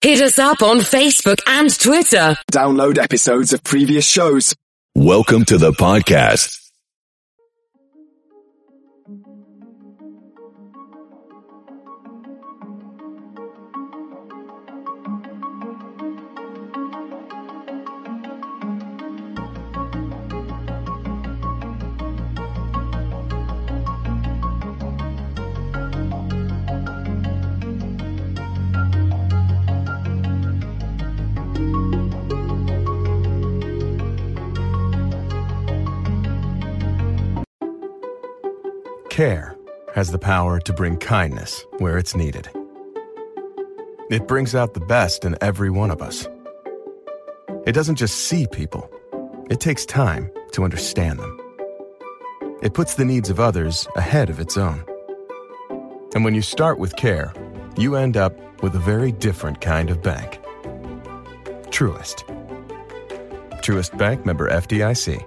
Hit us up on Facebook and Twitter. Download episodes of previous shows. Welcome to the podcast. Care has the power to bring kindness where it's needed. It brings out the best in every one of us. It doesn't just see people, it takes time to understand them. It puts the needs of others ahead of its own. And when you start with care, you end up with a very different kind of bank. Truist. Truist Bank member FDIC.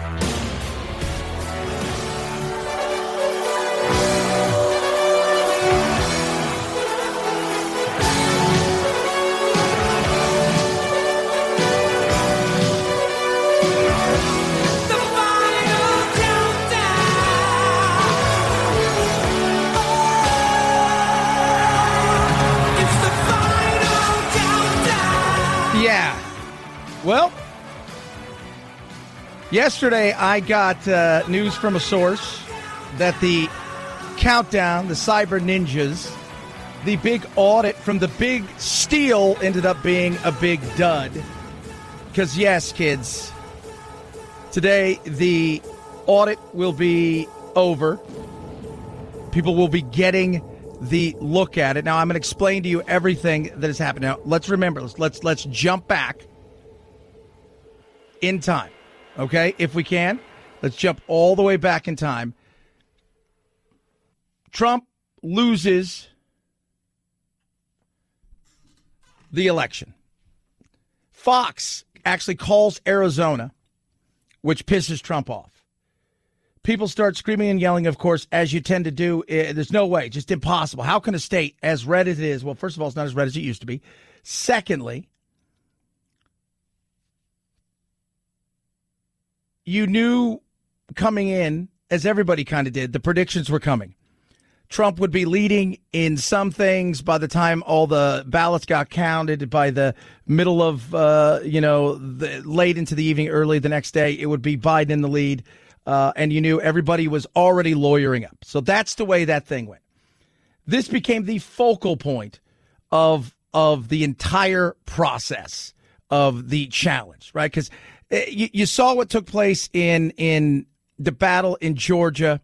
Well, yesterday I got uh, news from a source that the countdown, the cyber ninjas, the big audit from the big steal ended up being a big dud. Because, yes, kids, today the audit will be over. People will be getting the look at it. Now I'm going to explain to you everything that has happened. Now let's remember let's let's let's jump back in time. Okay? If we can, let's jump all the way back in time. Trump loses the election. Fox actually calls Arizona, which pisses Trump off. People start screaming and yelling, of course, as you tend to do. Eh, There's no way, just impossible. How can a state as red as it is? Well, first of all, it's not as red as it used to be. Secondly, you knew coming in, as everybody kind of did, the predictions were coming. Trump would be leading in some things by the time all the ballots got counted by the middle of, uh, you know, the, late into the evening, early the next day. It would be Biden in the lead. Uh, and you knew everybody was already lawyering up. So that's the way that thing went. This became the focal point of of the entire process of the challenge, right? Because Eh, you, you saw what took place in in the battle in Georgia.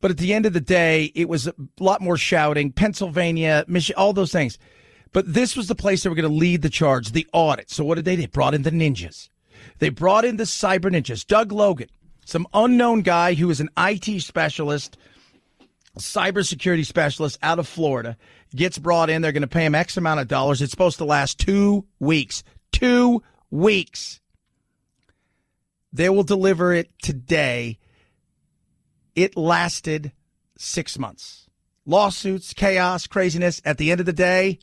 But at the end of the day, it was a lot more shouting. Pennsylvania, Michigan, all those things. But this was the place that were going to lead the charge, the audit. So what did they? Do? They brought in the ninjas. They brought in the cyber ninjas. Doug Logan, some unknown guy who is an IT specialist, cybersecurity specialist out of Florida, gets brought in. They're going to pay him X amount of dollars. It's supposed to last two weeks. Two weeks. They will deliver it today. It lasted six months. Lawsuits, chaos, craziness. At the end of the day,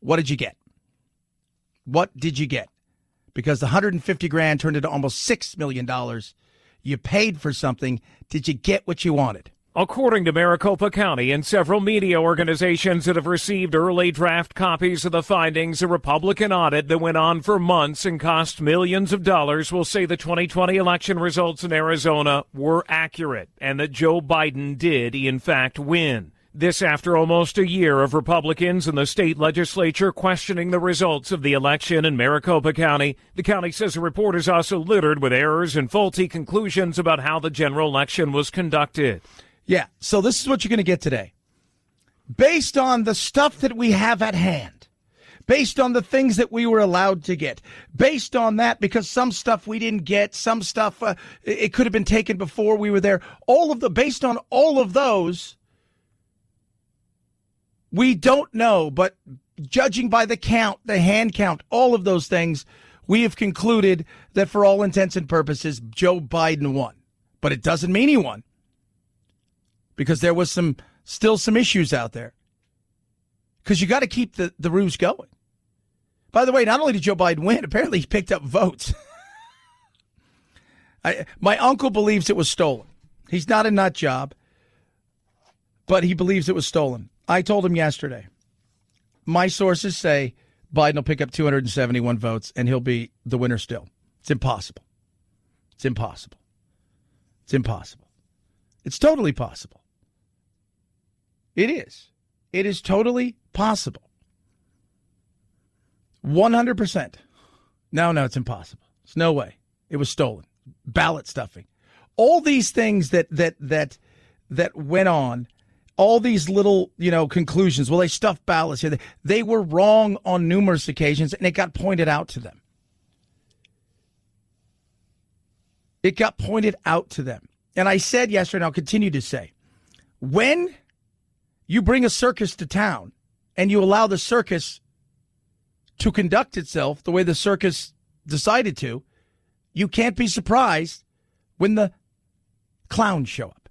what did you get? What did you get? Because the 150 grand turned into almost $6 million. You paid for something. Did you get what you wanted? According to Maricopa County and several media organizations that have received early draft copies of the findings, a Republican audit that went on for months and cost millions of dollars will say the 2020 election results in Arizona were accurate and that Joe Biden did, in fact, win. This after almost a year of Republicans in the state legislature questioning the results of the election in Maricopa County. The county says the report is also littered with errors and faulty conclusions about how the general election was conducted. Yeah, so this is what you're going to get today. Based on the stuff that we have at hand, based on the things that we were allowed to get, based on that, because some stuff we didn't get, some stuff uh, it could have been taken before we were there. All of the, based on all of those, we don't know, but judging by the count, the hand count, all of those things, we have concluded that for all intents and purposes, Joe Biden won. But it doesn't mean he won because there was some still some issues out there. Because you got to keep the, the ruse going. By the way, not only did Joe Biden win, apparently he picked up votes. I, my uncle believes it was stolen. He's not a nut job, but he believes it was stolen. I told him yesterday. My sources say Biden will pick up 271 votes and he'll be the winner still. It's impossible. It's impossible. It's impossible. It's totally possible. It is. It is totally possible. 100%. No, no, it's impossible. It's no way. It was stolen. Ballot stuffing. All these things that that that that went on all these little, you know, conclusions. Well, they stuffed ballots here. They, were wrong on numerous occasions, and it got pointed out to them. It got pointed out to them. And I said yesterday, and I'll continue to say, when you bring a circus to town and you allow the circus to conduct itself the way the circus decided to, you can't be surprised when the clowns show up.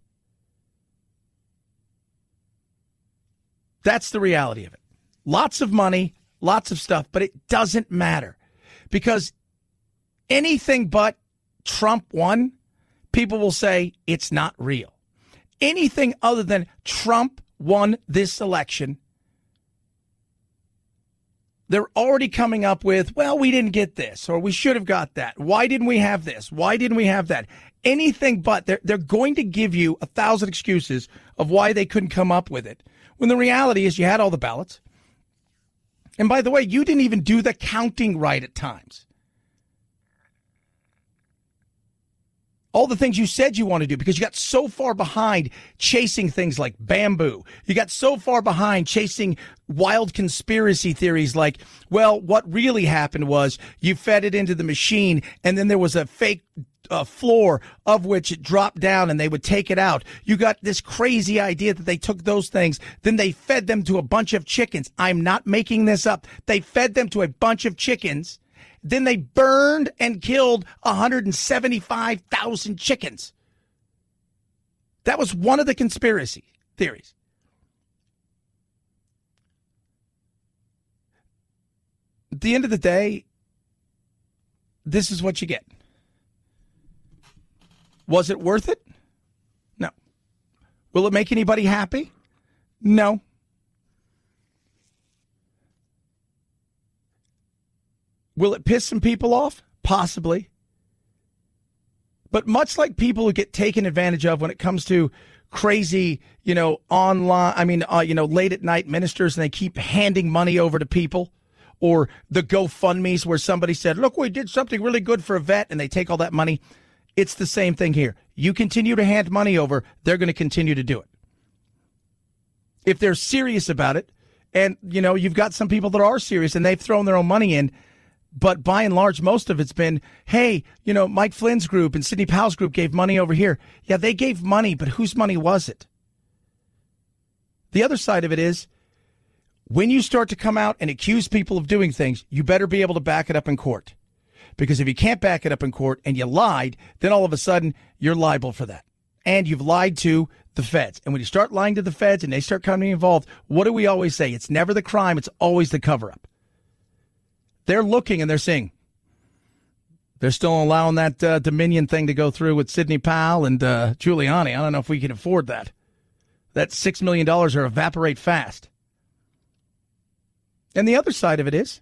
That's the reality of it. Lots of money, lots of stuff, but it doesn't matter because anything but Trump won, people will say it's not real. Anything other than Trump won this election, they're already coming up with, well, we didn't get this or we should have got that. Why didn't we have this? Why didn't we have that? Anything but they're, they're going to give you a thousand excuses of why they couldn't come up with it when the reality is you had all the ballots. And by the way, you didn't even do the counting right at times. All the things you said you want to do because you got so far behind chasing things like bamboo. You got so far behind chasing wild conspiracy theories like, well, what really happened was you fed it into the machine and then there was a fake uh, floor of which it dropped down and they would take it out. You got this crazy idea that they took those things, then they fed them to a bunch of chickens. I'm not making this up. They fed them to a bunch of chickens. Then they burned and killed 175,000 chickens. That was one of the conspiracy theories. At the end of the day, this is what you get. Was it worth it? No. Will it make anybody happy? No. Will it piss some people off? Possibly. But much like people who get taken advantage of when it comes to crazy, you know, online, I mean, uh, you know, late at night ministers and they keep handing money over to people or the GoFundMe's where somebody said, look, we did something really good for a vet and they take all that money. It's the same thing here. You continue to hand money over, they're going to continue to do it. If they're serious about it, and you know, you've got some people that are serious and they've thrown their own money in, but by and large, most of it's been, hey, you know, Mike Flynn's group and Sidney Powell's group gave money over here. Yeah, they gave money, but whose money was it? The other side of it is when you start to come out and accuse people of doing things, you better be able to back it up in court. Because if you can't back it up in court and you lied, then all of a sudden you're liable for that. And you've lied to the feds. And when you start lying to the feds and they start coming involved, what do we always say? It's never the crime, it's always the cover up. They're looking and they're saying, they're still allowing that uh, Dominion thing to go through with Sidney Powell and uh, Giuliani. I don't know if we can afford that. that $6 million or evaporate fast. And the other side of it is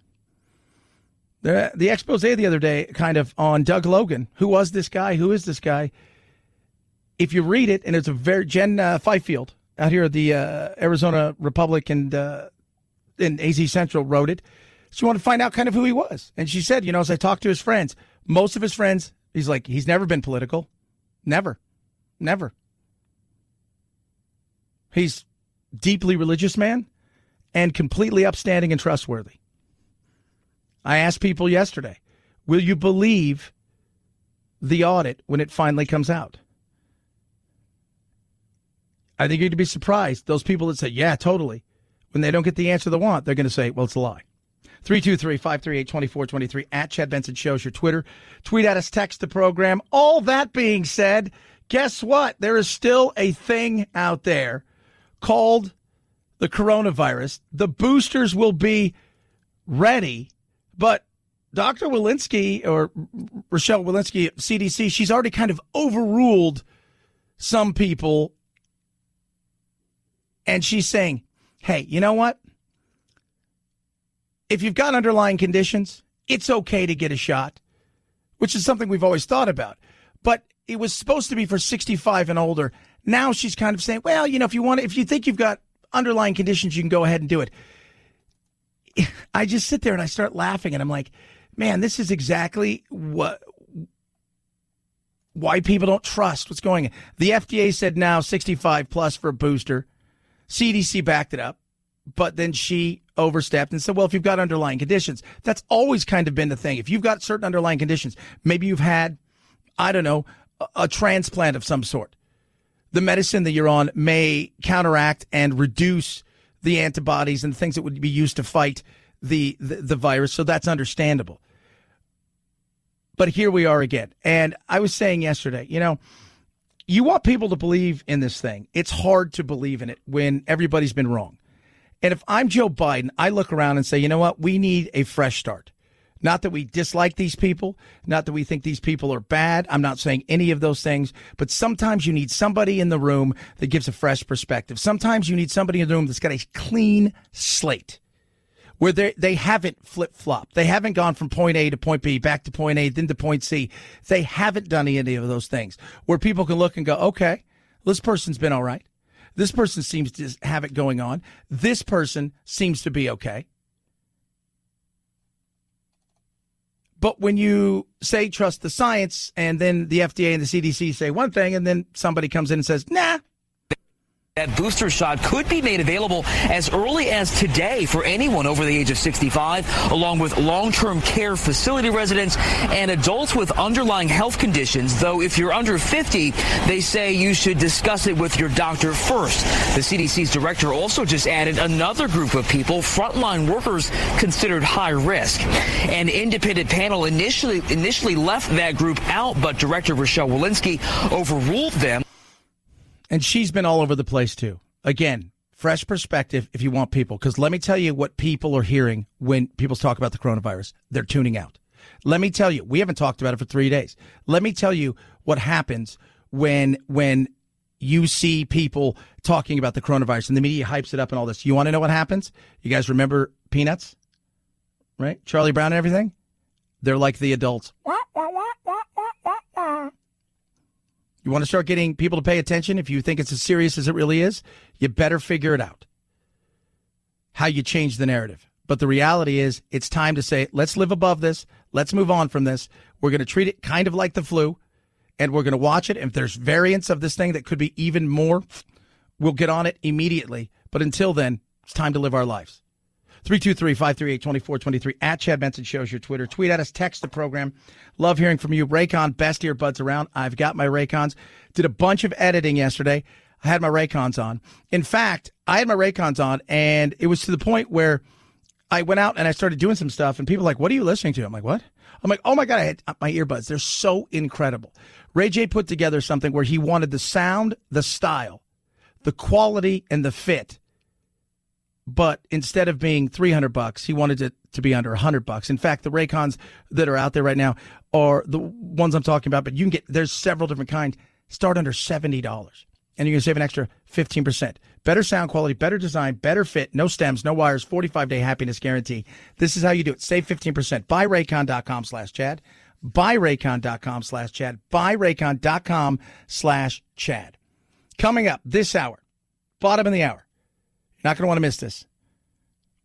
the, the expose the other day, kind of on Doug Logan. Who was this guy? Who is this guy? If you read it, and it's a very Jen uh, Fifield out here at the uh, Arizona Republic and uh, in AZ Central wrote it. She wanted to find out kind of who he was. And she said, you know, as I talked to his friends, most of his friends, he's like, he's never been political. Never. Never. He's deeply religious man and completely upstanding and trustworthy. I asked people yesterday, will you believe the audit when it finally comes out? I think you'd be surprised. Those people that say, yeah, totally, when they don't get the answer they want, they're going to say, well, it's a lie. 323 538 2423 at Chad Benson Shows your Twitter. Tweet at us, text the program. All that being said, guess what? There is still a thing out there called the coronavirus. The boosters will be ready, but Dr. Walensky or Rochelle Walensky, CDC, she's already kind of overruled some people. And she's saying, hey, you know what? If you've got underlying conditions, it's okay to get a shot, which is something we've always thought about. But it was supposed to be for 65 and older. Now she's kind of saying, well, you know, if you want, if you think you've got underlying conditions, you can go ahead and do it. I just sit there and I start laughing and I'm like, man, this is exactly what why people don't trust what's going on. The FDA said now 65 plus for a booster. CDC backed it up, but then she overstepped and said, well, if you've got underlying conditions, that's always kind of been the thing. If you've got certain underlying conditions, maybe you've had, I don't know, a, a transplant of some sort the medicine that you're on may counteract and reduce the antibodies and things that would be used to fight the, the, the virus. So that's understandable. But here we are again. And I was saying yesterday, you know, you want people to believe in this thing. It's hard to believe in it when everybody's been wrong. And if I'm Joe Biden, I look around and say, you know what? We need a fresh start. Not that we dislike these people, not that we think these people are bad. I'm not saying any of those things, but sometimes you need somebody in the room that gives a fresh perspective. Sometimes you need somebody in the room that's got a clean slate where they, they haven't flip flopped. They haven't gone from point A to point B, back to point A, then to point C. They haven't done any of those things where people can look and go, okay, this person's been all right. This person seems to have it going on. This person seems to be okay. But when you say trust the science and then the FDA and the CDC say one thing and then somebody comes in and says, nah, that booster shot could be made available as early as today for anyone over the age of 65, along with long-term care facility residents and adults with underlying health conditions. Though if you're under 50, they say you should discuss it with your doctor first. The CDC's director also just added another group of people, frontline workers considered high risk. An independent panel initially initially left that group out, but Director Rochelle Walensky overruled them. And she's been all over the place too. Again, fresh perspective if you want people. Because let me tell you what people are hearing when people talk about the coronavirus. They're tuning out. Let me tell you, we haven't talked about it for three days. Let me tell you what happens when when you see people talking about the coronavirus and the media hypes it up and all this. You want to know what happens? You guys remember Peanuts? Right? Charlie Brown and everything? They're like the adults. You want to start getting people to pay attention if you think it's as serious as it really is? You better figure it out. How you change the narrative. But the reality is, it's time to say, let's live above this. Let's move on from this. We're going to treat it kind of like the flu, and we're going to watch it. If there's variants of this thing that could be even more, we'll get on it immediately. But until then, it's time to live our lives. 323 538 2423 at Chad Benson shows your Twitter. Tweet at us, text the program. Love hearing from you. Raycon, best earbuds around. I've got my Raycons. Did a bunch of editing yesterday. I had my Raycons on. In fact, I had my Raycons on, and it was to the point where I went out and I started doing some stuff, and people were like, What are you listening to? I'm like, What? I'm like, Oh my God, I had uh, my earbuds. They're so incredible. Ray J put together something where he wanted the sound, the style, the quality, and the fit but instead of being 300 bucks, he wanted it to be under 100 bucks. In fact, the Raycons that are out there right now are the ones I'm talking about, but you can get, there's several different kinds, start under $70. and you're going to save an extra 15%. Better sound quality, better design, better fit, no stems, no wires, 45 day happiness guarantee. This is how you do it. Save 15%. Buy raycon.com slash Chad. Buy raycon.com slash Chad. Buy raycon.com slash Chad. Coming up this hour, bottom of the hour. You're not going to want to miss this.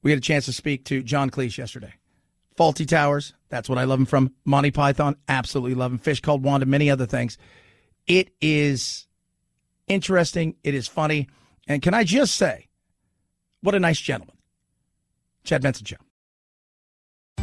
We had a chance to speak to John Cleese yesterday. Fawlty Towers, that's what I love him from. Monty Python, absolutely love him. Fish Called Wanda, many other things. It is interesting. It is funny. And can I just say, what a nice gentleman. Chad Benson Show.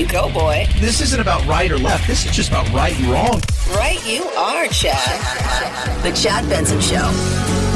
You go, boy. This isn't about right or left. This is just about right and wrong. Right, you are, Chad. The Chad Benson Show.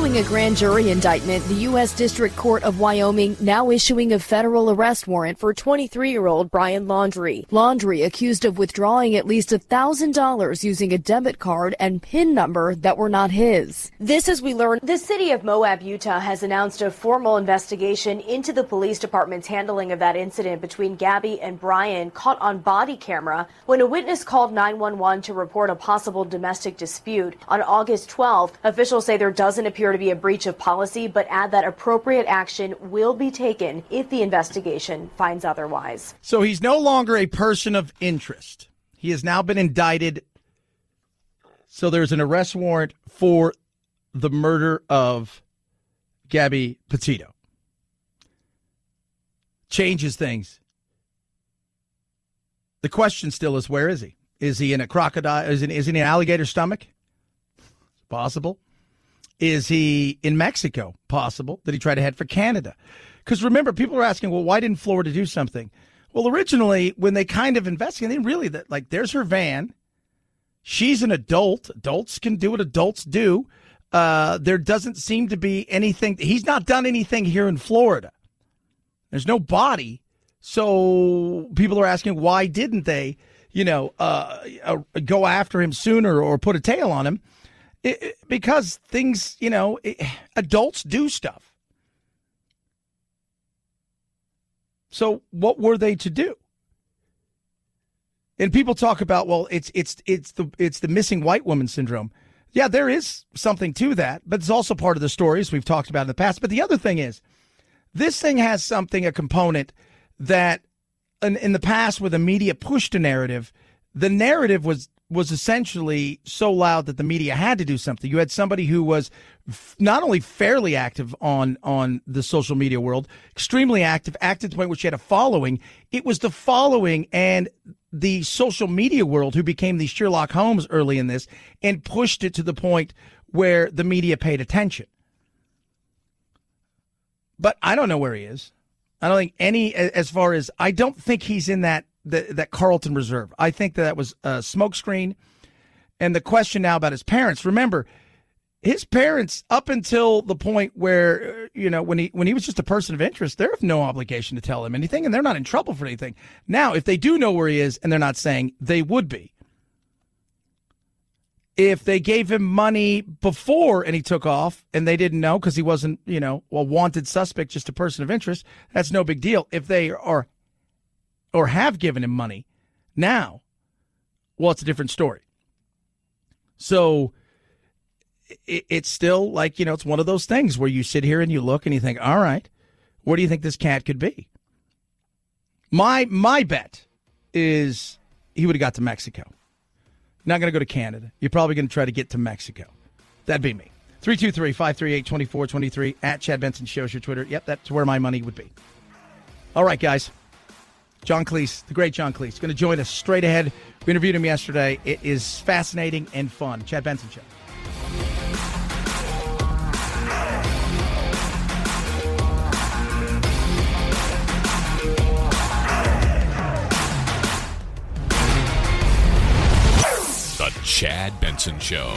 Following a grand jury indictment, the U.S. District Court of Wyoming now issuing a federal arrest warrant for 23 year old Brian Laundrie. Laundrie accused of withdrawing at least $1,000 using a debit card and PIN number that were not his. This, as we learn, the city of Moab, Utah has announced a formal investigation into the police department's handling of that incident between Gabby and Brian caught on body camera when a witness called 911 to report a possible domestic dispute. On August 12th, officials say there doesn't appear to be a breach of policy, but add that appropriate action will be taken if the investigation finds otherwise. So he's no longer a person of interest. He has now been indicted. So there's an arrest warrant for the murder of Gabby Petito. Changes things. The question still is where is he? Is he in a crocodile? Is he, is he in an alligator stomach? Possible. Is he in Mexico? Possible. Did he try to head for Canada? Because remember, people are asking, well, why didn't Florida do something? Well, originally, when they kind of investigated, they really that like there's her van. She's an adult. Adults can do what adults do. Uh, there doesn't seem to be anything. He's not done anything here in Florida. There's no body. So people are asking, why didn't they, you know, uh, uh, go after him sooner or put a tail on him? It, because things, you know, it, adults do stuff. So what were they to do? And people talk about, well, it's it's it's the it's the missing white woman syndrome. Yeah, there is something to that, but it's also part of the stories we've talked about in the past. But the other thing is, this thing has something, a component that in, in the past, where the media pushed a narrative, the narrative was was essentially so loud that the media had to do something. You had somebody who was f- not only fairly active on on the social media world, extremely active, active to the point where she had a following. It was the following and the social media world who became the Sherlock Holmes early in this and pushed it to the point where the media paid attention. But I don't know where he is. I don't think any, as far as, I don't think he's in that that, that Carlton Reserve. I think that, that was a smokescreen. And the question now about his parents. Remember, his parents, up until the point where you know when he when he was just a person of interest, they have no obligation to tell him anything, and they're not in trouble for anything. Now, if they do know where he is, and they're not saying, they would be. If they gave him money before and he took off, and they didn't know because he wasn't, you know, a wanted suspect, just a person of interest, that's no big deal. If they are or have given him money now, well, it's a different story. So it, it's still like, you know, it's one of those things where you sit here and you look and you think, all right, where do you think this cat could be? My my bet is he would have got to Mexico. Not going to go to Canada. You're probably going to try to get to Mexico. That'd be me. 323 538 2423 at Chad Benson shows your Twitter. Yep, that's where my money would be. All right, guys. John Cleese, the great John Cleese, going to join us straight ahead. We interviewed him yesterday. It is fascinating and fun. Chad Benson Show. The Chad Benson Show.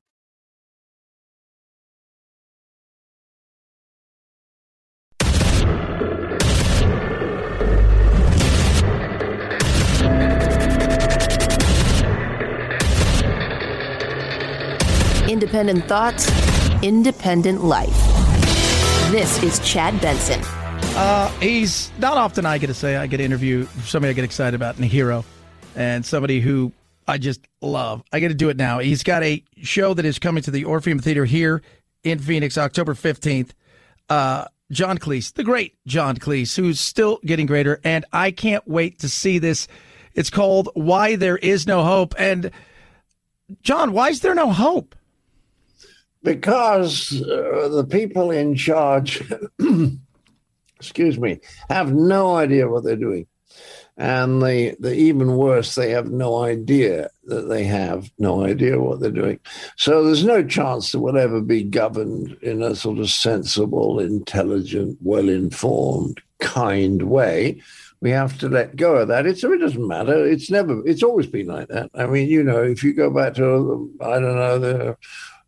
Independent thoughts, independent life. This is Chad Benson. Uh, he's not often I get to say I get to interview somebody I get excited about and a hero and somebody who I just love. I get to do it now. He's got a show that is coming to the Orpheum Theater here in Phoenix, October 15th. Uh, John Cleese, the great John Cleese, who's still getting greater. And I can't wait to see this. It's called Why There Is No Hope. And John, why is there no hope? Because uh, the people in charge, excuse me, have no idea what they're doing. And they, the even worse, they have no idea that they have no idea what they're doing. So there's no chance that we'll ever be governed in a sort of sensible, intelligent, well informed, kind way. We have to let go of that. It's, it doesn't matter. It's never, it's always been like that. I mean, you know, if you go back to, I don't know, the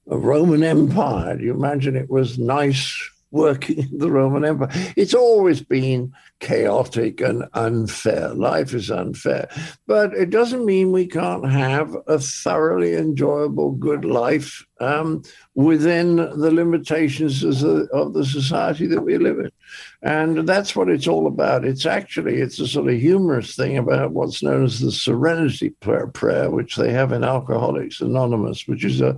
a Roman Empire. Do you imagine it was nice working in the Roman Empire? It's always been chaotic and unfair. Life is unfair. But it doesn't mean we can't have a thoroughly enjoyable, good life um, within the limitations a, of the society that we live in. And that's what it's all about. It's actually, it's a sort of humorous thing about what's known as the serenity prayer which they have in Alcoholics Anonymous, which is a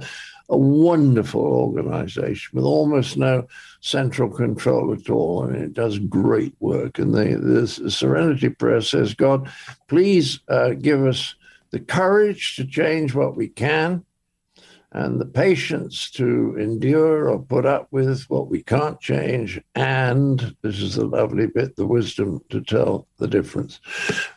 a wonderful organization with almost no central control at all. I mean, it does great work. And the, the Serenity Prayer says, God, please uh, give us the courage to change what we can and the patience to endure or put up with what we can't change. And this is the lovely bit the wisdom to tell the difference.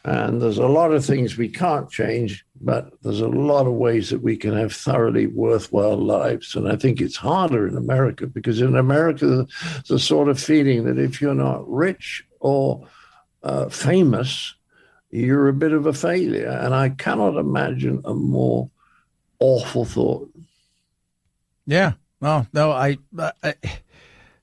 And there's a lot of things we can't change, but there's a lot of ways that we can have thoroughly worthwhile lives. And I think it's harder in America because in America, a sort of feeling that if you're not rich or uh, famous, you're a bit of a failure. And I cannot imagine a more awful thought. Yeah. No, no, I, I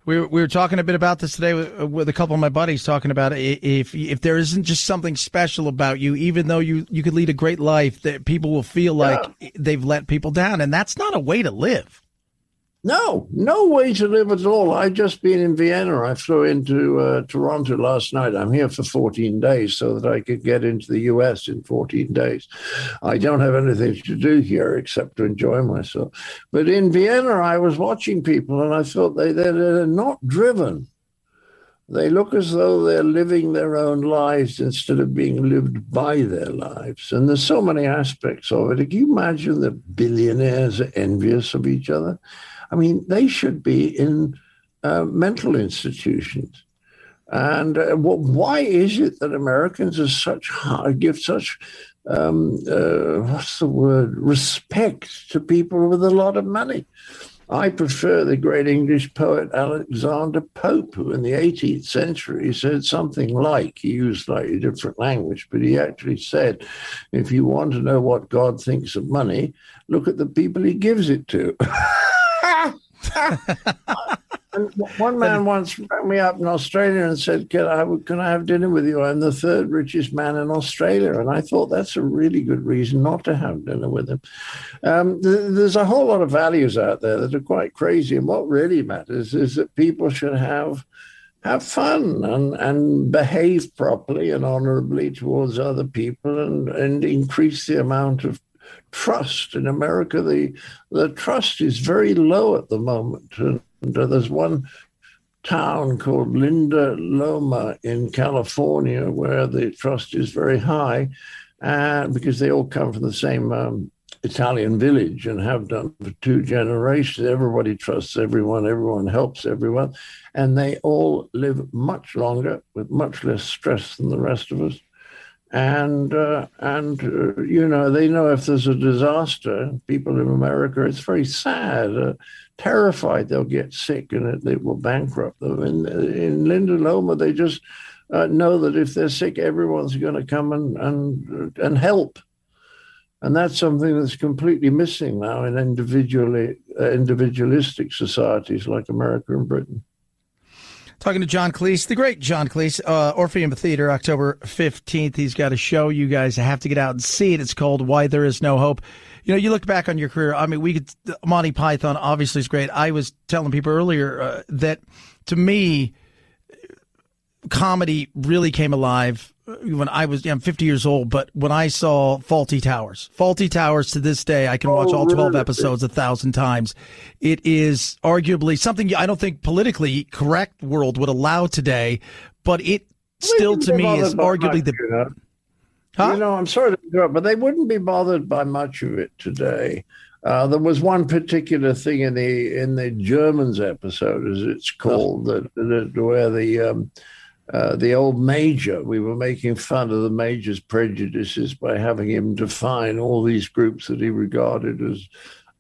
we were, we were talking a bit about this today with, uh, with, a couple of my buddies talking about if if there isn't just something special about you, even though you you could lead a great life, that people will feel like yeah. they've let people down, and that's not a way to live. No, no way to live at all. I've just been in Vienna. I flew into uh, Toronto last night. I'm here for 14 days so that I could get into the US in 14 days. I don't have anything to do here except to enjoy myself. But in Vienna, I was watching people and I thought they, they're not driven. They look as though they're living their own lives instead of being lived by their lives. And there's so many aspects of it. Can you imagine that billionaires are envious of each other? I mean, they should be in uh, mental institutions. And uh, well, why is it that Americans are such give such um, uh, what's the word respect to people with a lot of money? I prefer the great English poet Alexander Pope, who in the 18th century said something like, he used slightly different language, but he actually said, if you want to know what God thinks of money, look at the people he gives it to. one man once rang me up in Australia and said, can I, can I have dinner with you? I'm the third richest man in Australia. And I thought that's a really good reason not to have dinner with him. Um, th- there's a whole lot of values out there that are quite crazy. And what really matters is that people should have have fun and, and behave properly and honorably towards other people and, and increase the amount of trust in America. The the trust is very low at the moment, and, and there's one town called Linda Loma in California, where the trust is very high, uh, because they all come from the same um, Italian village and have done for two generations. Everybody trusts everyone, everyone helps everyone, and they all live much longer with much less stress than the rest of us. And uh, and uh, you know they know if there's a disaster, people in America, it's very sad, uh, terrified they'll get sick and it, will bankrupt them. In in Linda Loma, they just uh, know that if they're sick, everyone's going to come and and and help and that's something that's completely missing now in individually uh, individualistic societies like America and Britain. Talking to John Cleese, the great John Cleese, uh, Orpheum Theater, October 15th. He's got a show. You guys have to get out and see it. It's called Why There Is No Hope. You know, you look back on your career. I mean, we could, Monty Python obviously is great. I was telling people earlier uh, that to me, comedy really came alive when I was, yeah, I'm 50 years old, but when I saw Fawlty Towers, Fawlty Towers to this day, I can watch oh, all 12 really? episodes a thousand times. It is arguably something I don't think politically correct world would allow today, but it still to me is arguably the. You know? Huh? you know, I'm sorry to interrupt, but they wouldn't be bothered by much of it today. Uh, there was one particular thing in the in the Germans episode, as it's called, that, that where the um, uh, the old major, we were making fun of the major's prejudices by having him define all these groups that he regarded as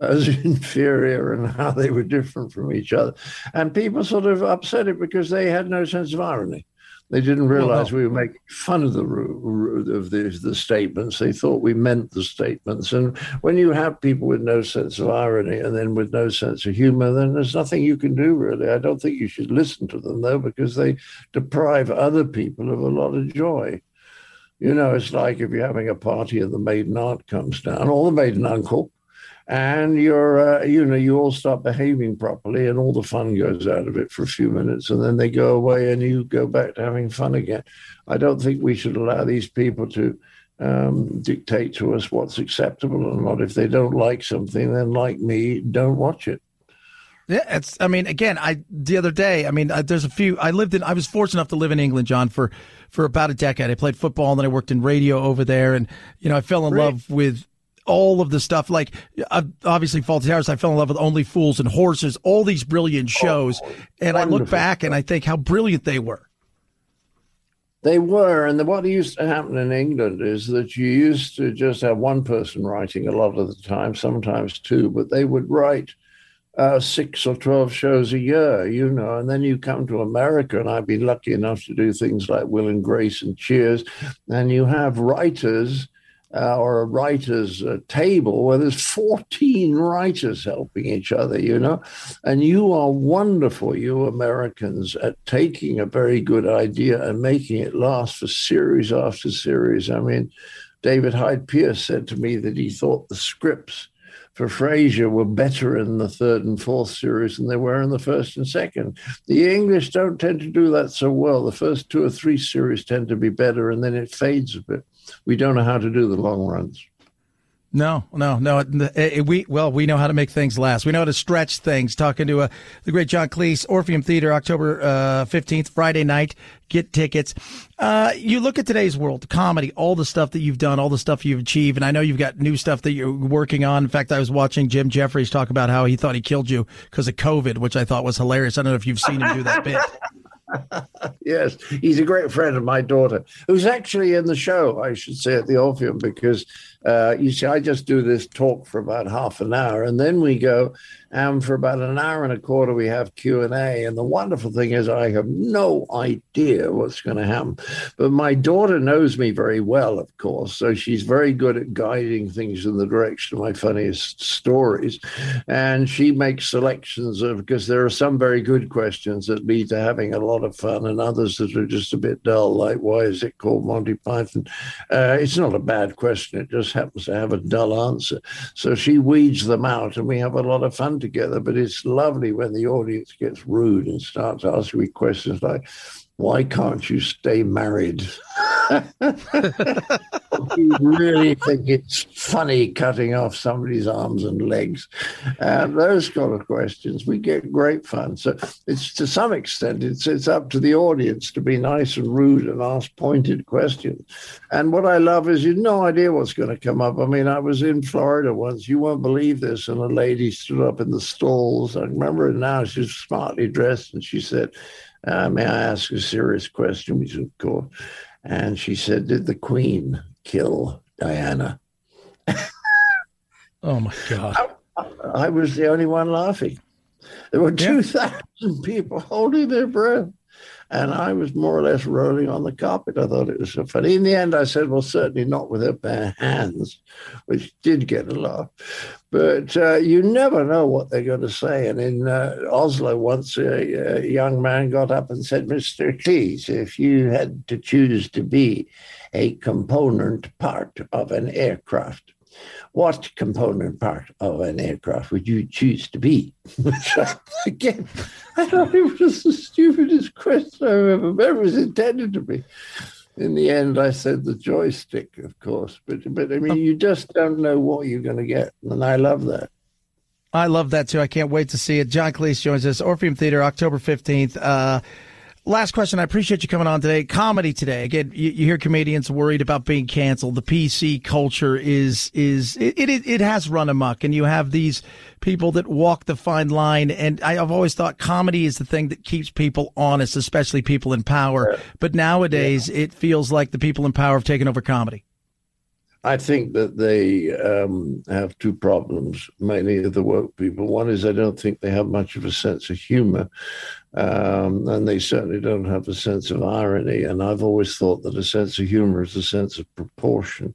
as inferior and how they were different from each other. And people sort of upset it because they had no sense of irony. They didn't realize well, no. we were making fun of the of the, the statements. They thought we meant the statements. And when you have people with no sense of irony and then with no sense of humor, then there's nothing you can do really. I don't think you should listen to them though, because they deprive other people of a lot of joy. You know, it's like if you're having a party and the maiden aunt comes down, or the maiden uncle, and you're uh, you know you all start behaving properly and all the fun goes out of it for a few minutes and then they go away and you go back to having fun again i don't think we should allow these people to um, dictate to us what's acceptable and not if they don't like something then like me don't watch it yeah, it's. I mean, again, I the other day. I mean, I, there's a few. I lived in. I was fortunate enough to live in England, John, for for about a decade. I played football, and then I worked in radio over there, and you know, I fell in love with all of the stuff. Like uh, obviously, Fawlty Towers. I fell in love with Only Fools and Horses. All these brilliant oh, shows, oh, and wonderful. I look back and I think how brilliant they were. They were, and what used to happen in England is that you used to just have one person writing a lot of the time, sometimes two, but they would write uh, six or 12 shows a year, you know, and then you come to America, and I've been lucky enough to do things like Will and Grace and Cheers, and you have writers uh, or a writer's uh, table where there's 14 writers helping each other, you know. And you are wonderful, you Americans, at taking a very good idea and making it last for series after series. I mean, David Hyde Pierce said to me that he thought the scripts for Frasier were better in the third and fourth series than they were in the first and second. The English don't tend to do that so well. The first two or three series tend to be better, and then it fades a bit we don't know how to do the long runs. No, no, no. We well, we know how to make things last. We know how to stretch things. Talking to uh, the great John Cleese, Orpheum Theater, October fifteenth, uh, Friday night. Get tickets. Uh, you look at today's world, comedy, all the stuff that you've done, all the stuff you've achieved, and I know you've got new stuff that you're working on. In fact, I was watching Jim Jefferies talk about how he thought he killed you because of COVID, which I thought was hilarious. I don't know if you've seen him do that bit. yes, he's a great friend of my daughter, who's actually in the show, I should say, at the Orpheum, because uh, you see, I just do this talk for about half an hour, and then we go, and for about an hour and a quarter, we have Q and A. And the wonderful thing is, I have no idea what's going to happen, but my daughter knows me very well, of course, so she's very good at guiding things in the direction of my funniest stories, and she makes selections of because there are some very good questions that lead to having a lot of fun, and others that are just a bit dull, like why is it called Monty Python? Uh, it's not a bad question; it just happens to have a dull answer. So she weeds them out, and we have a lot of fun together. But it's lovely when the audience gets rude and starts asking me questions like, why can't you stay married? you really think it's funny cutting off somebody's arms and legs? And those kind of questions, we get great fun. So it's to some extent, it's it's up to the audience to be nice and rude and ask pointed questions. And what I love is you've no idea what's going to come up. I mean, I was in Florida once. You won't believe this, and a lady stood up in the stalls. I remember it now. She was smartly dressed, and she said. Uh, may I ask a serious question? We said, of course. And she said, Did the Queen kill Diana? oh my God. I, I, was the only one laughing. There were 2,000 people holding their breath. And I was more or less rolling on the carpet. I thought it was so funny. In the end, I said, well, certainly not with her bare hands, which did get a laugh. But uh, you never know what they're going to say. And in uh, Oslo, once a, a, young man got up and said, Mr. Cleese, if you had to choose to be a component part of an aircraft, what component part of an aircraft would you choose to be? Again, I thought it was the stupidest question I've ever, ever was intended to be. In the end, I said the joystick, of course, but but I mean, you just don't know what you're going to get, and I love that. I love that too. I can't wait to see it. John Cleese joins us, Orpheum Theater, October fifteenth. Uh, last question. I appreciate you coming on today. Comedy today. Again, you, you, hear comedians worried about being canceled. The PC culture is is it, it it has run amok, and you have these people that walk the fine line. And I, have always thought comedy is the thing that keeps people honest, especially people in power. But nowadays, yeah. it feels like the people in power have taken over comedy. I think that they um, have two problems, mainly with the woke people. One is I don't think they have much of a sense of humor, um, and they certainly don't have a sense of irony. And I've always thought that a sense of humor is a sense of proportion.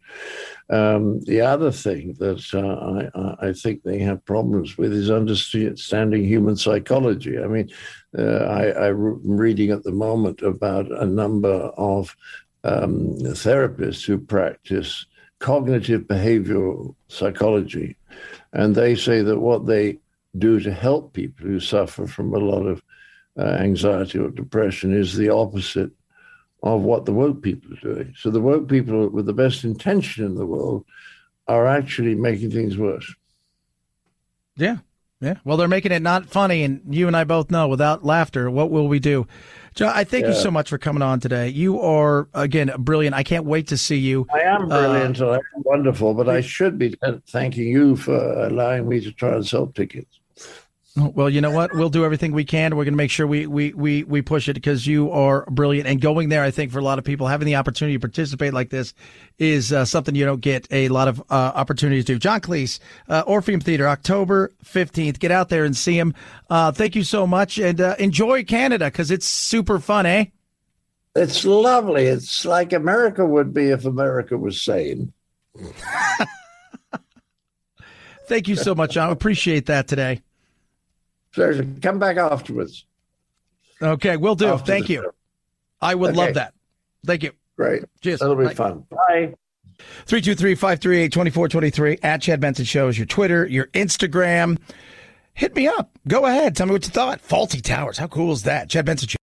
Um, the other thing that uh, I, I, think they have problems with is understanding human psychology. I mean, uh, I, I'm reading at the moment about a number of um, therapists who practice cognitive behavioral psychology. And they say that what they do to help people who suffer from a lot of uh, anxiety or depression is the opposite of what the woke people are doing. So the woke people, with the best intention in the world, are actually making things worse. Yeah. Yeah. Well, they're making it not funny. And you and I both know without laughter, what will we do? John, I thank yeah. you so much for coming on today. You are, again, brilliant. I can't wait to see you. I am brilliant. Uh, I'm wonderful, but I should be thanking you for allowing me to try and sell tickets. Well, you know what? We'll do everything we can. We're going to make sure we, we, we, we push it because you are brilliant. And going there, I think for a lot of people, having the opportunity to participate like this is uh, something you don't get a lot of uh, opportunities to. John Cleese, uh, Orpheum Theater, October 15th. Get out there and see him. Uh, thank you so much and uh, enjoy Canada because it's super fun, eh? It's lovely. It's like America would be if America was sane. thank you so much, John. I appreciate that today. Pleasure. Come back afterwards. Okay, we'll do. After Thank you. Show. I would okay. love that. Thank you. Great. Cheers. That'll be Bye. fun. Bye. 323-538-2423 at Chad Benson Show is your Twitter, your Instagram. Hit me up. Go ahead. Tell me what you thought. Fawlty Towers. How cool is that? Chad Benson Show.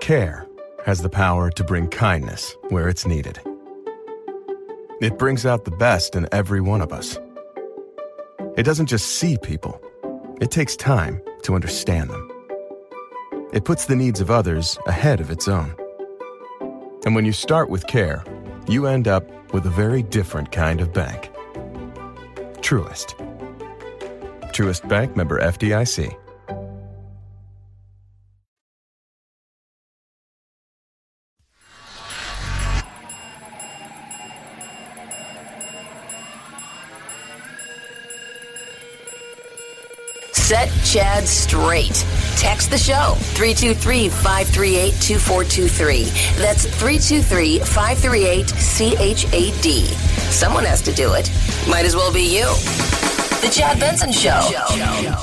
Care has the power to bring kindness where it's needed. It brings out the best in every one of us it doesn't just see people, it takes time to understand them. It puts the needs of others ahead of its own. And when you start with care, you end up with a very different kind of bank. Truist. Truist Bank member FDIC. Set Chad straight. Text the show 323 538 2423. That's 323 538 CHAD. Someone has to do it. Might as well be you. The Chad Benson Show.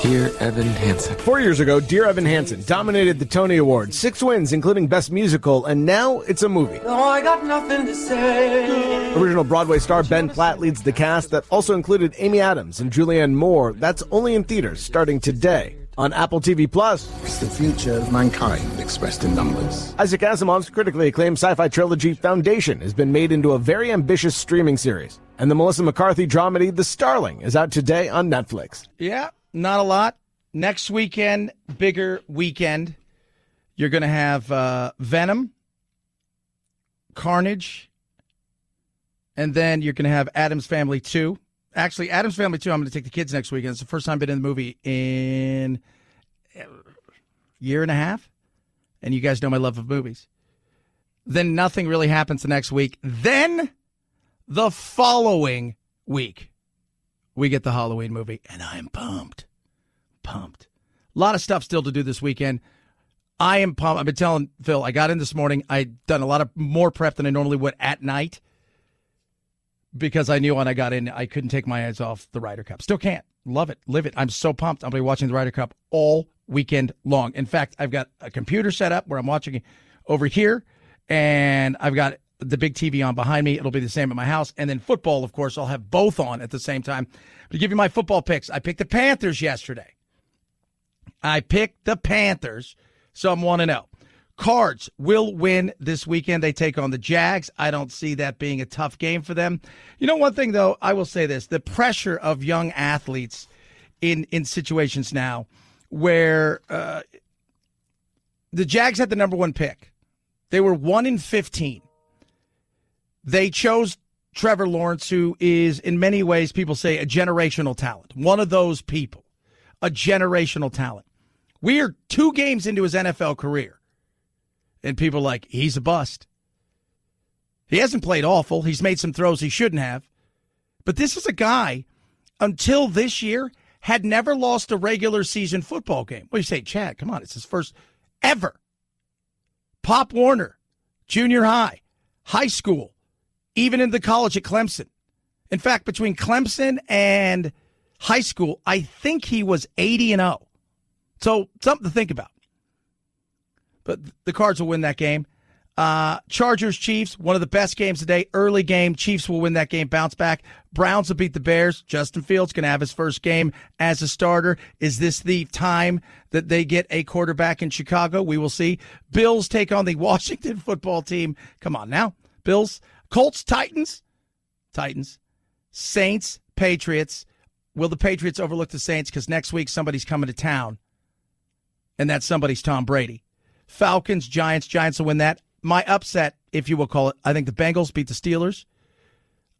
Dear Evan Hansen. Four years ago, Dear Evan Hansen dominated the Tony Awards, six wins, including Best Musical, and now it's a movie. Oh, I got nothing to say. Original Broadway star Ben Platt leads the cast that also included Amy Adams and Julianne Moore. That's only in theaters starting today. On Apple TV Plus. It's the future of mankind expressed in numbers. Isaac Asimov's critically acclaimed sci-fi trilogy Foundation has been made into a very ambitious streaming series, and the Melissa McCarthy dramedy The Starling is out today on Netflix. Yeah, not a lot. Next weekend, bigger weekend. You're going to have uh, Venom, Carnage, and then you're going to have Addams Family 2. Actually, Addams Family too. I'm going to take the kids next weekend. It's the first time I've been in the movie in a year and a half. And you guys know my love of movies. Then nothing really happens the next week. Then the following week, we get the Halloween movie, and I'm pumped. Pumped. A lot of stuff still to do this weekend. I am pumped. I've been telling Phil, I got in this morning. I'd done a lot of more prep than I normally would at night because I knew when I got in, I couldn't take my eyes off the Ryder Cup. Still can't. Love it. Live it. I'm so pumped. I'll be watching the Ryder Cup all weekend long. In fact, I've got a computer set up where I'm watching over here, and I've got the big TV on behind me. It'll be the same at my house. And then football, of course, I'll have both on at the same time. To give you my football picks, I picked the Panthers yesterday. I picked the Panthers, so I'm 1 0. Cards will win this weekend. They take on the Jags. I don't see that being a tough game for them. You know, one thing though, I will say this: the pressure of young athletes in in situations now where uh, the Jags had the number one pick, they were one in fifteen. They chose Trevor Lawrence, who is in many ways people say a generational talent, one of those people, a generational talent. We are two games into his NFL career and people like, he's a bust. He hasn't played awful. He's made some throws he shouldn't have. But this is a guy, until this year, had never lost a regular season football game. Well, you say, Chad, come on, it's his first ever. Pop Warner, junior high, high school, even in the college at Clemson. In fact, between Clemson and high school, I think he was 80 and 0. So something to think about but the Cards will win that game. Uh, Chargers, Chiefs, one of the best games today. Early game. Chiefs will win that game, bounce back. Browns will beat the Bears. Justin Fields going to have his first game as a starter. Is this the time that they get a quarterback in Chicago? We will see. Bills take on the Washington football team. Come on now. Bills, Colts, Titans, Titans, Saints, Patriots. Will the Patriots overlook the Saints? Because next week somebody's coming to town, and that somebody's Tom Brady. Falcons, Giants. Giants will win that. My upset, if you will call it, I think the Bengals beat the Steelers.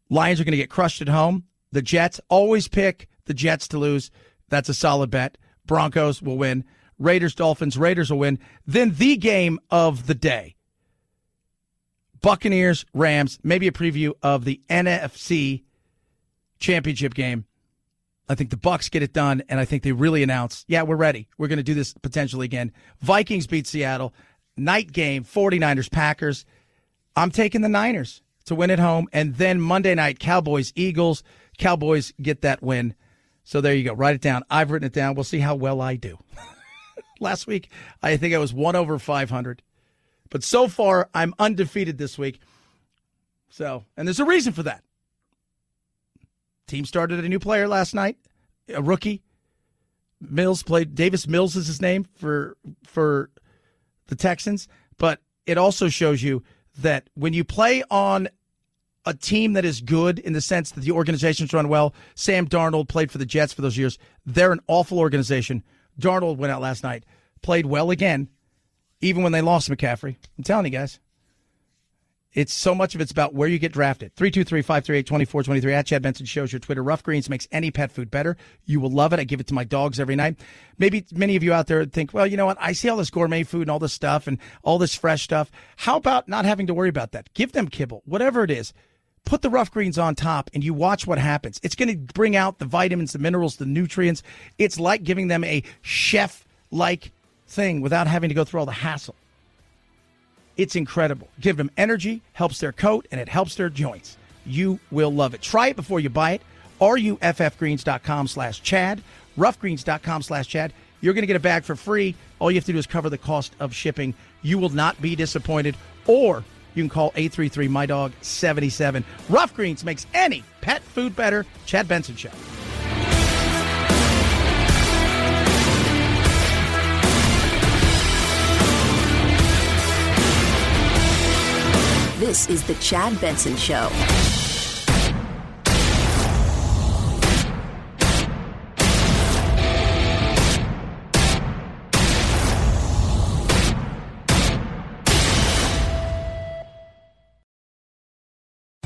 Lions are going to get crushed at home. The Jets always pick the Jets to lose. That's a solid bet. Broncos will win. Raiders, Dolphins, Raiders will win. Then the game of the day Buccaneers, Rams, maybe a preview of the NFC championship game. I think the Bucs get it done, and I think they really announce, yeah, we're ready. We're going to do this potentially again. Vikings beat Seattle. Night game, 49ers, Packers. I'm taking the Niners to win at home. And then Monday night, Cowboys, Eagles. Cowboys get that win. So there you go. Write it down. I've written it down. We'll see how well I do. Last week, I think I was one over 500. But so far, I'm undefeated this week. So, and there's a reason for that. Team started a new player last night, a rookie. Mills played Davis Mills is his name for for the Texans, but it also shows you that when you play on a team that is good in the sense that the organization's run well. Sam Darnold played for the Jets for those years. They're an awful organization. Darnold went out last night, played well again, even when they lost McCaffrey. I'm telling you guys. It's so much of it's about where you get drafted. 323-538-2423 at Chad Benson shows your Twitter. Ruff Greens makes any pet food better. You will love it. I give it to my dogs every night. Maybe many of you out there think, well, you know what? I see all this gourmet food and all this stuff and all this fresh stuff. How about not having to worry about that? Give them kibble, whatever it is. Put the Ruff Greens on top and you watch what happens. It's going to bring out the vitamins, the minerals, the nutrients. It's like giving them a chef like thing without having to go through all the hassle. It's incredible. Give them energy, helps their coat, and it helps their joints. You will love it. Try it before you buy it. RUFFgreens.com slash Chad, ruffgreens.com slash Chad. You're going to get a bag for free. All you have to do is cover the cost of shipping. You will not be disappointed. Or you can call 833 My Dog 77. Ruff Greens makes any pet food better. Chad Benson Show. This is The Chad Benson Show.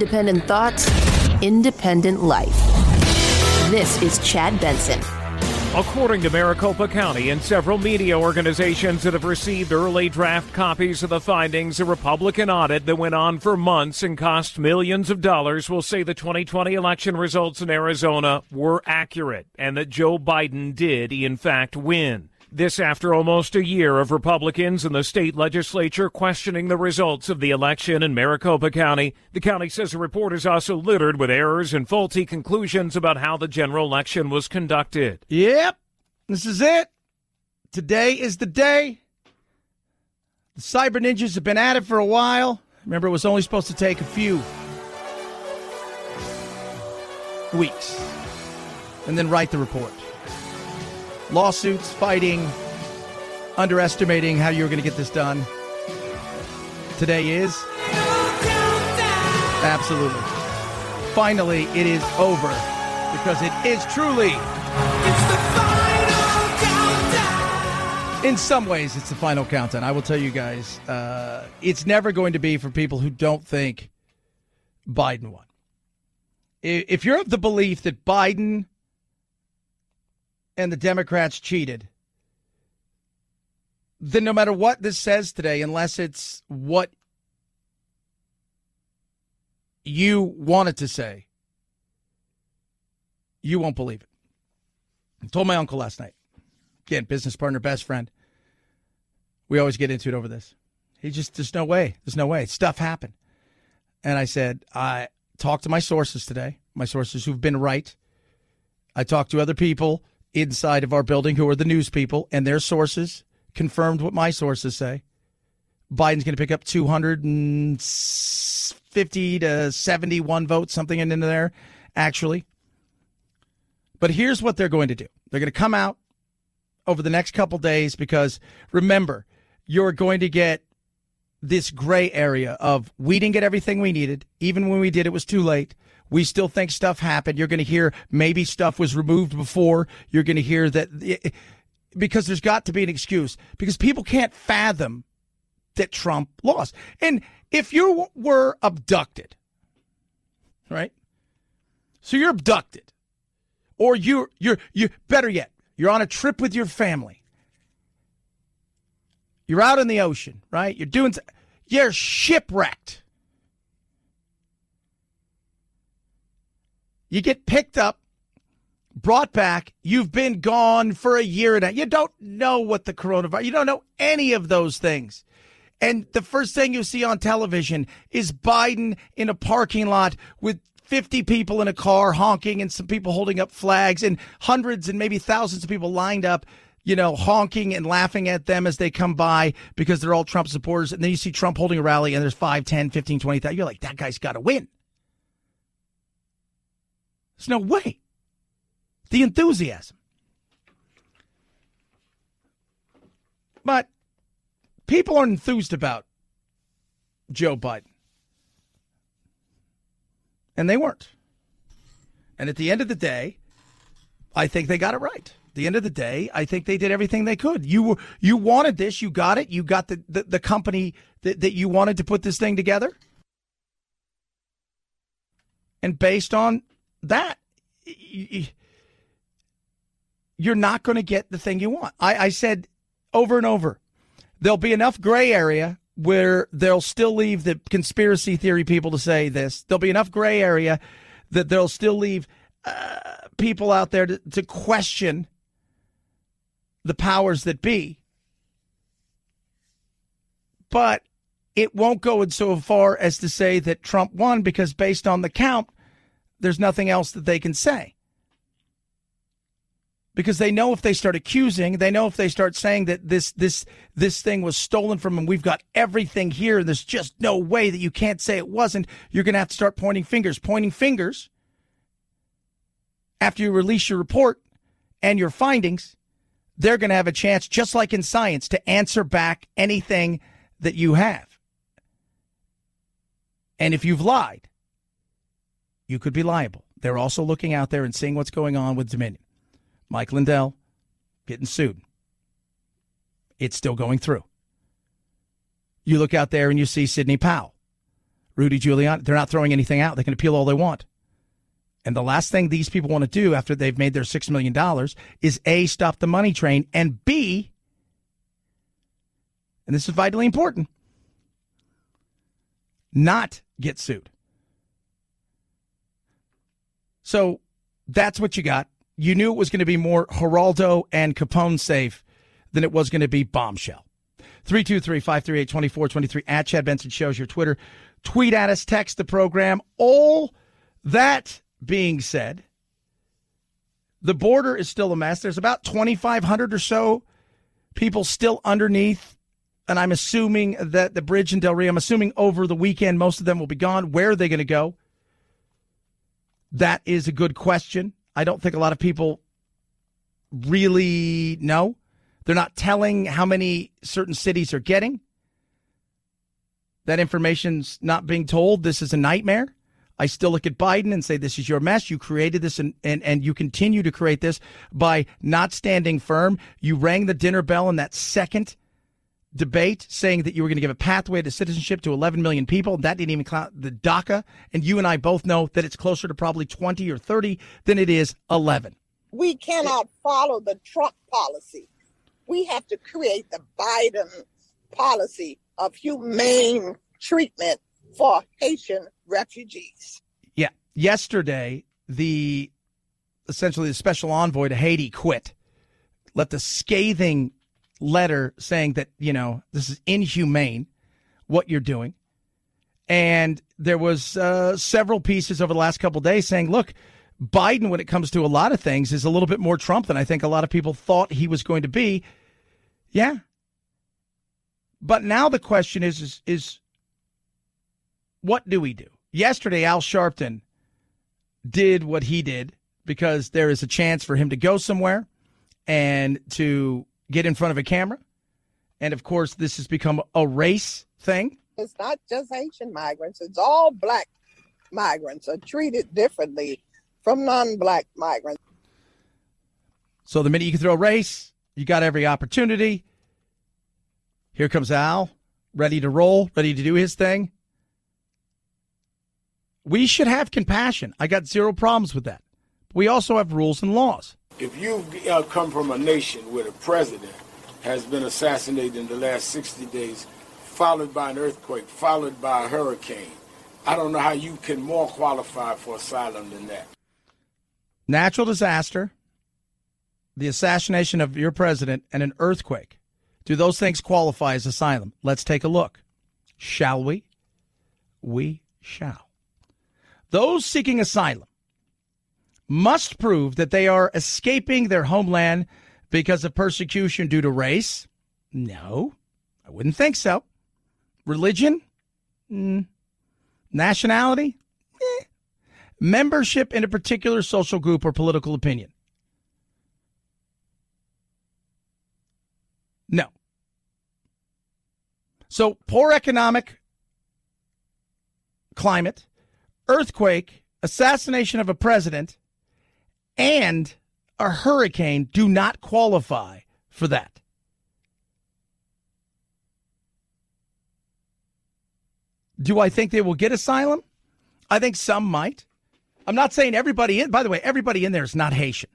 Independent thoughts, independent life. This is Chad Benson. According to Maricopa County and several media organizations that have received early draft copies of the findings, a Republican audit that went on for months and cost millions of dollars will say the 2020 election results in Arizona were accurate and that Joe Biden did, in fact, win. This after almost a year of Republicans in the state legislature questioning the results of the election in Maricopa County. The county says the report is also littered with errors and faulty conclusions about how the general election was conducted. Yep. This is it. Today is the day. The cyber ninjas have been at it for a while. Remember, it was only supposed to take a few weeks and then write the report. Lawsuits, fighting, underestimating how you were going to get this done. Today is. Absolutely. Finally, it is over because it is truly. In some ways, it's the final countdown. I will tell you guys, uh, it's never going to be for people who don't think Biden won. If you're of the belief that Biden and the Democrats cheated, then no matter what this says today, unless it's what you want it to say, you won't believe it. I told my uncle last night. Again, business partner, best friend. We always get into it over this. He just, there's no way. There's no way. Stuff happened. And I said, I talked to my sources today, my sources who've been right. I talked to other people inside of our building who are the news people, and their sources confirmed what my sources say. Biden's going to pick up 250 to 71 votes, something in there, actually. But here's what they're going to do they're going to come out over the next couple days because remember, you're going to get this gray area of we didn't get everything we needed. Even when we did, it was too late. We still think stuff happened. You're going to hear maybe stuff was removed before. You're going to hear that because there's got to be an excuse because people can't fathom that Trump lost. And if you were abducted, right? So you're abducted or you're, you're, you better yet, you're on a trip with your family. You're out in the ocean, right? You're doing, you're shipwrecked. You get picked up, brought back. You've been gone for a year now. You don't know what the coronavirus, you don't know any of those things. And the first thing you see on television is Biden in a parking lot with 50 people in a car honking and some people holding up flags and hundreds and maybe thousands of people lined up, you know, honking and laughing at them as they come by because they're all Trump supporters. And then you see Trump holding a rally and there's 5, 10, 15, 20,000. You're like, that guy's got to win. There's no way. The enthusiasm. But people are enthused about Joe Biden. And they weren't. And at the end of the day, I think they got it right. The end of the day, I think they did everything they could. You were you wanted this, you got it, you got the, the, the company that, that you wanted to put this thing together. And based on that, you're not going to get the thing you want. I, I said over and over, there'll be enough gray area where they'll still leave the conspiracy theory people to say this. There'll be enough gray area that they'll still leave uh, people out there to, to question the powers that be. But it won't go so far as to say that Trump won because, based on the count, there's nothing else that they can say because they know if they start accusing, they know if they start saying that this this this thing was stolen from them, we've got everything here, and there's just no way that you can't say it wasn't. You're going to have to start pointing fingers, pointing fingers. After you release your report and your findings, they're going to have a chance, just like in science, to answer back anything that you have. And if you've lied, you could be liable. They're also looking out there and seeing what's going on with Dominion. Mike Lindell getting sued. It's still going through. You look out there and you see Sidney Powell, Rudy Giuliani. They're not throwing anything out. They can appeal all they want. And the last thing these people want to do after they've made their $6 million is A, stop the money train, and B, and this is vitally important, not get sued. So that's what you got you knew it was going to be more Geraldo and Capone safe than it was going to be bombshell. 323 538 2423 at Chad Benson shows your Twitter. Tweet at us, text the program. All that being said, the border is still a mess. There's about 2,500 or so people still underneath. And I'm assuming that the bridge in Del Rio, I'm assuming over the weekend, most of them will be gone. Where are they going to go? That is a good question. I don't think a lot of people really know. They're not telling how many certain cities are getting. That information's not being told. This is a nightmare. I still look at Biden and say, This is your mess. You created this and, and, and you continue to create this by not standing firm. You rang the dinner bell in that second debate saying that you were going to give a pathway to citizenship to 11 million people. That didn't even count the DACA. And you and I both know that it's closer to probably 20 or 30 than it is 11. We cannot follow the Trump policy. We have to create the Biden policy of humane treatment for Haitian refugees. Yeah. Yesterday, the essentially the special envoy to Haiti quit. Let the scathing letter saying that, you know, this is inhumane what you're doing. And there was uh, several pieces over the last couple days saying, look, Biden, when it comes to a lot of things, is a little bit more Trump than I think a lot of people thought he was going to be. Yeah. But now the question is, is, is what do we do? Yesterday, Al Sharpton did what he did because there is a chance for him to go somewhere and to get in front of a camera. And of course, this has become a race thing. It's not just Haitian migrants, it's all black migrants are treated differently from non black migrants. So the minute you can throw race, you got every opportunity. Here comes Al, ready to roll, ready to do his thing. We should have compassion. I got zero problems with that. We also have rules and laws if you uh, come from a nation where the president has been assassinated in the last 60 days, followed by an earthquake, followed by a hurricane, I don't know how you can more qualify for asylum than that. Natural disaster, the assassination of your president, and an earthquake. Do those things qualify as asylum? Let's take a look. Shall we? We shall. Those seeking asylum must prove that they are escaping their homeland because of persecution due to race? No, I wouldn't think so. Religion? Mm. Nationality? Eh. Membership in a particular social group or political opinion? No. So, poor economic climate, earthquake, assassination of a president, and a hurricane do not qualify for that. Do I think they will get asylum? I think some might. I'm not saying everybody in, by the way, everybody in there is not Haitian,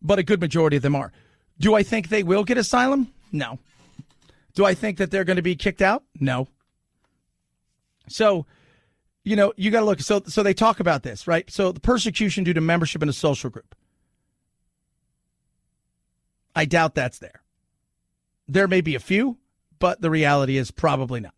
but a good majority of them are. Do I think they will get asylum? No. Do I think that they're going to be kicked out? No. So you know, you got to look. So, so they talk about this, right? So the persecution due to membership in a social group. I doubt that's there. There may be a few, but the reality is probably not.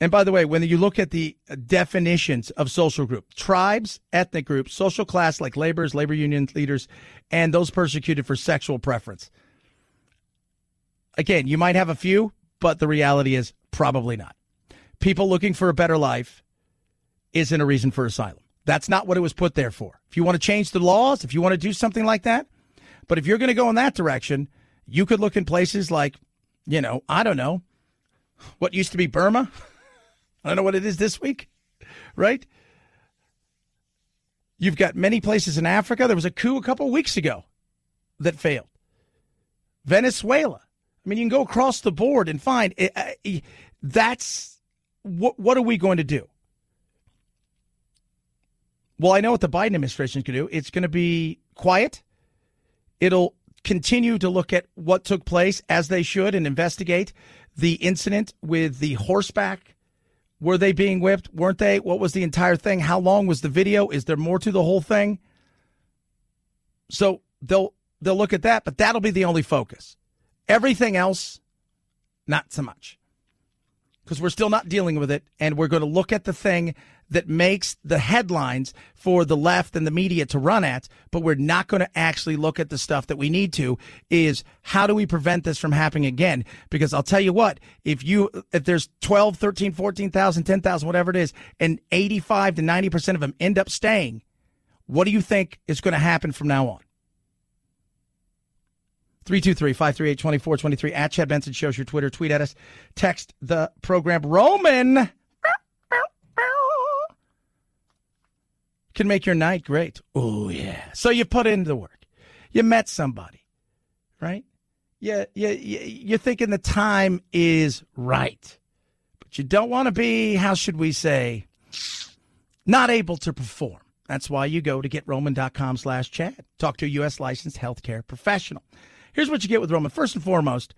And by the way, when you look at the definitions of social group, tribes, ethnic groups, social class like laborers, labor union leaders, and those persecuted for sexual preference. Again, you might have a few, but the reality is probably not. People looking for a better life isn't a reason for asylum. That's not what it was put there for. If you want to change the laws, if you want to do something like that, but if you're going to go in that direction, you could look in places like, you know, I don't know, what used to be Burma. I don't know what it is this week, right? You've got many places in Africa. There was a coup a couple weeks ago that failed. Venezuela. I mean, you can go across the board and find it, uh, that's what. What are we going to do? Well, I know what the Biden administration to do. It's going to be quiet. It'll continue to look at what took place as they should and investigate the incident with the horseback were they being whipped? Weren't they? What was the entire thing? How long was the video? Is there more to the whole thing? So they'll they'll look at that, but that'll be the only focus. Everything else, not so much. Because we're still not dealing with it, and we're going to look at the thing that makes the headlines for the left and the media to run at, but we're not going to actually look at the stuff that we need to is how do we prevent this from happening again? Because I'll tell you what, if you, if there's 12, 13, 14,000, 10,000, whatever it is, and 85 to 90% of them end up staying, what do you think is going to happen from now on? 323 538 2423 at Chad Benson shows your Twitter. Tweet at us. Text the program Roman can make your night great. Oh, yeah. So you put in the work. You met somebody, right? Yeah, yeah, you're thinking the time is right, but you don't want to be, how should we say, not able to perform. That's why you go to getroman.com slash Chad. Talk to a U.S. licensed healthcare professional. Here's what you get with Roman. First and foremost,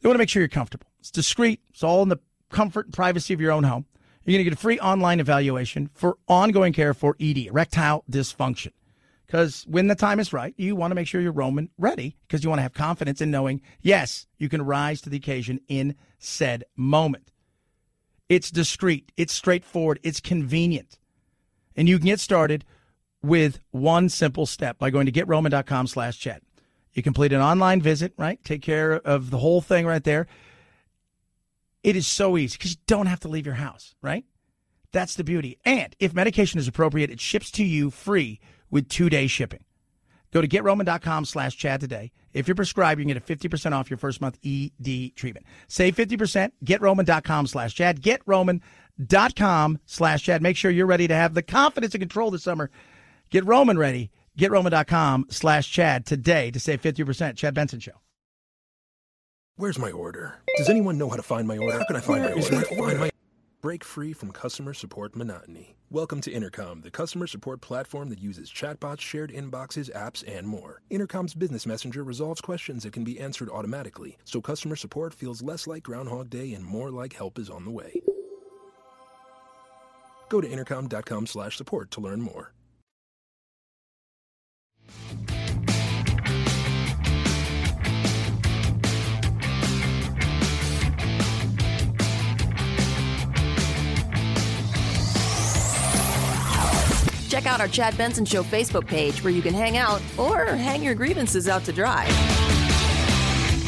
they want to make sure you're comfortable. It's discreet. It's all in the comfort and privacy of your own home. You're going to get a free online evaluation for ongoing care for ED, erectile dysfunction. Because when the time is right, you want to make sure you're Roman ready because you want to have confidence in knowing, yes, you can rise to the occasion in said moment. It's discreet, it's straightforward, it's convenient. And you can get started with one simple step by going to getroman.com slash chat. You complete an online visit, right? Take care of the whole thing right there. It is so easy because you don't have to leave your house, right? That's the beauty. And if medication is appropriate, it ships to you free with two day shipping. Go to getroman.com slash Chad today. If you're prescribed, you can get a 50% off your first month ED treatment. Save 50%, getroman.com slash Chad. Getroman.com slash Chad. Make sure you're ready to have the confidence and control this summer. Get Roman ready. Getroman.com slash Chad today to save 50%. Chad Benson Show. Where's my order? Does anyone know how to find my order? How can I find Where my order? My order? My... Break free from customer support monotony. Welcome to Intercom, the customer support platform that uses chatbots, shared inboxes, apps, and more. Intercom's business messenger resolves questions that can be answered automatically, so customer support feels less like Groundhog Day and more like help is on the way. Go to intercom.com/support to learn more. Check out our Chad Benson Show Facebook page where you can hang out or hang your grievances out to dry.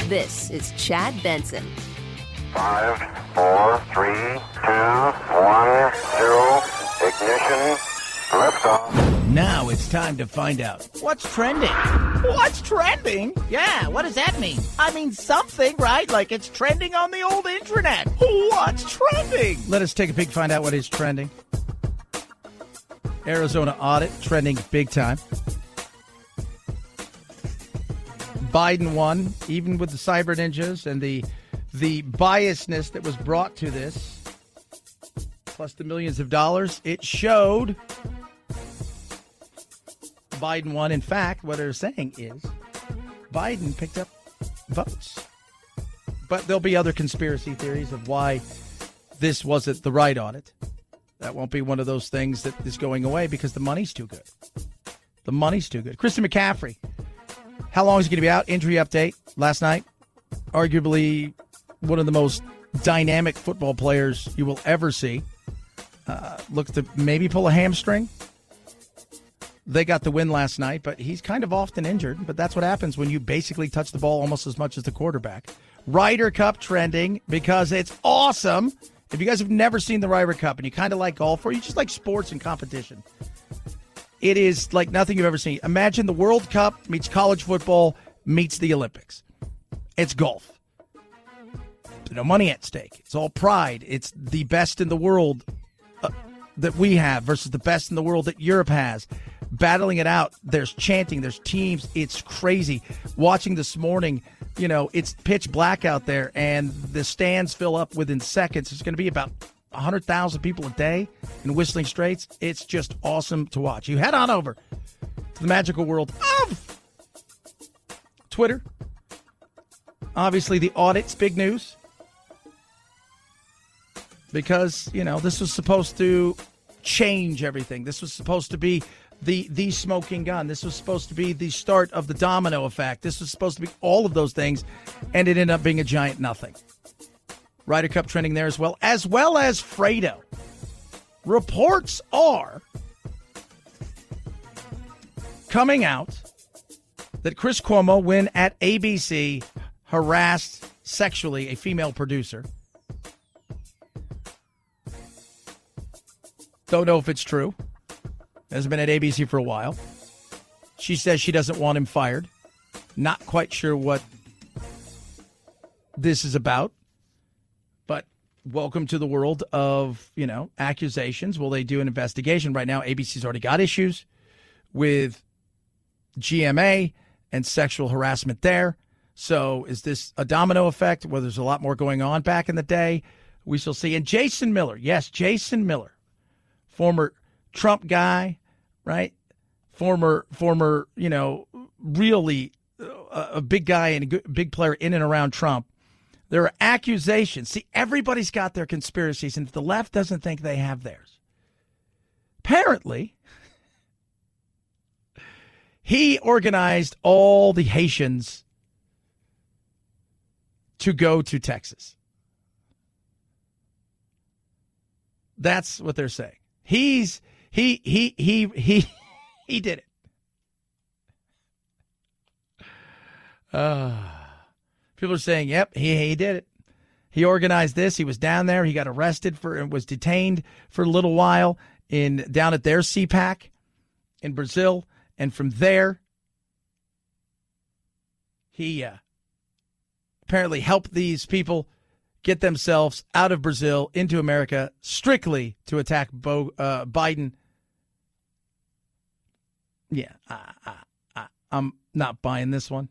This is Chad Benson. Five, four, three, two, one, zero, ignition, liftoff. Now it's time to find out what's trending. What's trending? Yeah, what does that mean? I mean something, right? Like it's trending on the old internet. What's trending? Let us take a peek, find out what is trending. Arizona audit trending big time. Biden won, even with the cyber ninjas and the the biasness that was brought to this, plus the millions of dollars. It showed Biden won. In fact, what they're saying is Biden picked up votes. But there'll be other conspiracy theories of why this wasn't the right audit. That won't be one of those things that is going away because the money's too good. The money's too good. Christian McCaffrey, how long is he going to be out? Injury update last night. Arguably one of the most dynamic football players you will ever see. Uh, looks to maybe pull a hamstring. They got the win last night, but he's kind of often injured. But that's what happens when you basically touch the ball almost as much as the quarterback. Ryder Cup trending because it's awesome. If you guys have never seen the Ryder Cup and you kind of like golf or you just like sports and competition, it is like nothing you've ever seen. Imagine the World Cup meets college football meets the Olympics. It's golf. no money at stake. It's all pride. It's the best in the world that we have versus the best in the world that Europe has. Battling it out. There's chanting. There's teams. It's crazy. Watching this morning, you know, it's pitch black out there, and the stands fill up within seconds. It's going to be about 100,000 people a day in Whistling Straits. It's just awesome to watch. You head on over to the magical world of Twitter. Obviously, the audit's big news because, you know, this was supposed to change everything. This was supposed to be the the smoking gun. This was supposed to be the start of the domino effect. This was supposed to be all of those things, and it ended up being a giant nothing. Ryder Cup trending there as well, as well as Fredo. Reports are coming out that Chris Cuomo, when at ABC, harassed sexually a female producer. Don't know if it's true. Hasn't been at ABC for a while. She says she doesn't want him fired. Not quite sure what this is about But welcome to the world of you know accusations. Will they do an investigation? Right now, ABC's already got issues with GMA and sexual harassment there. So is this a domino effect where there's a lot more going on back in the day? We shall see. And Jason Miller, yes, Jason Miller, former Trump guy, right? Former, former, you know, really uh, a big guy and a big player in and around Trump there are accusations. See, everybody's got their conspiracies, and if the left doesn't think they have theirs, apparently, he organized all the Haitians to go to Texas. That's what they're saying. He's he he he he he did it. Uh People are saying, "Yep, he he did it. He organized this. He was down there. He got arrested for and was detained for a little while in down at their CPAC in Brazil, and from there, he uh, apparently helped these people get themselves out of Brazil into America strictly to attack Bo, uh, Biden. Yeah, I, I, I, I'm not buying this one.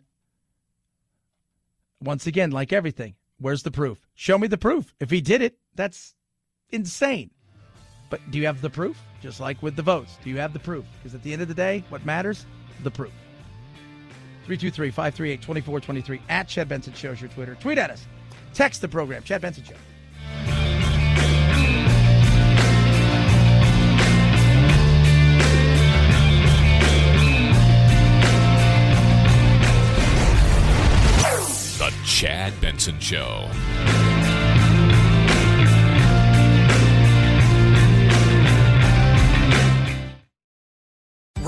Once again, like everything, where's the proof? Show me the proof. If he did it, that's insane. But do you have the proof? Just like with the votes, do you have the proof? Because at the end of the day, what matters? The proof. 323 538 2423 at Chad Benson Show's your Twitter. Tweet at us. Text the program, Chad Benson Show. The Chad Benson Show.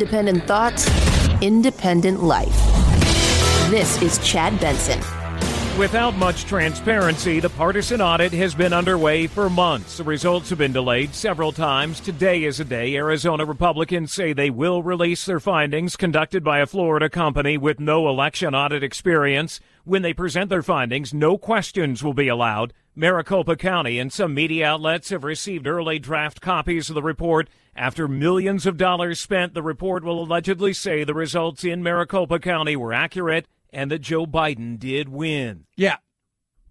Independent thoughts, independent life. This is Chad Benson. Without much transparency, the partisan audit has been underway for months. The results have been delayed several times. Today is a day Arizona Republicans say they will release their findings conducted by a Florida company with no election audit experience. When they present their findings, no questions will be allowed. Maricopa County and some media outlets have received early draft copies of the report. After millions of dollars spent, the report will allegedly say the results in Maricopa County were accurate and that Joe Biden did win. Yeah.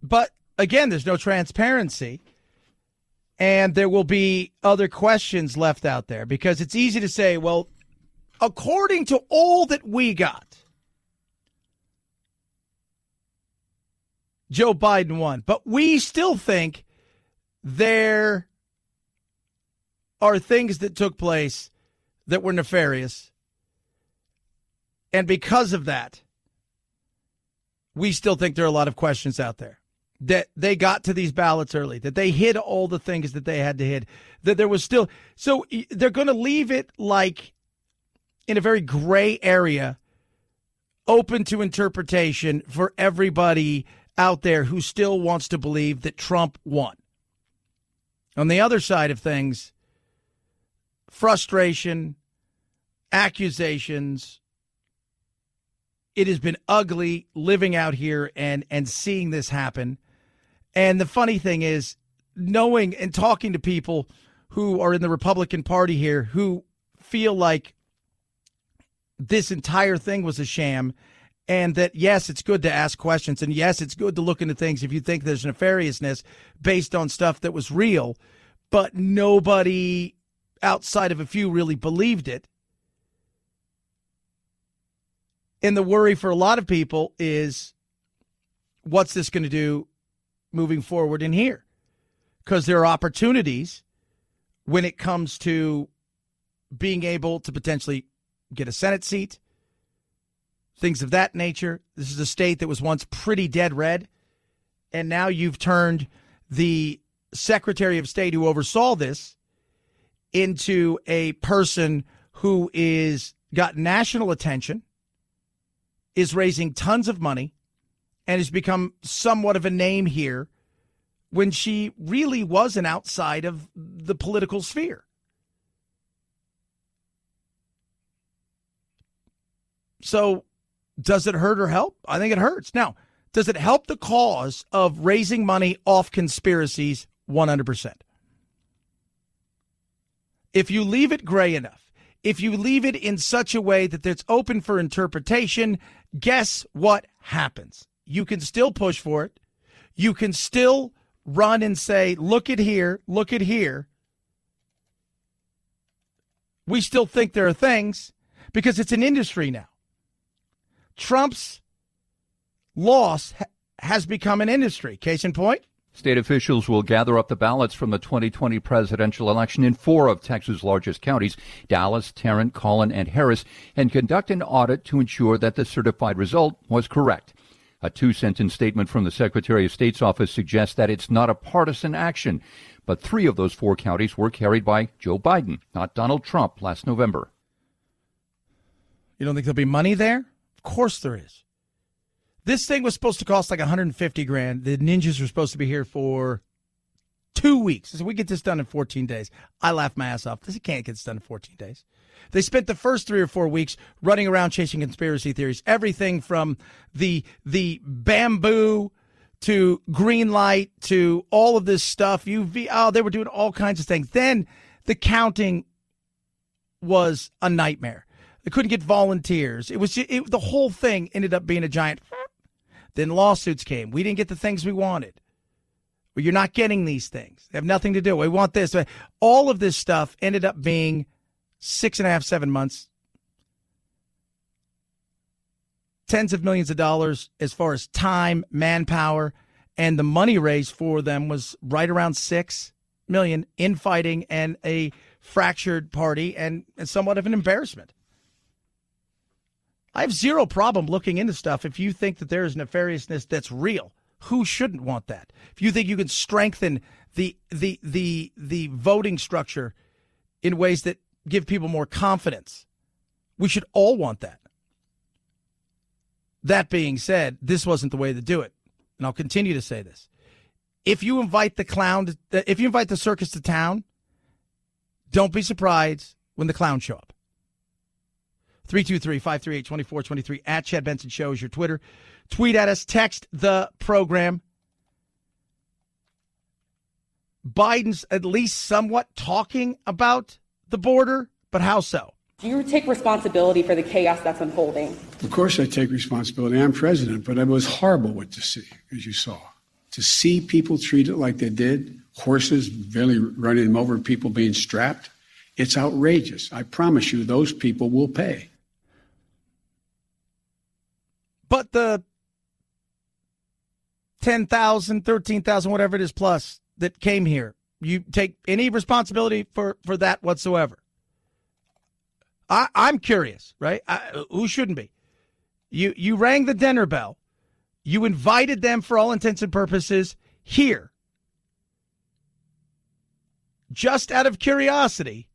But again, there's no transparency. And there will be other questions left out there because it's easy to say, well, according to all that we got, Joe Biden won. But we still think there are things that took place that were nefarious. And because of that, we still think there are a lot of questions out there. That they got to these ballots early, that they hid all the things that they had to hid, that there was still. So they're going to leave it like in a very gray area, open to interpretation for everybody out there who still wants to believe that Trump won. On the other side of things, frustration, accusations. It has been ugly living out here and and seeing this happen. And the funny thing is knowing and talking to people who are in the Republican Party here who feel like this entire thing was a sham and that yes, it's good to ask questions, and yes, it's good to look into things if you think there's nefariousness based on stuff that was real, but nobody outside of a few really believed it. And the worry for a lot of people is what's this going to do moving forward in here? Because there are opportunities when it comes to being able to potentially get a Senate seat, things of that nature. This is a state that was once pretty dead red, and now you've turned the Secretary of State who oversaw this into a person who is got national attention, is raising tons of money, and has become somewhat of a name here when she really wasn't outside of the political sphere. So does it hurt or help? I think it hurts. Now, does it help the cause of raising money off conspiracies? 100%. If you leave it gray enough, if you leave it in such a way that it's open for interpretation, guess what happens? You can still push for it. You can still run and say, look at here, look at here. We still think there are things because it's an industry now. Trump's loss ha- has become an industry. Case in point. State officials will gather up the ballots from the 2020 presidential election in four of Texas' largest counties, Dallas, Tarrant, Collin, and Harris, and conduct an audit to ensure that the certified result was correct. A two sentence statement from the Secretary of State's office suggests that it's not a partisan action, but three of those four counties were carried by Joe Biden, not Donald Trump, last November. You don't think there'll be money there? Of course there is. This thing was supposed to cost like 150 grand. The ninjas were supposed to be here for two weeks. So we get this done in 14 days. I laugh my ass off. This can't get this done in 14 days. They spent the first three or four weeks running around chasing conspiracy theories. Everything from the the bamboo to green light to all of this stuff. UV. Oh, they were doing all kinds of things. Then the counting was a nightmare. They couldn't get volunteers. It was just, it, the whole thing ended up being a giant. Then lawsuits came. We didn't get the things we wanted. Well, you're not getting these things. They have nothing to do. We want this. All of this stuff ended up being six and a half, seven months. Tens of millions of dollars as far as time, manpower, and the money raised for them was right around six million infighting and a fractured party and, and somewhat of an embarrassment. I have zero problem looking into stuff if you think that there is nefariousness that's real. Who shouldn't want that? If you think you can strengthen the the the the voting structure in ways that give people more confidence, we should all want that. That being said, this wasn't the way to do it. and I'll continue to say this. If you invite the clown, to, if you invite the circus to town, don't be surprised when the clowns show up. 323 538 2423 at Chad Benson Show is your Twitter. Tweet at us, text the program. Biden's at least somewhat talking about the border, but how so? Do you take responsibility for the chaos that's unfolding? Of course, I take responsibility. I'm president, but it was horrible what to see, as you saw. To see people treated like they did, horses barely running them over, people being strapped, it's outrageous. I promise you, those people will pay. But the 10,000, 13,000, whatever it is plus that came here, you take any responsibility for, for that whatsoever? I, I'm curious, right? I, who shouldn't be? You you rang the dinner bell. You invited them for all intents and purposes here. Just out of curiosity.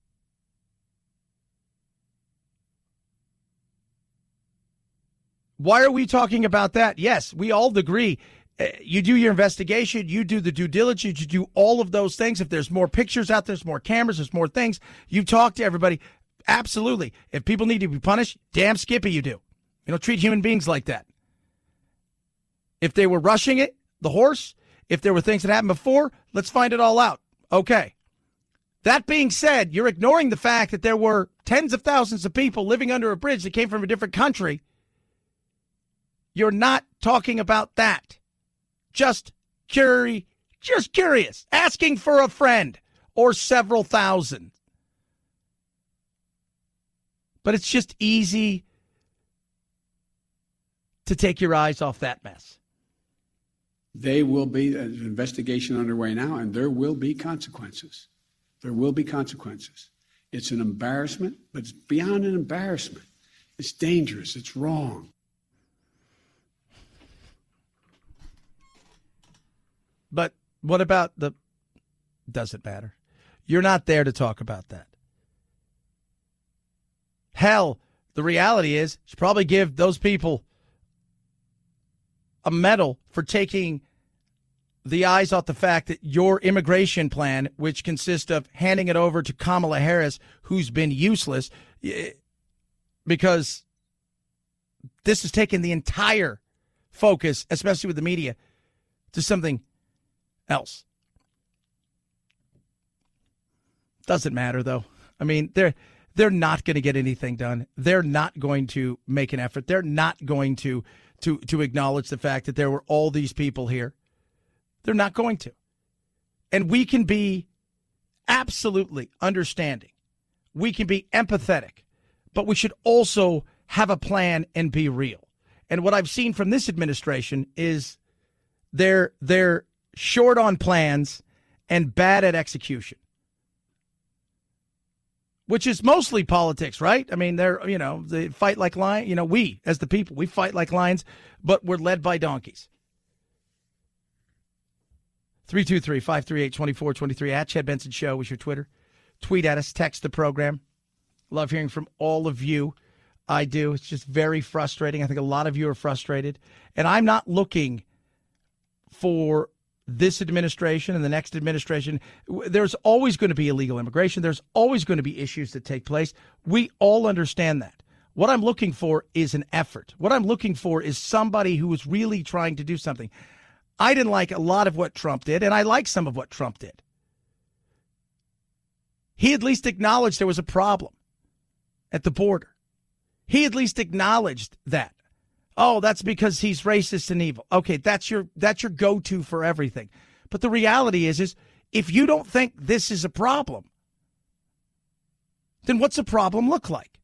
Why are we talking about that? Yes, we all agree. Uh, you do your investigation, you do the due diligence, you do all of those things. If there's more pictures out there, there's more cameras, there's more things. You talk to everybody. Absolutely. If people need to be punished, damn Skippy, you do. You don't treat human beings like that. If they were rushing it, the horse, if there were things that happened before, let's find it all out. Okay. That being said, you're ignoring the fact that there were tens of thousands of people living under a bridge that came from a different country. You're not talking about that. Just curi- just curious, asking for a friend or several thousand. But it's just easy to take your eyes off that mess. They will be an investigation underway now, and there will be consequences. There will be consequences. It's an embarrassment, but it's beyond an embarrassment. It's dangerous. It's wrong. But what about the. Doesn't matter. You're not there to talk about that. Hell, the reality is, you should probably give those people a medal for taking the eyes off the fact that your immigration plan, which consists of handing it over to Kamala Harris, who's been useless, because this has taken the entire focus, especially with the media, to something else. Doesn't matter though. I mean, they're they're not going to get anything done. They're not going to make an effort. They're not going to to to acknowledge the fact that there were all these people here. They're not going to. And we can be absolutely understanding. We can be empathetic, but we should also have a plan and be real. And what I've seen from this administration is they're they're short on plans and bad at execution which is mostly politics, right? I mean, they're, you know, they fight like lions. You know, we, as the people, we fight like lions, but we're led by donkeys. 323 538 2423 at Chad Benson Show is your Twitter. Tweet at us, text the program. Love hearing from all of you. I do. It's just very frustrating. I think a lot of you are frustrated. And I'm not looking for this administration and the next administration, there's always going to be illegal immigration. There's always going to be issues that take place. We all understand that. What I'm looking for is an effort. What I'm looking for is somebody who is really trying to do something. I didn't like a lot of what Trump did, and I like some of what Trump did. He at least acknowledged there was a problem at the border. He at least acknowledged that. Oh, that's because he's racist and evil. Okay, that's your that's your go-to for everything. But the reality is is if you don't think this is a problem, then what's a problem look like?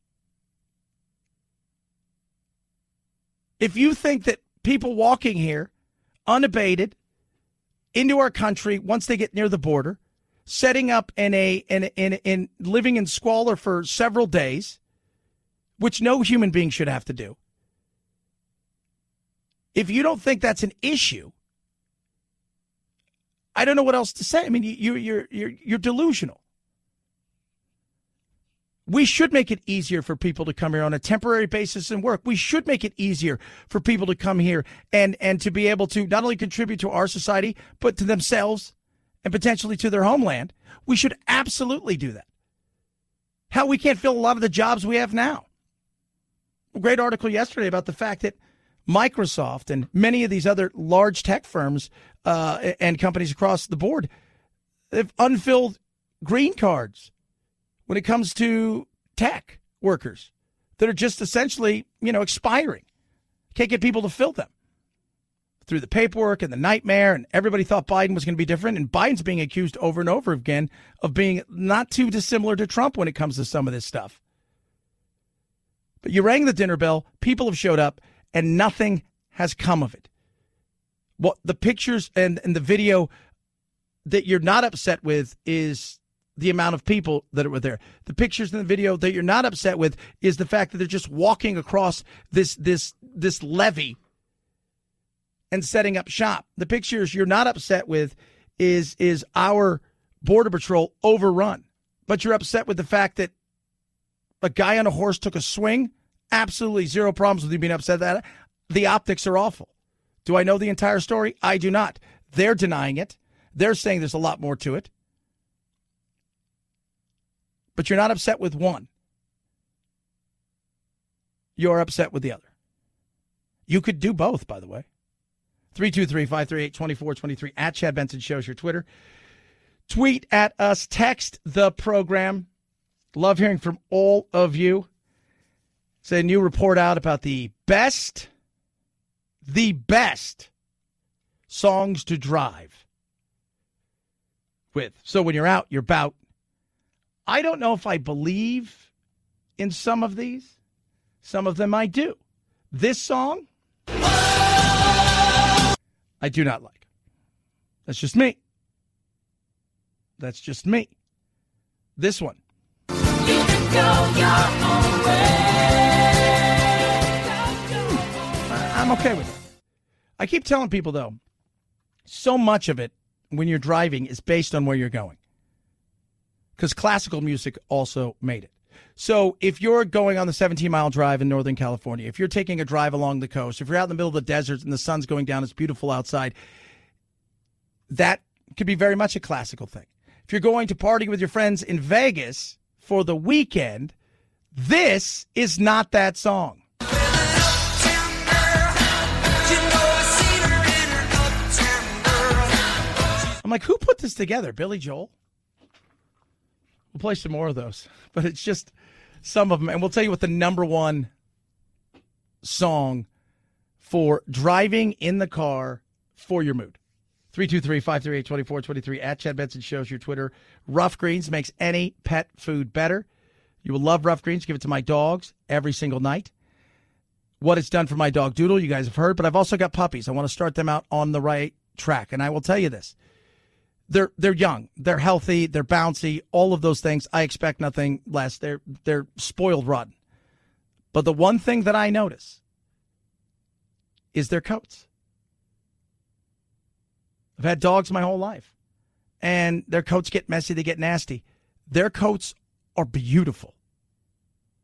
If you think that people walking here unabated into our country once they get near the border, setting up in a in in in living in squalor for several days, which no human being should have to do if you don't think that's an issue, I don't know what else to say. I mean, you, you're you're you're delusional. We should make it easier for people to come here on a temporary basis and work. We should make it easier for people to come here and, and to be able to not only contribute to our society, but to themselves and potentially to their homeland. We should absolutely do that. How we can't fill a lot of the jobs we have now. A great article yesterday about the fact that Microsoft and many of these other large tech firms uh, and companies across the board have unfilled green cards when it comes to tech workers that are just essentially, you know, expiring. Can't get people to fill them through the paperwork and the nightmare. And everybody thought Biden was going to be different. And Biden's being accused over and over again of being not too dissimilar to Trump when it comes to some of this stuff. But you rang the dinner bell, people have showed up, and nothing has come of it. What the pictures and, and the video that you're not upset with is the amount of people that were there. The pictures in the video that you're not upset with is the fact that they're just walking across this this this levee and setting up shop. The pictures you're not upset with is is our border patrol overrun. But you're upset with the fact that a guy on a horse took a swing. Absolutely zero problems with you being upset that. The optics are awful. Do I know the entire story? I do not. They're denying it. They're saying there's a lot more to it. But you're not upset with one. You're upset with the other. You could do both, by the way. 323 538 2423 at Chad Benson Shows your Twitter. Tweet at us, text the program. Love hearing from all of you. It's a new report out about the best, the best songs to drive with. So when you're out, you're about. I don't know if I believe in some of these. Some of them I do. This song, I do not like. That's just me. That's just me. This one. I'm okay with it. I keep telling people, though, so much of it when you're driving is based on where you're going. Because classical music also made it. So if you're going on the 17 mile drive in Northern California, if you're taking a drive along the coast, if you're out in the middle of the desert and the sun's going down, it's beautiful outside, that could be very much a classical thing. If you're going to party with your friends in Vegas for the weekend, this is not that song. I'm like, who put this together? Billy Joel? We'll play some more of those, but it's just some of them. And we'll tell you what the number one song for driving in the car for your mood. 323 538 2423 at Chad Benson shows your Twitter. Ruff Greens makes any pet food better. You will love Ruff Greens. Give it to my dogs every single night. What it's done for my dog Doodle, you guys have heard, but I've also got puppies. I want to start them out on the right track. And I will tell you this they're they're young, they're healthy, they're bouncy, all of those things. I expect nothing less. They're they're spoiled rotten. But the one thing that I notice is their coats. I've had dogs my whole life, and their coats get messy, they get nasty. Their coats are beautiful.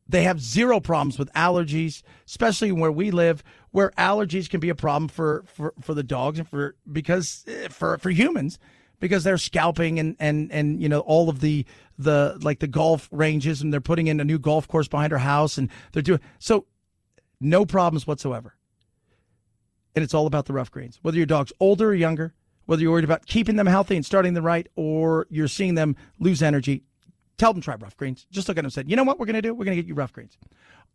They have zero problems with allergies, especially where we live, where allergies can be a problem for, for, for the dogs and for because eh, for for humans because they're scalping and and and you know all of the the like the golf ranges and they're putting in a new golf course behind her house and they're doing so no problems whatsoever. And it's all about the Ruff Greens. Whether your dog's older or younger, whether you're worried about keeping them healthy and starting them right, or you're seeing them lose energy, tell them try Ruff Greens. Just look at them and say, you know what we're going to do? We're going to get you Ruff Greens.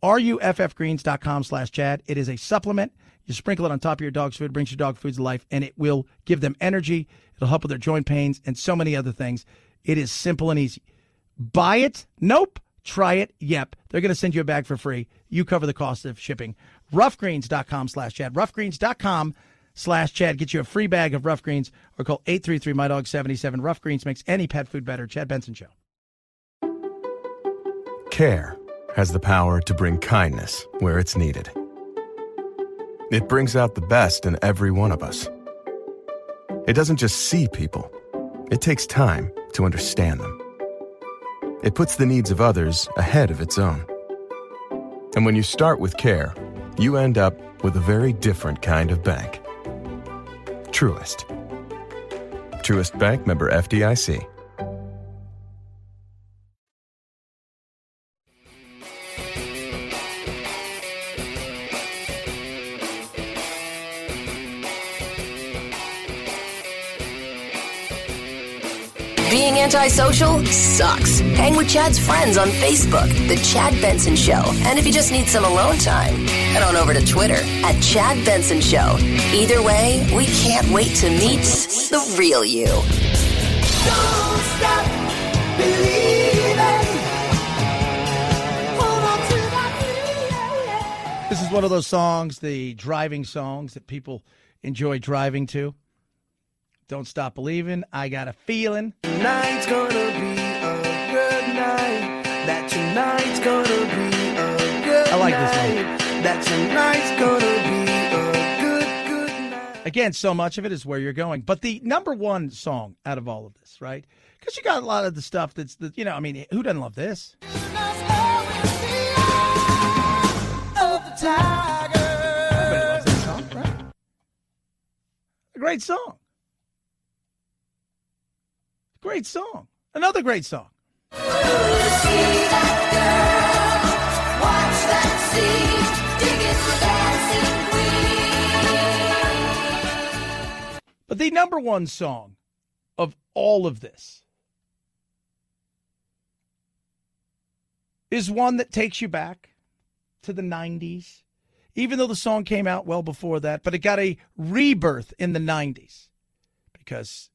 RUFFgreens.com slash Chad. It is a supplement. You sprinkle it on top of your dog's food, brings your dog foods to life, and it will give them energy. It'll help with their joint pains and so many other things. It is simple and easy. Buy it? Nope. Try it? Yep. They're going to send you a bag for free. You cover the cost of shipping. Ruffgreens.com slash Chad. Ruffgreens.com slash Chad. Get you a free bag of Ruff Greens or call 833 My Dog 77. Ruff Greens makes any pet food better. Chad Benson Show. Care has the power to bring kindness where it's needed. It brings out the best in every one of us. It doesn't just see people, it takes time to understand them. it puts the needs of others ahead of its own. And when you start with care, you end up with a very different kind of bank. Truist. Truist Bank member FDIC. Antisocial sucks. Hang with Chad's friends on Facebook, The Chad Benson Show. And if you just need some alone time, head on over to Twitter at Chad Benson Show. Either way, we can't wait to meet the real you. Don't stop believing. Hold on to that This is one of those songs, the driving songs that people enjoy driving to. Don't stop believing. I got a feeling. Tonight's gonna be a good night. That tonight's gonna be a good I like this night. That tonight's gonna be a good, good night. Again, so much of it is where you're going. But the number one song out of all of this, right? Because you got a lot of the stuff that's the, you know, I mean, who doesn't love this? Everybody loves that song, right? A great song. Great song. Another great song. But the number one song of all of this is one that takes you back to the 90s, even though the song came out well before that, but it got a rebirth in the 90s because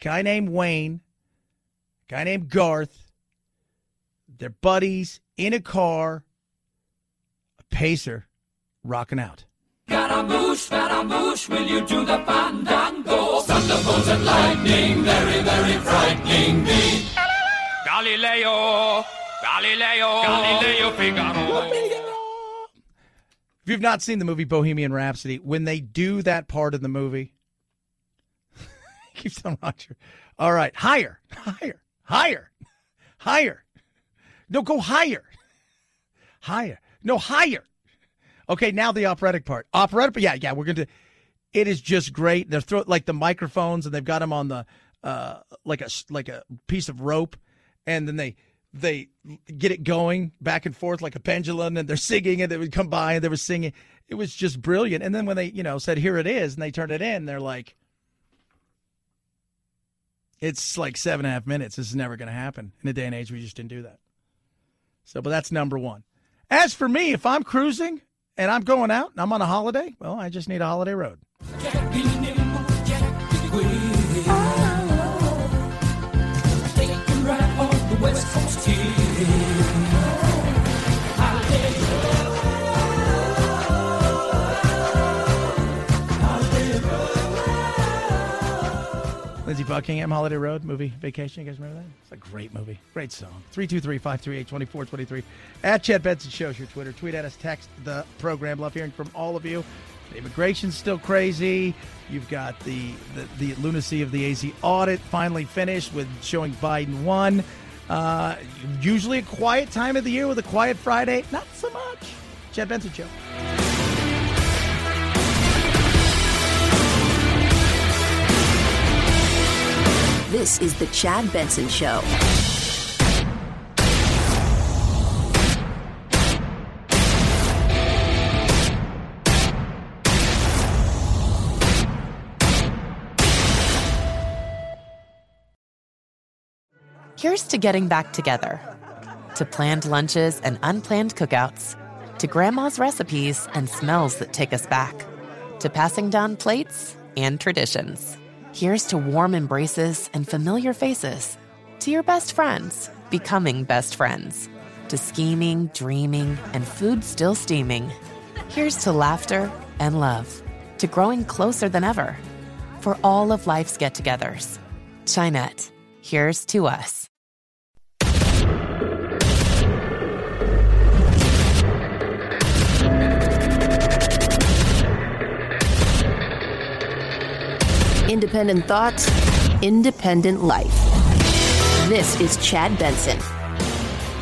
guy named Wayne, guy named Garth, they're buddies in a car, a pacer rocking out. Scaramouche, Scaramouche, will you do the fandango? Thunderbolts and lightning, very, very frightening me. Galileo, Galileo, Galileo Figaro. If you've not seen the movie Bohemian Rhapsody, when they do that part of the movie, keeps on Roger. All right, higher, higher, higher, higher. No, go higher, higher. No, higher. Okay, now the operatic part. Operatic, yeah, yeah, we're going to. It is just great. They're throw like the microphones, and they've got them on the uh like a like a piece of rope, and then they they get it going back and forth like a pendulum, and they're singing, and they would come by and they were singing. It was just brilliant. And then when they you know said here it is, and they turned it in, they're like, it's like seven and a half minutes. This is never going to happen in a day and age. We just didn't do that. So, but that's number one. As for me, if I'm cruising and I'm going out and I'm on a holiday, well, I just need a holiday road. Buckingham, Holiday Road movie, Vacation. You guys remember that? It's a great movie. Great song. 323 538 2423. At Chad Benson Shows your Twitter. Tweet at us, text the program. Love hearing from all of you. Immigration's still crazy. You've got the, the, the lunacy of the AZ audit finally finished with showing Biden won. Uh, usually a quiet time of the year with a quiet Friday. Not so much. Chad Benson Show. This is The Chad Benson Show. Here's to getting back together, to planned lunches and unplanned cookouts, to grandma's recipes and smells that take us back, to passing down plates and traditions. Here's to warm embraces and familiar faces, to your best friends becoming best friends, to scheming, dreaming, and food still steaming. Here's to laughter and love, to growing closer than ever. For all of life's get togethers, Chinette, here's to us. Independent thoughts, independent life. This is Chad Benson.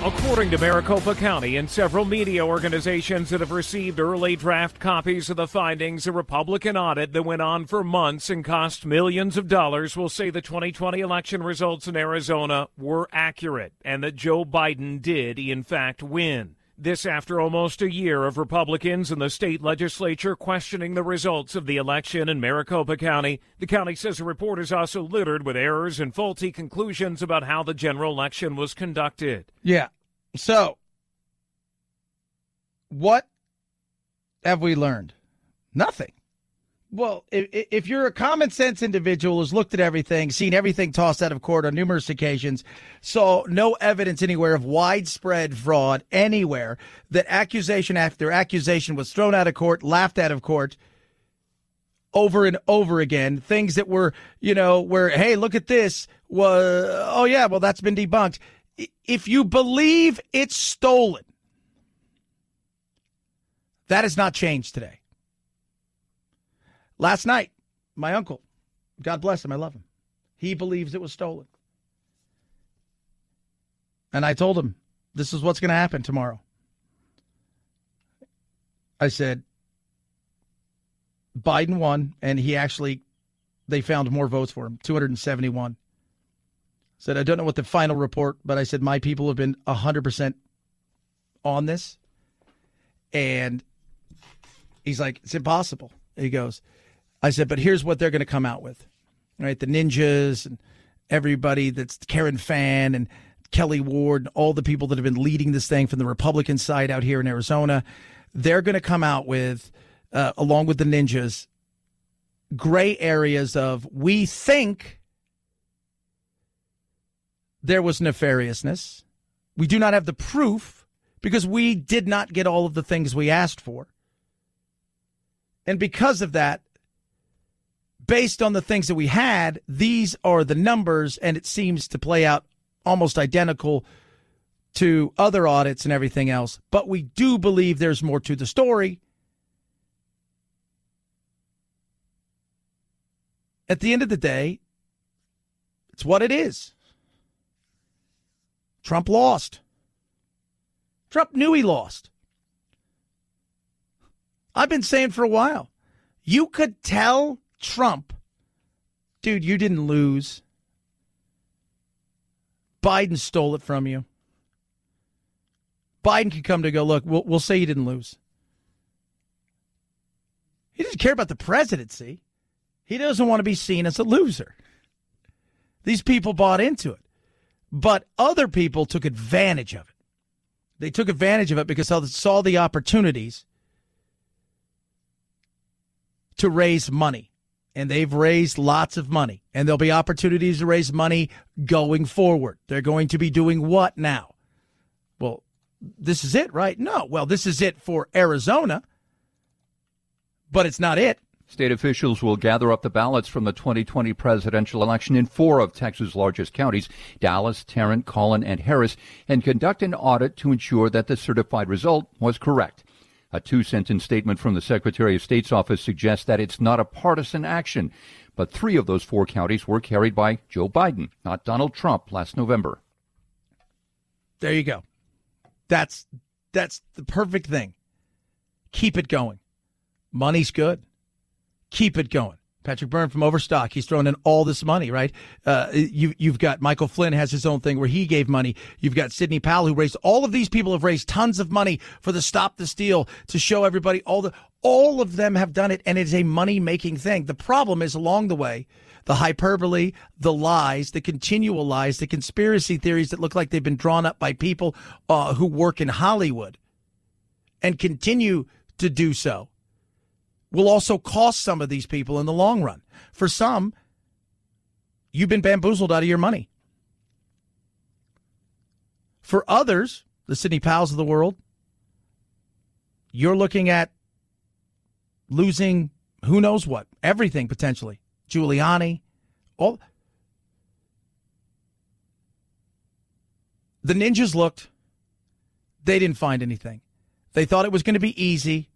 According to Maricopa County and several media organizations that have received early draft copies of the findings, a Republican audit that went on for months and cost millions of dollars will say the 2020 election results in Arizona were accurate and that Joe Biden did, in fact, win. This after almost a year of Republicans in the state legislature questioning the results of the election in Maricopa County. The county says the report is also littered with errors and faulty conclusions about how the general election was conducted. Yeah. So, what have we learned? Nothing. Well, if, if you're a common sense individual who's looked at everything, seen everything tossed out of court on numerous occasions, saw no evidence anywhere of widespread fraud anywhere, that accusation after accusation was thrown out of court, laughed out of court over and over again, things that were, you know, where, hey, look at this, was, oh yeah, well, that's been debunked. If you believe it's stolen, that has not changed today. Last night, my uncle, God bless him, I love him, he believes it was stolen. And I told him, this is what's going to happen tomorrow. I said, Biden won, and he actually, they found more votes for him 271. Said, I don't know what the final report, but I said, my people have been 100% on this. And he's like, it's impossible. He goes, I said, but here's what they're going to come out with, right? The ninjas and everybody that's Karen Fann and Kelly Ward and all the people that have been leading this thing from the Republican side out here in Arizona. They're going to come out with, uh, along with the ninjas, gray areas of we think there was nefariousness. We do not have the proof because we did not get all of the things we asked for. And because of that, based on the things that we had, these are the numbers, and it seems to play out almost identical to other audits and everything else. But we do believe there's more to the story. At the end of the day, it's what it is. Trump lost. Trump knew he lost. I've been saying for a while, you could tell Trump, dude, you didn't lose. Biden stole it from you. Biden could come to go, look, we'll, we'll say you didn't lose. He doesn't care about the presidency. He doesn't want to be seen as a loser. These people bought into it. But other people took advantage of it. They took advantage of it because they saw the opportunities to raise money and they've raised lots of money, and there'll be opportunities to raise money going forward. They're going to be doing what now? Well, this is it, right? No. Well, this is it for Arizona, but it's not it. State officials will gather up the ballots from the 2020 presidential election in four of Texas' largest counties, Dallas, Tarrant, Collin, and Harris, and conduct an audit to ensure that the certified result was correct. A two sentence statement from the Secretary of State's office suggests that it's not a partisan action, but three of those four counties were carried by Joe Biden, not Donald Trump, last November. There you go. That's that's the perfect thing. Keep it going. Money's good. Keep it going. Patrick Byrne from Overstock. He's throwing in all this money, right? Uh, you, you've got Michael Flynn has his own thing where he gave money. You've got Sidney Powell who raised all of these people have raised tons of money for the Stop the Steal to show everybody all the all of them have done it, and it is a money making thing. The problem is along the way, the hyperbole, the lies, the continual lies, the conspiracy theories that look like they've been drawn up by people uh, who work in Hollywood and continue to do so will also cost some of these people in the long run. For some, you've been bamboozled out of your money. For others, the Sidney Powells of the world, you're looking at losing who knows what, everything potentially. Giuliani, all. The ninjas looked, they didn't find anything. They thought it was going to be easy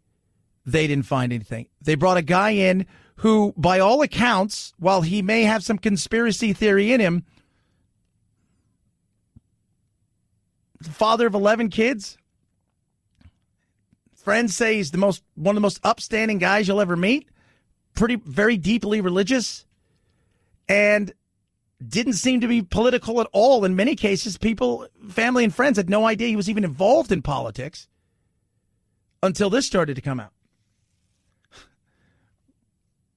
they didn't find anything. They brought a guy in who, by all accounts, while he may have some conspiracy theory in him, father of 11 kids. Friends say he's the most one of the most upstanding guys you'll ever meet. Pretty very deeply religious and didn't seem to be political at all in many cases. People, family and friends had no idea he was even involved in politics until this started to come out.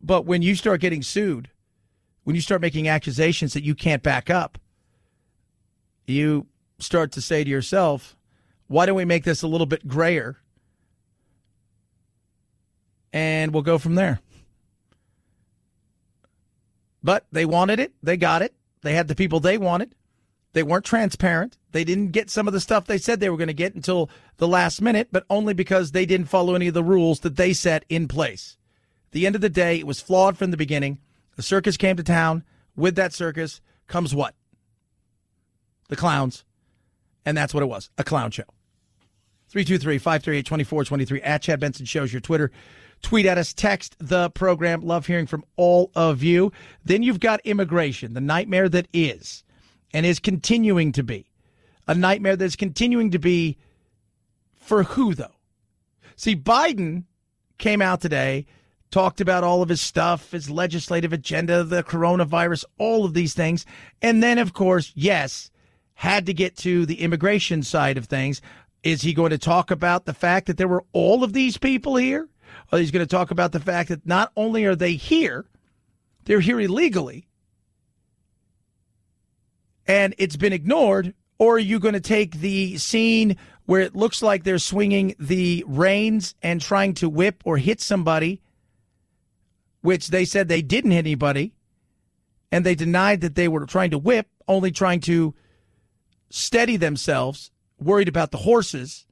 But when you start getting sued, when you start making accusations that you can't back up, you start to say to yourself, why don't we make this a little bit grayer? And we'll go from there. But they wanted it. They got it. They had the people they wanted. They weren't transparent. They didn't get some of the stuff they said they were going to get until the last minute, but only because they didn't follow any of the rules that they set in place. The end of the day, it was flawed from the beginning. The circus came to town. With that circus comes what? The clowns. And that's what it was a clown show. 323 538 2423 at Chad Benson Shows your Twitter. Tweet at us, text the program. Love hearing from all of you. Then you've got immigration, the nightmare that is and is continuing to be. A nightmare that's continuing to be for who, though? See, Biden came out today, talked about all of his stuff, his legislative agenda, the coronavirus, all of these things. And then, of course, yes, had to get to the immigration side of things. Is he going to talk about the fact that there were all of these people here? Or he's going to talk about the fact that not only are they here, they're here illegally, and it's been ignored, or are you going to take the scene where it looks like they're swinging the reins and trying to whip or hit somebody, which they said they didn't hit anybody, and they denied that they were trying to whip, only trying to steady themselves, worried about the horses.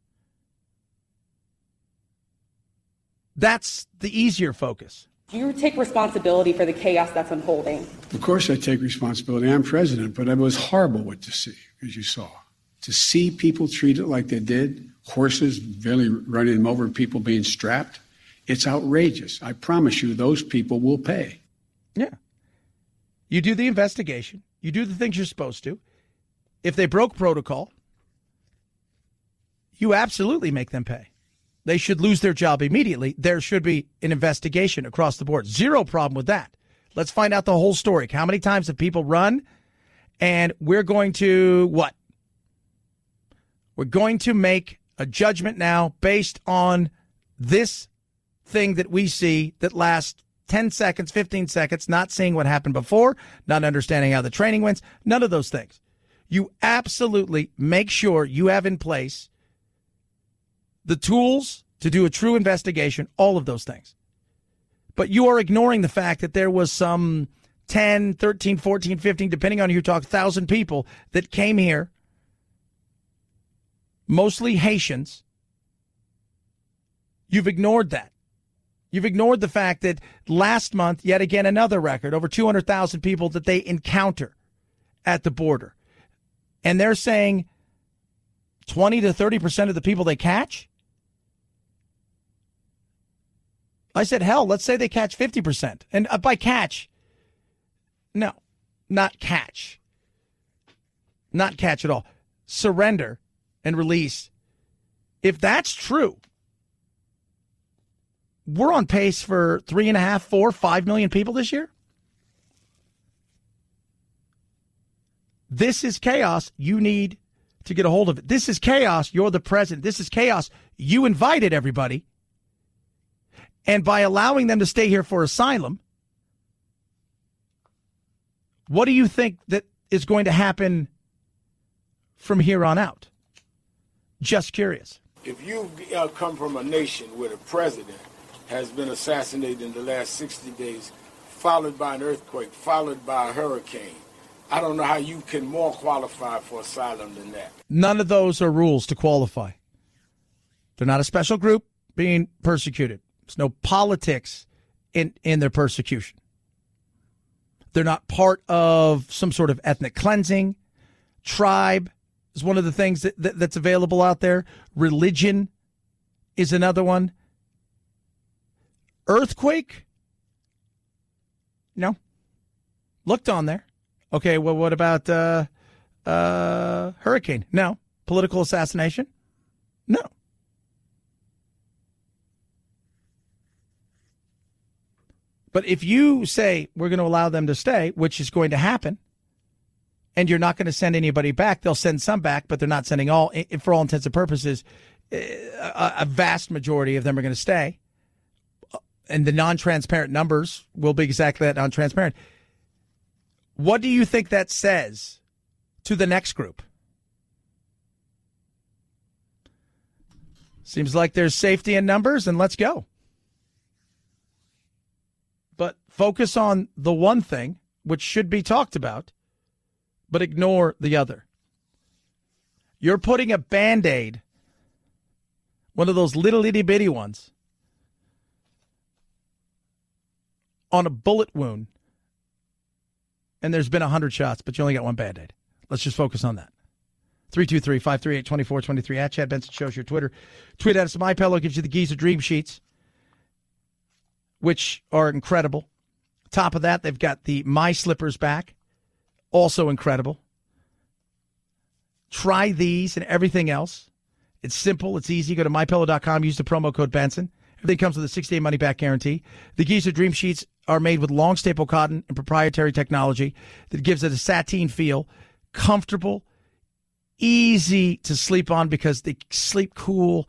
That's the easier focus. Do you take responsibility for the chaos that's unfolding? Of course, I take responsibility. I'm president, but it was horrible what to see, as you saw. To see people treated like they did, horses barely running them over, people being strapped, it's outrageous. I promise you, those people will pay. Yeah. You do the investigation, you do the things you're supposed to. If they broke protocol, you absolutely make them pay. They should lose their job immediately. There should be an investigation across the board. Zero problem with that. Let's find out the whole story. How many times have people run? And we're going to what? We're going to make a judgment now based on this thing that we see that lasts 10 seconds, 15 seconds, not seeing what happened before, not understanding how the training went, none of those things. You absolutely make sure you have in place the tools to do a true investigation, all of those things. But you are ignoring the fact that there was some 10, 13, 14, 15, depending on who you talk, 1,000 people that came here, mostly Haitians. You've ignored that. You've ignored the fact that last month, yet again, another record over 200,000 people that they encounter at the border. And they're saying 20 to 30% of the people they catch I said, hell, let's say they catch 50%. And uh, by catch, no, not catch. Not catch at all. Surrender and release. If that's true, we're on pace for three and a half, four, five million people this year. This is chaos. You need to get a hold of it. This is chaos. You're the president. This is chaos. You invited everybody. And by allowing them to stay here for asylum, what do you think that is going to happen from here on out? Just curious. If you uh, come from a nation with a president has been assassinated in the last 60 days, followed by an earthquake, followed by a hurricane, I don't know how you can more qualify for asylum than that. None of those are rules to qualify. They're not a special group being persecuted. There's no politics in, in their persecution. They're not part of some sort of ethnic cleansing. Tribe is one of the things that, that, that's available out there. Religion is another one. Earthquake? No. Looked on there. Okay, well, what about uh, uh, hurricane? No. political assassination? No. But if you say we're going to allow them to stay, which is going to happen, and you're not going to send anybody back, they'll send some back, but they're not sending all, for all intents and purposes, a, a vast majority of them are going to stay. And the non transparent numbers will be exactly that non transparent. What do you think that says to the next group? Seems like there's safety in numbers, and let's go. But focus on the one thing which should be talked about, but ignore the other. You're putting a band aid, one of those little itty bitty ones, on a bullet wound, and there's been 100 shots, but you only got one band aid. Let's just focus on that. 323 538 2423 at Chad Benson shows your Twitter. Tweet at us. My Pillow gives you the Giza Dream Sheets, which are incredible. Top of that, they've got the My Slippers back, also incredible. Try these and everything else. It's simple, it's easy. Go to mypillow.com, use the promo code Benson. Everything comes with a 60 day money back guarantee. The Giza Dream Sheets are made with long staple cotton and proprietary technology that gives it a sateen feel, comfortable easy to sleep on because they sleep cool.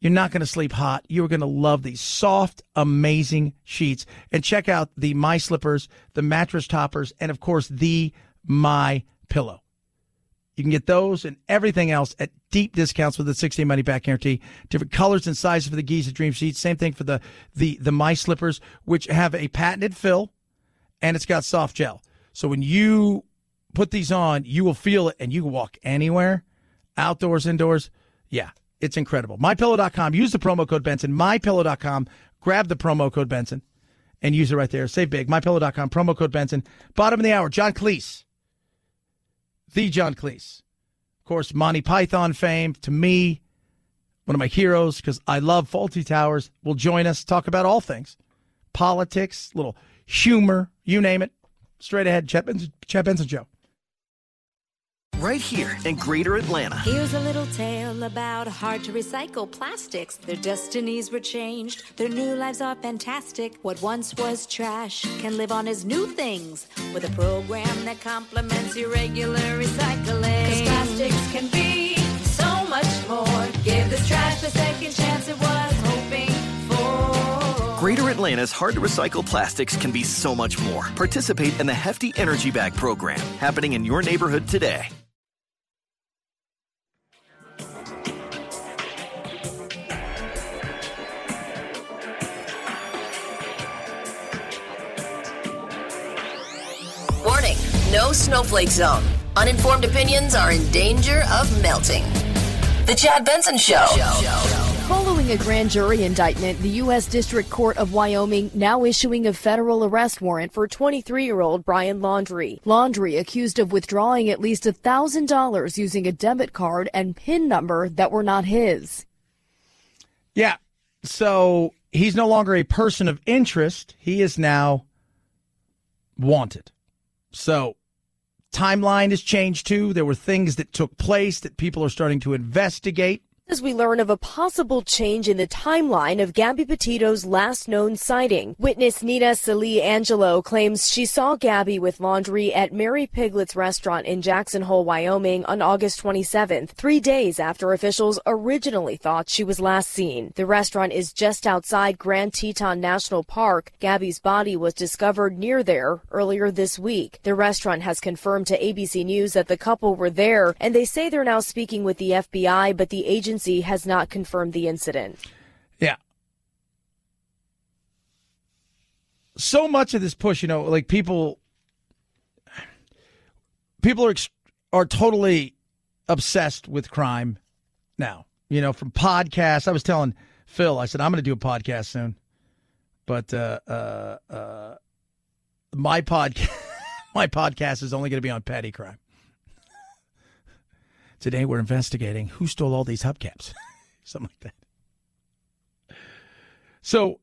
You're not going to sleep hot. You're going to love these soft, amazing sheets. And check out the My Slippers, the mattress toppers, and of course, the My Pillow. You can get those and everything else at deep discounts with the 60 money back guarantee. Different colors and sizes for the Giza Dream Sheets. Same thing for the, the, the My Slippers, which have a patented fill and it's got soft gel. So when you put these on, you will feel it and you can walk anywhere, outdoors, indoors. Yeah, it's incredible. MyPillow.com. Use the promo code Benson. MyPillow.com. Grab the promo code Benson and use it right there. Save big. MyPillow.com. Promo code Benson. Bottom of the hour. John Cleese. The John Cleese. Of course, Monty Python fame. To me, one of my heroes because I love Fawlty Towers. Will join us. Talk about all things politics, little humor, you name it. Straight ahead. Chad Benson, Chad Benson right here in Greater Atlanta. Here's a little tale about hard to recycle plastics. Their destinies were changed, their new lives are fantastic. What once was trash can live on as new things with a program that complements your regular recycling. Cause plastics can be so much more. Give this trash the second chance it was hoping for. Greater Atlanta's hard to recycle plastics can be so much more. Participate in the Hefty Energy Bag program happening in your neighborhood today. No snowflake zone. Uninformed opinions are in danger of melting. The Chad Benson Show. Following a grand jury indictment, the U.S. District Court of Wyoming now issuing a federal arrest warrant for 23 year old Brian Laundrie. Laundrie accused of withdrawing at least $1,000 using a debit card and PIN number that were not his. Yeah. So he's no longer a person of interest. He is now wanted. So timeline has changed too. There were things that took place that people are starting to investigate as we learn of a possible change in the timeline of Gabby Petito's last known sighting. Witness Nina Celie Angelo claims she saw Gabby with Laundrie at Merry Piglet's restaurant in Jackson Hole, Wyoming on August 27th, three days after officials originally thought she was last seen. The restaurant is just outside Grand Teton National Park. Gabby's body was discovered near there earlier this week. The restaurant has confirmed to ABC News that the couple were there, and they say they're now speaking with the FBI, but the agency agency has not confirmed the incident. Yeah. So much of this push, you know, like people people are are totally obsessed with crime now. You know, from podcasts. I was telling Phil, I said I'm going to do a podcast soon, but uh, uh, uh, my podcast my podcast is only going to be on petty crime. Today we're investigating who stole all these hubcaps, something like that. So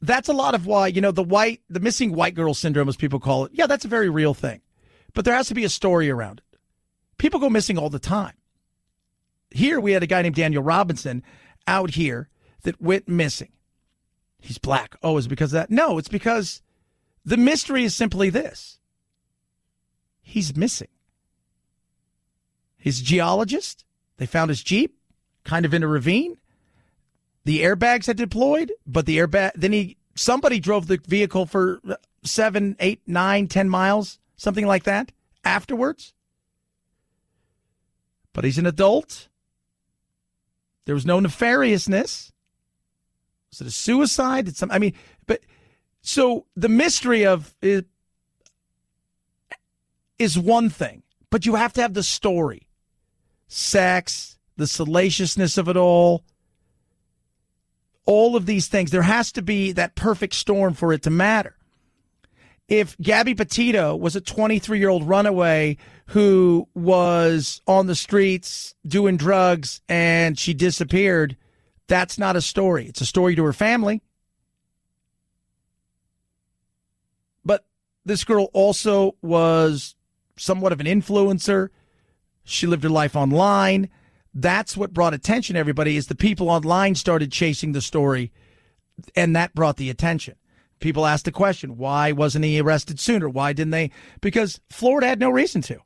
that's a lot of why, you know, the white, the missing white girl syndrome, as people call it. Yeah, that's a very real thing. But there has to be a story around it. People go missing all the time. Here we had a guy named Daniel Robinson out here that went missing. He's black. Oh, is because of that? No, it's because the mystery is simply this. He's missing. His geologist, they found his Jeep kind of in a ravine. The airbags had deployed, but the airbag, then he, somebody drove the vehicle for seven, eight, nine, ten miles, something like that afterwards. But he's an adult. There was no nefariousness. Was it a suicide? Did some? I mean, but so the mystery of is, is one thing, but you have to have the story, sex, the salaciousness of it all, all of these things. There has to be that perfect storm for it to matter. If Gabby Petito was a 23 year old runaway who was on the streets doing drugs and she disappeared, that's not a story. It's a story to her family. But this girl also was somewhat of an influencer. She lived her life online. That's what brought attention everybody is the people online started chasing the story and that brought the attention. People asked the question, why wasn't he arrested sooner? Why didn't they? Because Florida had no reason to.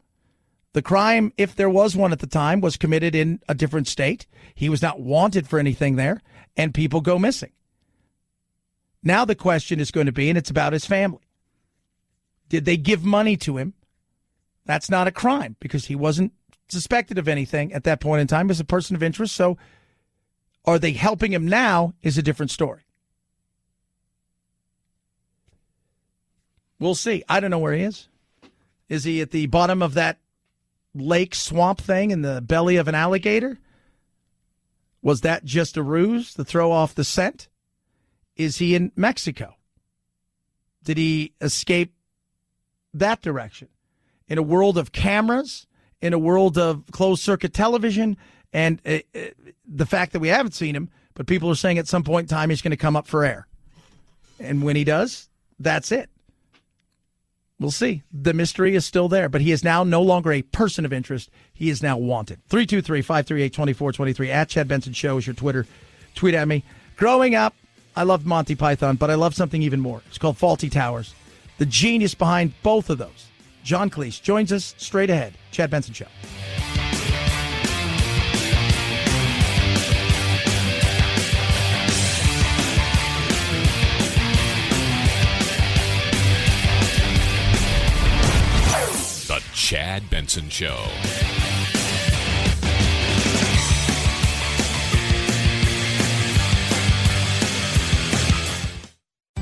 The crime, if there was one at the time, was committed in a different state. He was not wanted for anything there, and people go missing. Now the question is going to be, and it's about his family. Did they give money to him? That's not a crime because he wasn't suspected of anything at that point in time as a person of interest. So are they helping him now is a different story. We'll see. I don't know where he is. Is he at the bottom of that lake swamp thing in the belly of an alligator? Was that just a ruse to throw off the scent? Is he in Mexico? Did he escape that direction? In a world of cameras, in a world of closed circuit television, and uh, uh, the fact that we haven't seen him, but people are saying at some point in time he's going to come up for air. And when he does, that's it. We'll see. The mystery is still there, but he is now no longer a person of interest. He is now wanted. 323 538 2423 at Chad Benson Show is your Twitter. Tweet at me. Growing up, I loved Monty Python, but I love something even more. It's called Fawlty Towers. The genius behind both of those, John Cleese, joins us straight ahead. Chad Benson Show. The Chad Benson Show.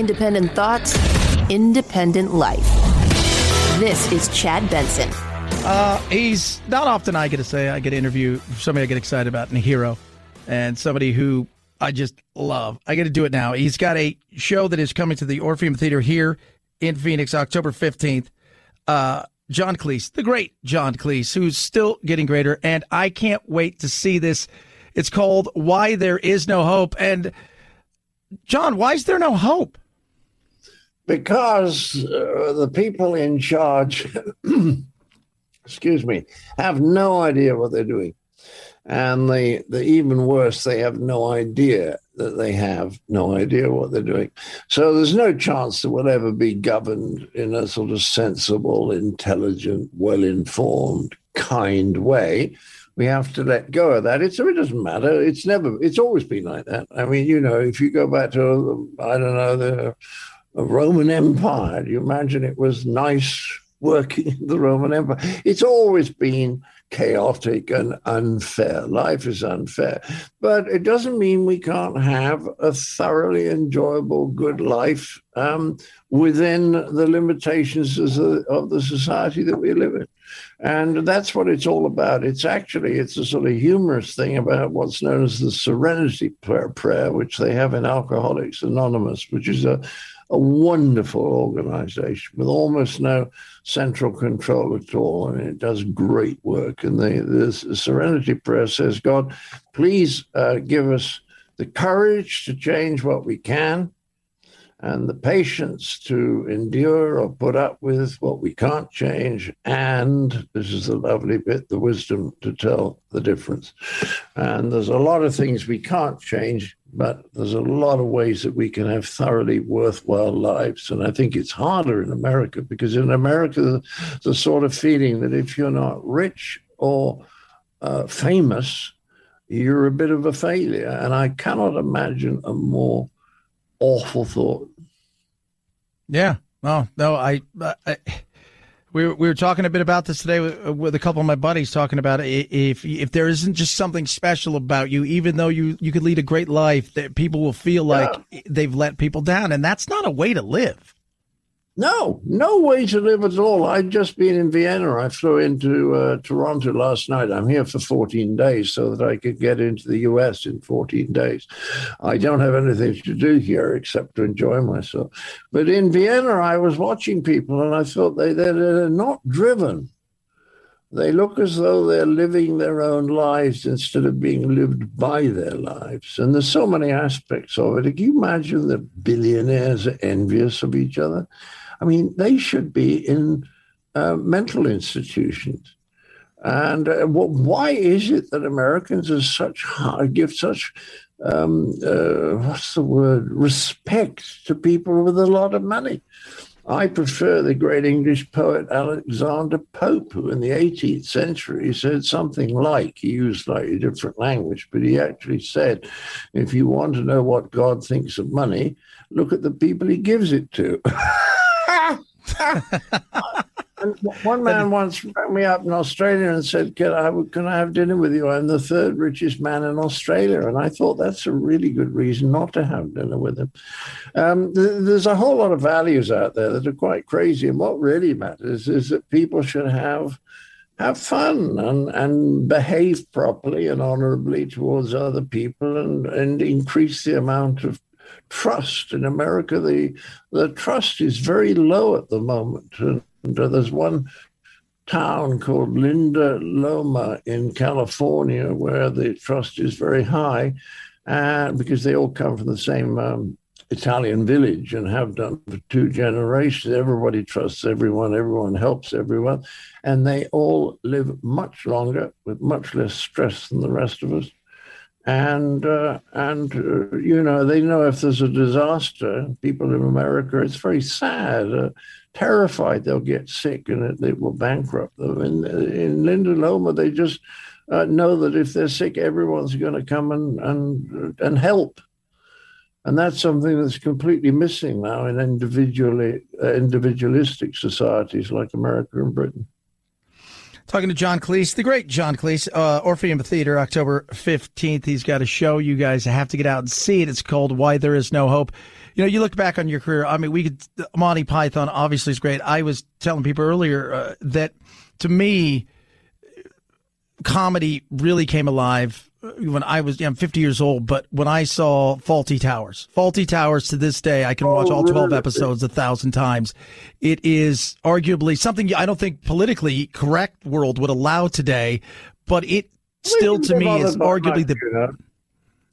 Independent thoughts, independent life. This is Chad Benson. Uh, he's not often I get to say I get to interview somebody I get excited about and a hero, and somebody who I just love. I get to do it now. He's got a show that is coming to the Orpheum Theater here in Phoenix, October fifteenth. Uh, John Cleese, the great John Cleese, who's still getting greater, and I can't wait to see this. It's called "Why There Is No Hope," and John, why is there no hope? Because uh, the people in charge, excuse me, have no idea what they're doing. And the, the even worse, they have no idea that they have no idea what they're doing. So there's no chance that we'll ever be governed in a sort of sensible, intelligent, well informed, kind way. We have to let go of that. It's, it doesn't matter. It's never, it's always been like that. I mean, you know, if you go back to, I don't know, the Roman Empire, do you imagine it was nice working in the Roman Empire. It's always been chaotic and unfair. Life is unfair. But it doesn't mean we can't have a thoroughly enjoyable, good life um, within the limitations of the, of the society that we live in. And that's what it's all about. It's actually it's a sort of humorous thing about what's known as the Serenity Prayer, which they have in Alcoholics Anonymous, which is a a wonderful organization with almost no central control at all. I mean, it does great work. And the, the Serenity Prayer says, God, please uh, give us the courage to change what we can and the patience to endure or put up with what we can't change. And this is the lovely bit the wisdom to tell the difference. And there's a lot of things we can't change, but there's a lot of ways that we can have thoroughly worthwhile lives. And I think it's harder in America because in America, the sort of feeling that if you're not rich or uh, famous, you're a bit of a failure. And I cannot imagine a more awful thought. Yeah. No, no, I, I we were, we were talking a bit about this today with, uh, with, a couple of my buddies talking about if if there isn't just something special about you, even though you you could lead a great life, that people will feel like yeah. they've let people down, and that's not a way to live. No, no way to live at all. I'd just been in Vienna. I flew into uh, Toronto last night. I'm here for 14 days so that I could get into the US in 14 days. I don't have anything to do here except to enjoy myself. But in Vienna, I was watching people and I thought they, they're, not driven. They look as though they're living their own lives instead of being lived by their lives. And there's so many aspects of it. Can you imagine that billionaires are envious of each other? I mean, they should be in uh, mental institutions. And uh, well, why is it that Americans are such give such um, uh, what's the word respect to people with a lot of money? I prefer the great English poet Alexander Pope, who in the 18th century said something like, he used slightly different language, but he actually said, if you want to know what God thinks of money, look at the people he gives it to. one man once rang me up in Australia and said, can I, can I have dinner with you? I'm the third richest man in Australia. And I thought that's a really good reason not to have dinner with him. Um, th- there's a whole lot of values out there that are quite crazy. And what really matters is that people should have have fun and, and behave properly and honorably towards other people and, and increase the amount of trust in America. The the trust is very low at the moment, and uh, there's one town called Linda Loma in California where the trust is very high, uh, because they all come from the same um, Italian village and have done for two generations. Everybody trusts everyone, everyone helps everyone, and they all live much longer with much less stress than the rest of us and uh, and uh, you know they know if there's a disaster, people in America, it's very sad, uh, terrified they'll get sick and it, it will bankrupt them. In in Linda Loma, they just uh, know that if they're sick, everyone's going to come and and and help. And that's something that's completely missing now in individually uh, individualistic societies like America and Britain. Talking to John Cleese, the great John Cleese, uh, Orpheum Theater, October 15th. He's got a show. You guys have to get out and see it. It's called Why There Is No Hope. You know, you look back on your career. I mean, we could, Monty Python obviously is great. I was telling people earlier uh, that to me, comedy really came alive when I was, yeah, I'm 50 years old, but when I saw Fawlty Towers, Fawlty Towers to this day, I can watch oh, all 12 episodes a thousand times. It is arguably something I don't think politically correct world would allow today, but it still to me is arguably the. You know?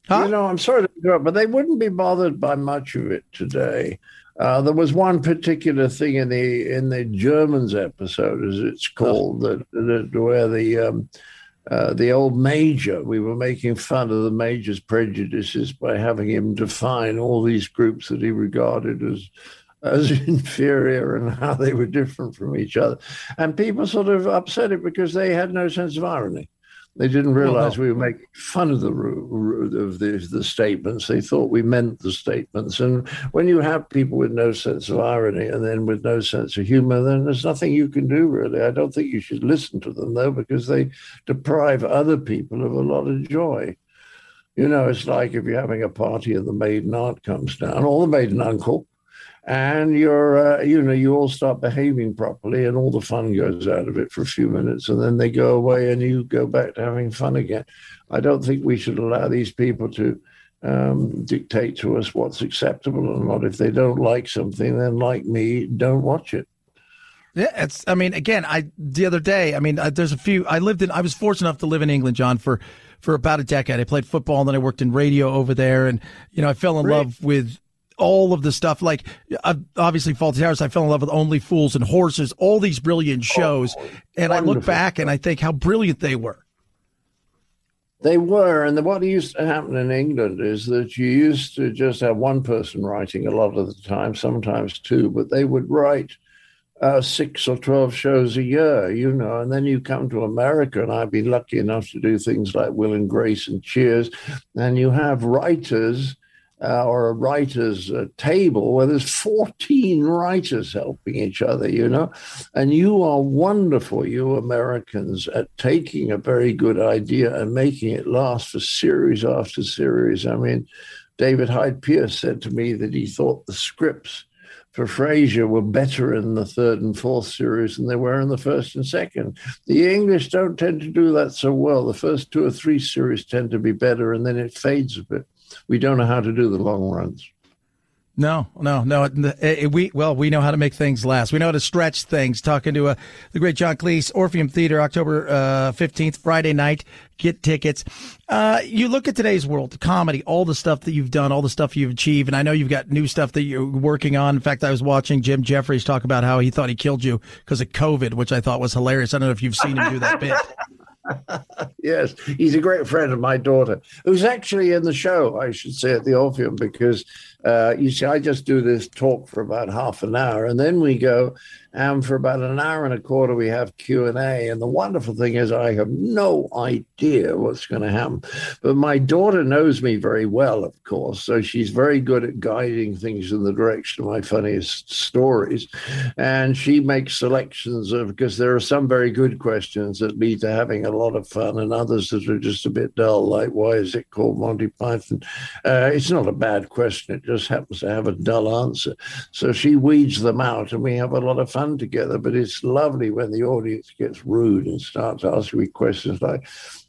Huh? you know, I'm sorry to interrupt, but they wouldn't be bothered by much of it today. Uh, there was one particular thing in the in the Germans episode, as it's called, oh. that, that where the um, uh, the old major, we were making fun of the major's prejudices by having him define all these groups that he regarded as as inferior and how they were different from each other. And people sort of upset it because they had no sense of irony. They didn't realize Well, we were making fun of the of the, the statements. They thought we meant the statements. And when you have people with no sense of irony and then with no sense of humor, then there's nothing you can do really. I don't think you should listen to them though, because they deprive other people of a lot of joy. You know, it's like if you're having a party and the maiden aunt comes down, or the maiden uncle, and you're, uh, you know, you all start behaving properly, and all the fun goes out of it for a few minutes, and then they go away, and you go back to having fun again. I don't think we should allow these people to um, dictate to us what's acceptable and not. If they don't like something, then like me, don't watch it. Yeah, it's. I mean, again, I the other day. I mean, I, there's a few. I lived in. I was fortunate enough to live in England, John, for for about a decade. I played football, and then I worked in radio over there, and you know, I fell in Great. love with all of the stuff. Like, uh, obviously, Fawlty Towers. I fell in love with Only Fools and Horses. All these brilliant shows, and I look back and I think how brilliant they were. They were, and what used to happen in England is that you used to just have one person writing a lot of the time, sometimes two, but they would write uh, six or 12 shows a year, you know, and then you come to America, and I've been lucky enough to do things like Will and Grace and Cheers, and you have writers. Uh, or a writer's uh, table where there's 14 writers helping each other, you know, and you are wonderful, you Americans, at taking a very good idea and making it last for series after series. I mean, David Hyde Pierce said to me that he thought the scripts for Frasier were better in the third and fourth series than they were in the first and second. The English don't tend to do that so well. The first two or three series tend to be better, and then it fades a bit. We don't know how to do the long runs. No, no, no. it- it- we well, we know how to make things last. We know how to stretch things. Talking to uh, the great John Cleese, Orpheum Theater, October fifteenth, Friday night. Get tickets. Uh, you look at today's world, comedy, all the stuff that you've done, all the stuff you've achieved, and I know you've got new stuff that you're working on. In fact, I was watching Jim Jefferies talk about how he thought he killed you because of COVID, which I thought was hilarious. I don't know if you've seen him do that bit. yes, he's a great friend of my daughter, who's actually in the show, I should say, at the Orpheum, because uh, you see, I just do this talk for about half an hour, and then we go, and for about an hour and a quarter, we have Q and A. And the wonderful thing is, I have no idea what's going to happen, but my daughter knows me very well, of course, so she's very good at guiding things in the direction of my funniest stories, and she makes selections of because there are some very good questions that lead to having a lot of fun, and others that are just a bit dull, like why is it called Monty Python? Uh, it's not a bad question; it just happens to have a dull answer. So she weeds them out, and we have a lot of fun together. But it's lovely when the audience gets rude and starts asking me questions like,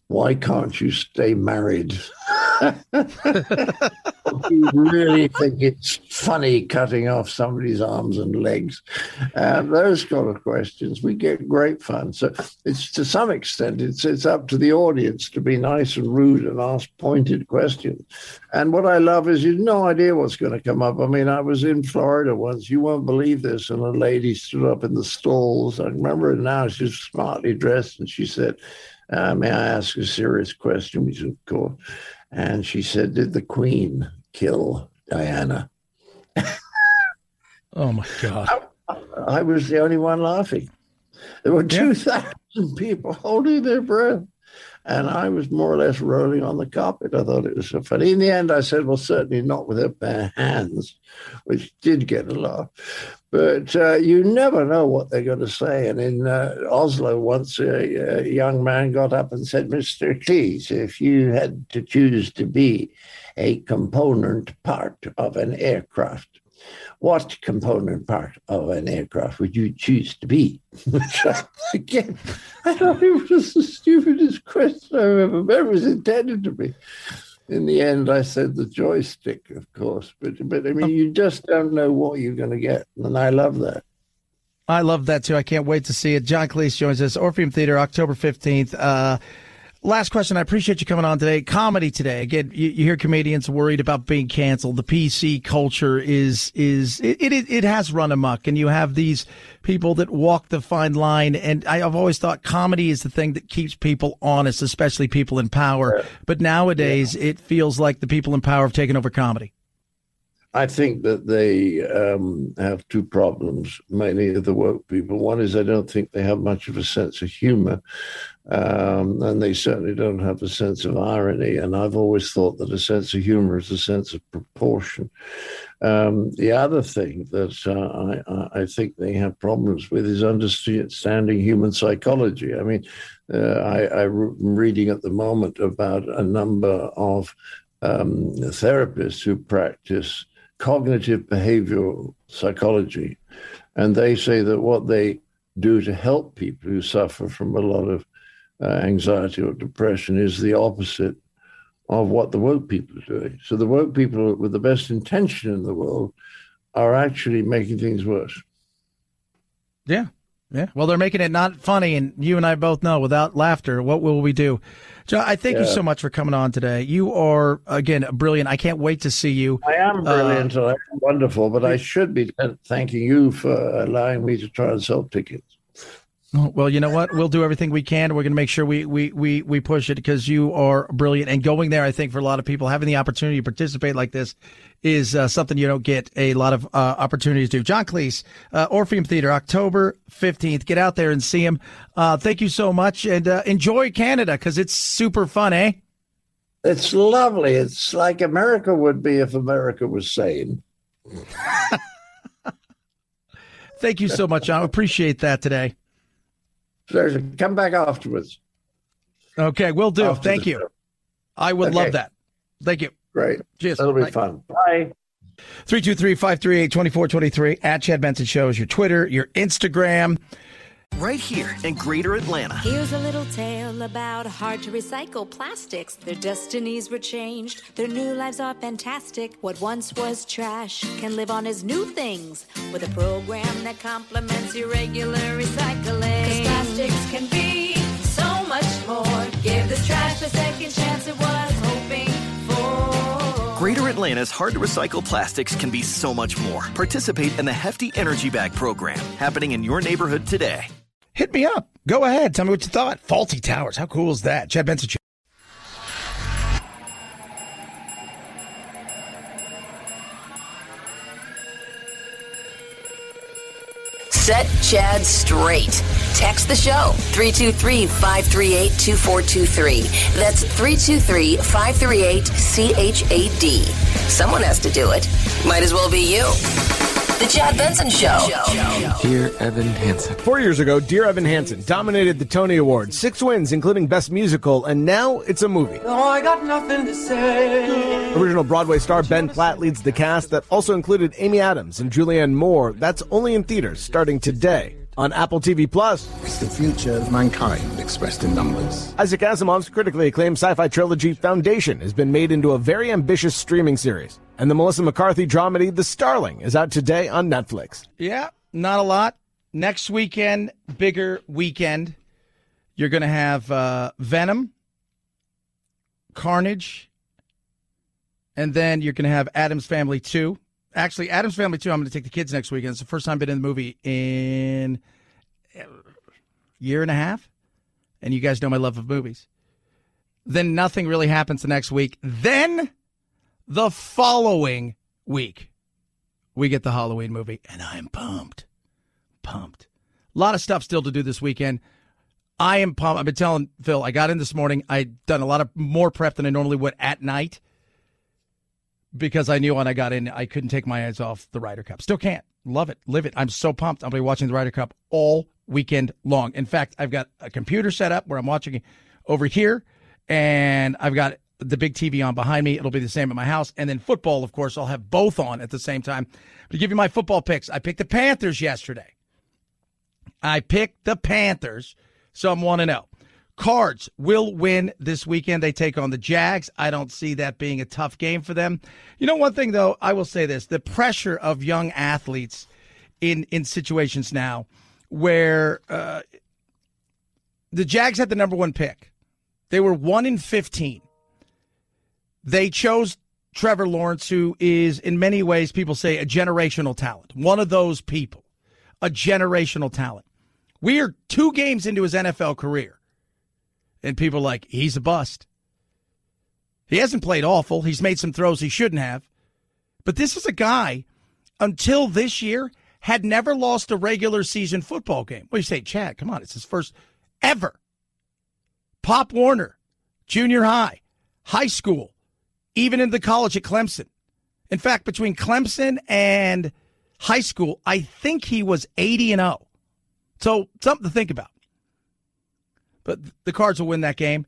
"Why can't you stay married?" you really think it's funny cutting off somebody's arms and legs? Uh, those kind of questions. We get great fun. So it's to some extent, it's it's up to the audience to be nice and rude and ask pointed questions. And what I love is you've no idea what's going to come up. I mean, I was in Florida once. You won't believe this. And a lady stood up in the stalls. I remember it now. She was smartly dressed, and she said, uh, "May I ask a serious question?" We said, "Of course." And she said, Did the Queen kill Diana? Oh my God! I was the only one laughing. There were 2,000 people holding their breath. And I was more or less rolling on the carpet. I thought it was so funny. In the end, I said, well, certainly not with her bare hands, which did get a laugh. But uh, you never know what they're going to say. And in uh, Oslo, once a, a young man got up and said, Mr. Cleese, if you had to choose to be a component part of an aircraft, what component part of an aircraft would you choose to be? Again, I thought it was the stupidest question I've ever met. It was intended to be. In the end, I said the joystick, of course. But, but I mean, you just don't know what you're going to get. And I love that. I love that too. I can't wait to see it. John Cleese joins us, Orpheum Theater, October 15th. Uh, last question. I appreciate you coming on today. Comedy today. Again, you, you hear comedians worried about being canceled. The PC culture is, is, it, it, it has run amok and you have these people that walk the fine line. And I, I've always thought comedy is the thing that keeps people honest, especially people in power. But nowadays it feels like the people in power have taken over comedy. I think that they um, have two problems, mainly of the woke people. One is I don't think they have much of a sense of humor, um, and they certainly don't have a sense of irony. And I've always thought that a sense of humor is a sense of proportion. Um, the other thing that uh, I, I, think they have problems with is understanding human psychology. I mean, uh, I, I'm reading at the moment about a number of um, therapists who practice cognitive behavioral psychology. And they say that what they do to help people who suffer from a lot of uh, anxiety or depression is the opposite of what the woke people are doing. So the woke people, with the best intention in the world, are actually making things worse. Yeah. Yeah. Well, they're making it not funny. And you and I both know without laughter, what will we do? John, I thank yeah. you so much for coming on today. You are, again, brilliant. I can't wait to see you. I am brilliant. Uh, I'm wonderful, but I should be thanking you for allowing me to try and sell tickets. Well, you know what? We'll do everything we can. We're going to make sure we, we, we, we push it because you are brilliant. And going there, I think for a lot of people, having the opportunity to participate like this is uh, something you don't get a lot of uh, opportunities to do. John Cleese, uh, Orpheum Theater, October 15th. Get out there and see him. Uh, thank you so much and uh, enjoy Canada because it's super fun, eh? It's lovely. It's like America would be if America was sane. thank you so much, John. Appreciate that today. Pleasure. Come back afterwards. Okay, we'll do. After Thank you. Show. I would okay. love that. Thank you. Great. Cheers. That'll be Bye. fun. Bye. 323-538-2423 at Chad Benson Show is your Twitter, your Instagram. Right here in Greater Atlanta. Here's a little tale about hard to recycle plastics. Their destinies were changed. Their new lives are fantastic. What once was trash can live on as new things with a program that complements your regular recycling. Cause plastics can be so much more. Give this trash the second chance it was hoping for. Greater Atlanta's hard to recycle plastics can be so much more. Participate in the Hefty Energy Bag program happening in your neighborhood today hit me up. Go ahead. Tell me what you thought. Fawlty Towers. How cool is that? Chad Benson. Set Chad straight. Text the show 323 538 2423. That's 323 538 CHAD. Someone has to do it. Might as well be you. The Chad Benson Show. Dear Evan Hansen. Four years ago, Dear Evan Hansen dominated the Tony Awards, six wins, including Best Musical, and now it's a movie. Oh, I got nothing to say. Original Broadway star Ben Platt leads the cast that also included Amy Adams and Julianne Moore. That's only in theaters starting today on Apple TV Plus. It's the future of mankind expressed in numbers. Isaac Asimov's critically acclaimed sci-fi trilogy Foundation has been made into a very ambitious streaming series. And the Melissa McCarthy dramedy The Starling is out today on Netflix. Yeah, not a lot. Next weekend, bigger weekend. You're going to have uh, Venom, Carnage, and then you're going to have Addams Family 2 actually, Addams Family too. I'm going to take the kids next weekend. It's the first time I've been in the movie in a year and a half, and you guys know my love of movies. Then nothing really happens the next week. Then the following week, we get the Halloween movie, and I'm pumped, pumped. A lot of stuff still to do this weekend. I am pumped. I've been telling Phil, I got in this morning. I'd done a lot of more prep than I normally would at night because I knew when I got in, I couldn't take my eyes off the Ryder Cup. Still can't. Love it. Live it. I'm so pumped. I'll be watching the Ryder Cup all weekend long. In fact, I've got a computer set up where I'm watching over here, and I've got the big TV on behind me. It'll be the same at my house. And then football, of course, I'll have both on at the same time. But to give you my football picks, I picked the Panthers yesterday. I picked the Panthers, so I'm 1 0. Cards will win this weekend. They take on the Jags. I don't see that being a tough game for them. You know, one thing though, I will say this: the pressure of young athletes in in situations now where uh, the Jags had the number one pick. They were one in fifteen. They chose Trevor Lawrence, who is in many ways people say a generational talent, one of those people, a generational talent. We are two games into his NFL career and people like, he's a bust. He hasn't played awful. He's made some throws he shouldn't have, But this is a guy until this year had never lost a regular season football game. Well, you say, Chad, come on, it's his first ever. Pop Warner, junior high, high school, even in the college at Clemson. In fact, between Clemson and high school, I think he was 80 and 0. So something to think about. But the Cards will win that game.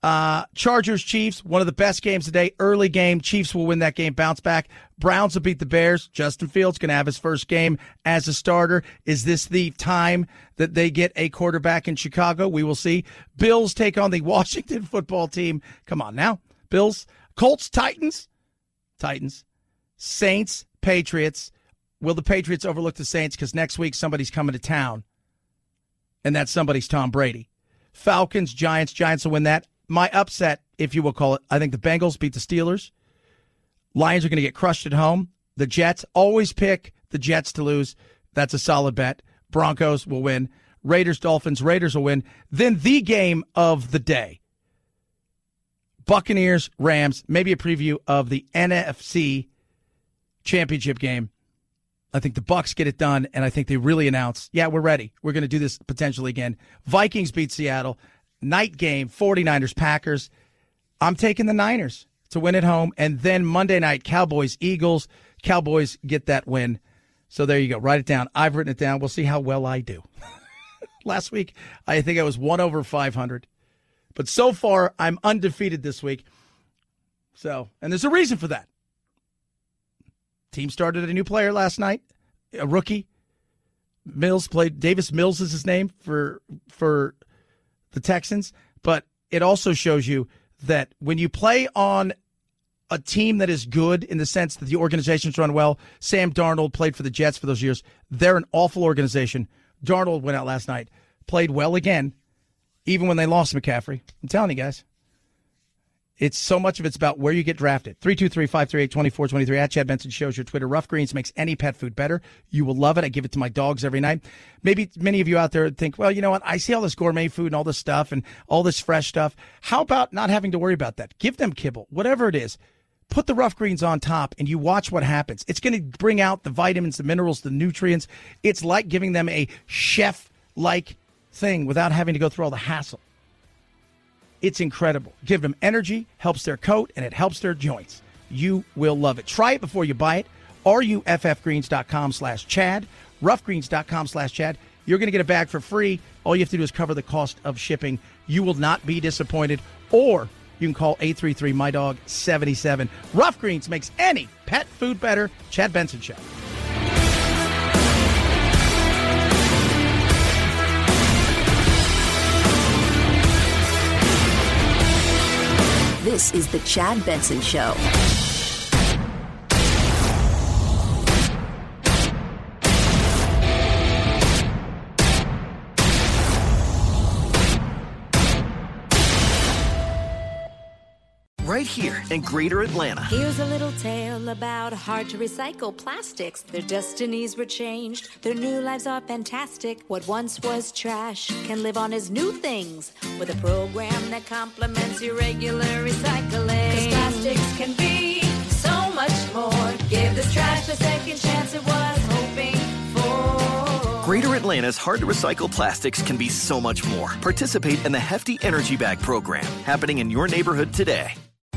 Uh, Chargers, Chiefs, one of the best games today. Early game. Chiefs will win that game, bounce back. Browns will beat the Bears. Justin Fields going to have his first game as a starter. Is this the time that they get a quarterback in Chicago? We will see. Bills take on the Washington football team. Come on now. Bills, Colts, Titans, Titans, Saints, Patriots. Will the Patriots overlook the Saints? Because next week somebody's coming to town, and that somebody's Tom Brady. Falcons, Giants. Giants will win that my upset, if you will call it, I think the Bengals beat the Steelers. Lions are going to get crushed at home. The Jets always pick the Jets to lose. That's a solid bet. Broncos will win. Raiders, Dolphins, Raiders will win. Then the game of the day Buccaneers, Rams, maybe a preview of the NFC championship game. I think the Bucs get it done, and I think they really announce, yeah, we're ready. We're going to do this potentially again. Vikings beat Seattle night game, 49ers Packers. I'm taking the Niners to win at home. And then Monday night, Cowboys Eagles. Cowboys get that win. So there you go. Write it down. I've written it down. We'll see how well I do. Last week, I think I was one over 500. But so far, I'm undefeated this week. So, and there's a reason for that. Team started a new player last night, a rookie. Mills played. Davis Mills is his name for for the Texans, but it also shows you that when you play on a team that is good in the sense that the organization's run well, Sam Darnold played for the Jets for those years. They're an awful organization. Darnold went out last night, played well again, even when they lost McCaffrey. I'm telling you guys. It's so much of it's about where you get drafted. 323-538-2423 at Chad Benson shows your Twitter. Ruff Greens makes any pet food better. You will love it. I give it to my dogs every night. Maybe many of you out there think, well, you know what? I see all this gourmet food and all this stuff and all this fresh stuff. How about not having to worry about that? Give them kibble, whatever it is. Put the Ruff Greens on top and you watch what happens. It's going to bring out the vitamins, the minerals, the nutrients. It's like giving them a chef like thing without having to go through all the hassle. It's incredible. Give them energy, helps their coat, and it helps their joints. You will love it. Try it before you buy it. RUFFgreens.com slash Chad. Ruffgreens.com slash Chad. You're going to get a bag for free. All you have to do is cover the cost of shipping. You will not be disappointed. Or you can call 833 My Dog 77. Ruff Greens makes any pet food better. Chad Benson Show. This is The Chad Benson Show. Right here in Greater Atlanta. Here's a little tale about hard to recycle plastics. Their destinies were changed, their new lives are fantastic. What once was trash can live on as new things with a program that complements your regular recycling. 'Cause plastics can be so much more. Give this trash the second chance it was hoping for. Greater Atlanta's hard to recycle plastics can be so much more. Participate in the Hefty Energy Bag program happening in your neighborhood today.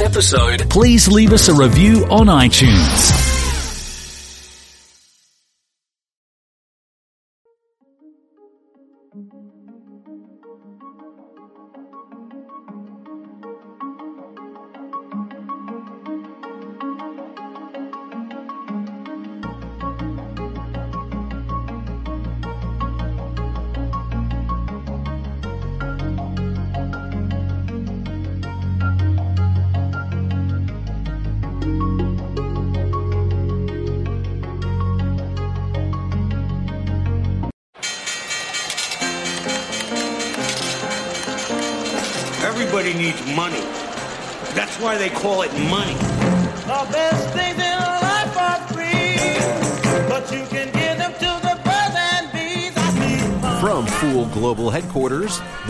Episode, please leave us a review on iTunes.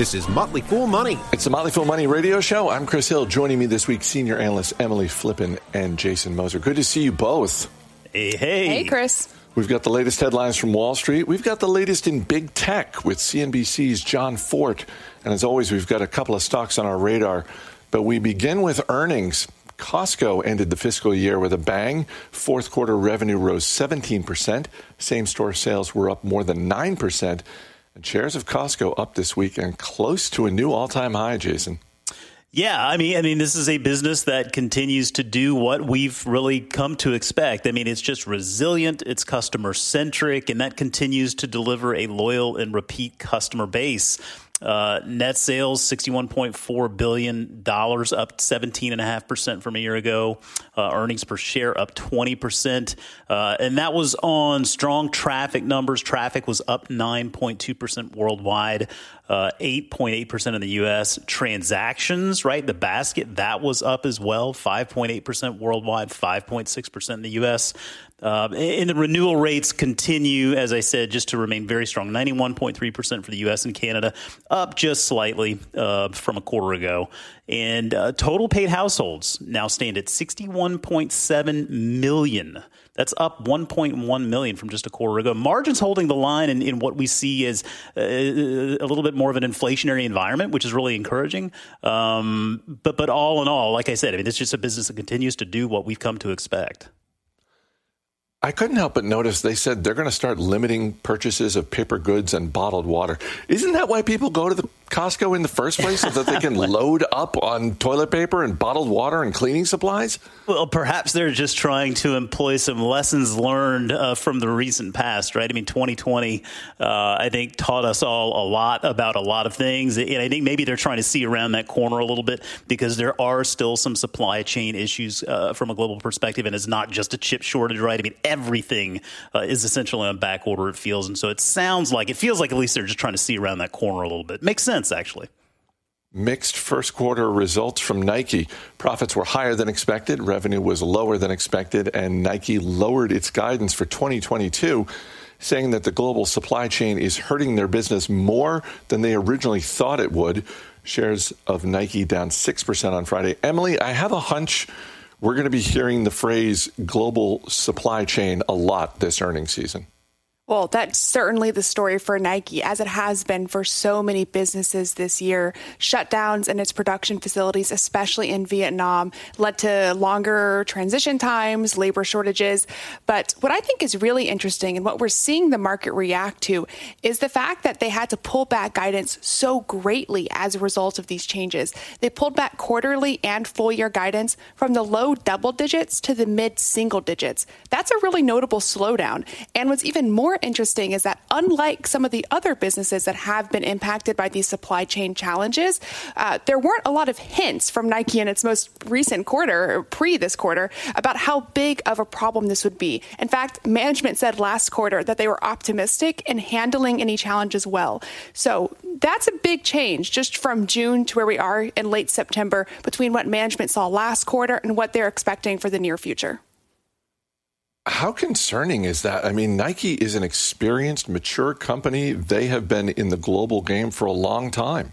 This is Motley Fool Money. It's the Motley Fool Money radio show. I'm Chris Hill. Joining me this week, senior analysts Emily Flippen and Jason Moser. Good to see you both. Hey, hey. Hey, Chris. We've got the latest headlines from Wall Street. We've got the latest in big tech with CNBC's Jon Fortt. And as always, we've got a couple of stocks on our radar. But we begin with earnings. Costco ended the fiscal year with a bang. Fourth quarter revenue rose 17%. Same store sales were up more than 9%. And shares of Costco up this week and close to a new all time high, Jason. Yeah, I mean, I mean, this is a business that continues to do what we've really come to expect. I mean, it's just resilient, it's customer centric, and that continues to deliver a loyal and repeat customer base. Uh, net sales $61.4 billion, up 17.5% from a year ago. Uh, earnings per share up 20%. Uh, and that was on strong traffic numbers. Traffic was up 9.2% worldwide. Uh, 8.8% in the U.S. Transactions, right? The basket, that was up as well. 5.8% worldwide, 5.6% in the U.S. Uh, and the renewal rates continue, as I said, just to remain very strong. 91.3% for the U.S. and Canada, up just slightly uh, from a quarter ago. And uh, total paid households now stand at 61.7 million. That's up 1.1 million from just a quarter ago. Margins holding the line in, in what we see as uh, a little bit more of an inflationary environment, which is really encouraging. Um, but but all in all, like I said, I mean, it's just a business that continues to do what we've come to expect. I couldn't help but notice they said they're going to start limiting purchases of paper goods and bottled water. Isn't that why people go to the Costco in the first place so that they can load up on toilet paper and bottled water and cleaning supplies? Well, perhaps they're just trying to employ some lessons learned uh, from the recent past, right? I mean, 2020, uh, I think, taught us all a lot about a lot of things. And I think maybe they're trying to see around that corner a little bit because there are still some supply chain issues uh, from a global perspective. And it's not just a chip shortage, right? I mean, everything uh, is essentially on back order, it feels. And so it sounds like, it feels like at least they're just trying to see around that corner a little bit. Makes sense sense, actually. Mixed first quarter results from Nike. Profits were higher than expected, revenue was lower than expected, and Nike lowered its guidance for 2022, saying that the global supply chain is hurting their business more than they originally thought it would. Shares of Nike down 6% on Friday. Emily, I have a hunch we're going to be hearing the phrase global supply chain a lot this earnings season. Well, that's certainly the story for Nike, as it has been for so many businesses this year. Shutdowns in its production facilities, especially in Vietnam, led to longer transition times, labor shortages. But what I think is really interesting and what we're seeing the market react to is the fact that they had to pull back guidance so greatly as a result of these changes. They pulled back quarterly and full year guidance from the low double digits to the mid single digits. That's a really notable slowdown. And what's even more interesting is that unlike some of the other businesses that have been impacted by these supply chain challenges, uh, there weren't a lot of hints from Nike in its most recent quarter, pre this quarter, about how big of a problem this would be. In fact, management said last quarter that they were optimistic in handling any challenges well. So that's a big change just from June to where we are in late September between what management saw last quarter and what they're expecting for the near future. How concerning is that? I mean, Nike is an experienced, mature company. They have been in the global game for a long time.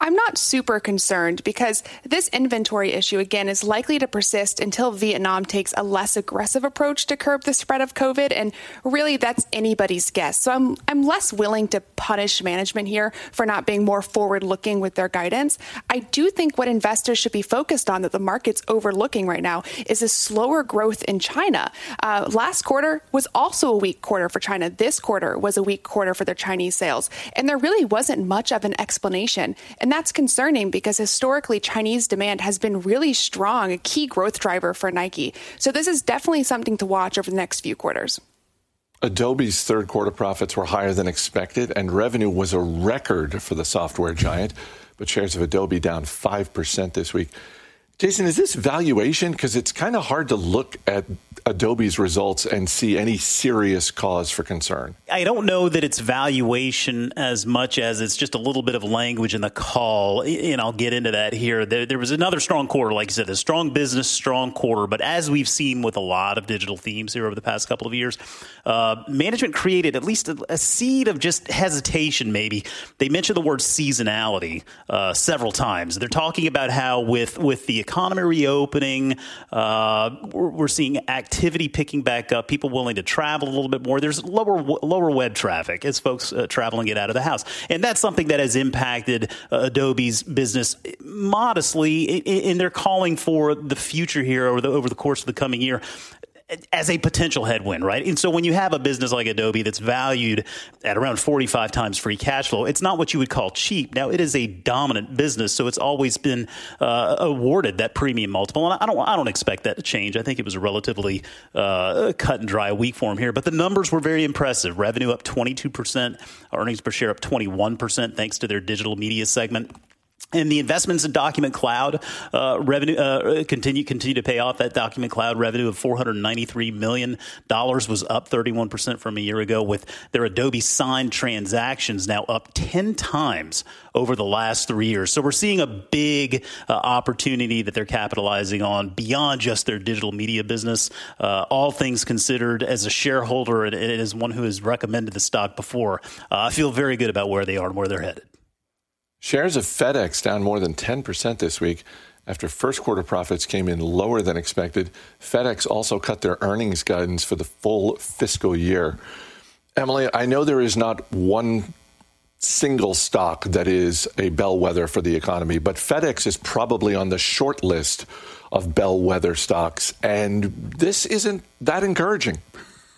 I'm not super concerned because this inventory issue, again, is likely to persist until Vietnam takes a less aggressive approach to curb the spread of COVID. And really, that's anybody's guess. So I'm, I'm less willing to punish management here for not being more forward looking with their guidance. I do think what investors should be focused on that the market's overlooking right now is a slower growth in China. Uh, last quarter was also a weak quarter for China. This quarter was a weak quarter for their Chinese sales. And there really wasn't much of an explanation. And that's concerning because historically Chinese demand has been really strong, a key growth driver for Nike. So this is definitely something to watch over the next few quarters. Adobe's third quarter profits were higher than expected, and revenue was a record for the software giant. But shares of Adobe down 5% this week. Jason, is this valuation? Because it's kind of hard to look at Adobe's results and see any serious cause for concern. I don't know that it's valuation as much as it's just a little bit of language in the call, and I'll get into that here. There, there was another strong quarter, like I said, a strong business, strong quarter. But as we've seen with a lot of digital themes here over the past couple of years, uh, management created at least a, a, seed of just hesitation. Maybe they mentioned the word seasonality uh, several times. They're talking about how with with the economy reopening, uh, we're, we're seeing activity picking back up, people willing to travel a little bit more. There's lower lower web traffic as folks uh, travel and get out of the house, and that's something that has impacted uh, Adobe's business modestly. And they're calling for the future here over the over the course of the coming year as a potential headwind, right? And so when you have a business like Adobe that's valued at around 45 times free cash flow, it's not what you would call cheap. Now it is a dominant business, so it's always been uh, awarded that premium multiple, and I don't I don't expect that to change. I think it was a relatively uh, cut and dry week for him here, but the numbers were very impressive. Revenue up 22 percent, earnings per share up 21 percent, thanks to their digital media segment. And the investments in Document Cloud uh, revenue uh, continue continue to pay off. That Document Cloud revenue of 493 million dollars was up 31 percent from a year ago, with their Adobe Sign transactions now up 10 times over the last three years. So we're seeing a big uh, opportunity that they're capitalizing on beyond just their digital media business. Uh, all things considered, as a shareholder and, and as one who has recommended the stock before, uh, I feel very good about where they are and where they're headed. Shares of FedEx down more than 10% this week after first quarter profits came in lower than expected. FedEx also cut their earnings guidance for the full fiscal year. Emily, I know there is not one single stock that is a bellwether for the economy, but FedEx is probably on the short list of bellwether stocks, and this isn't that encouraging.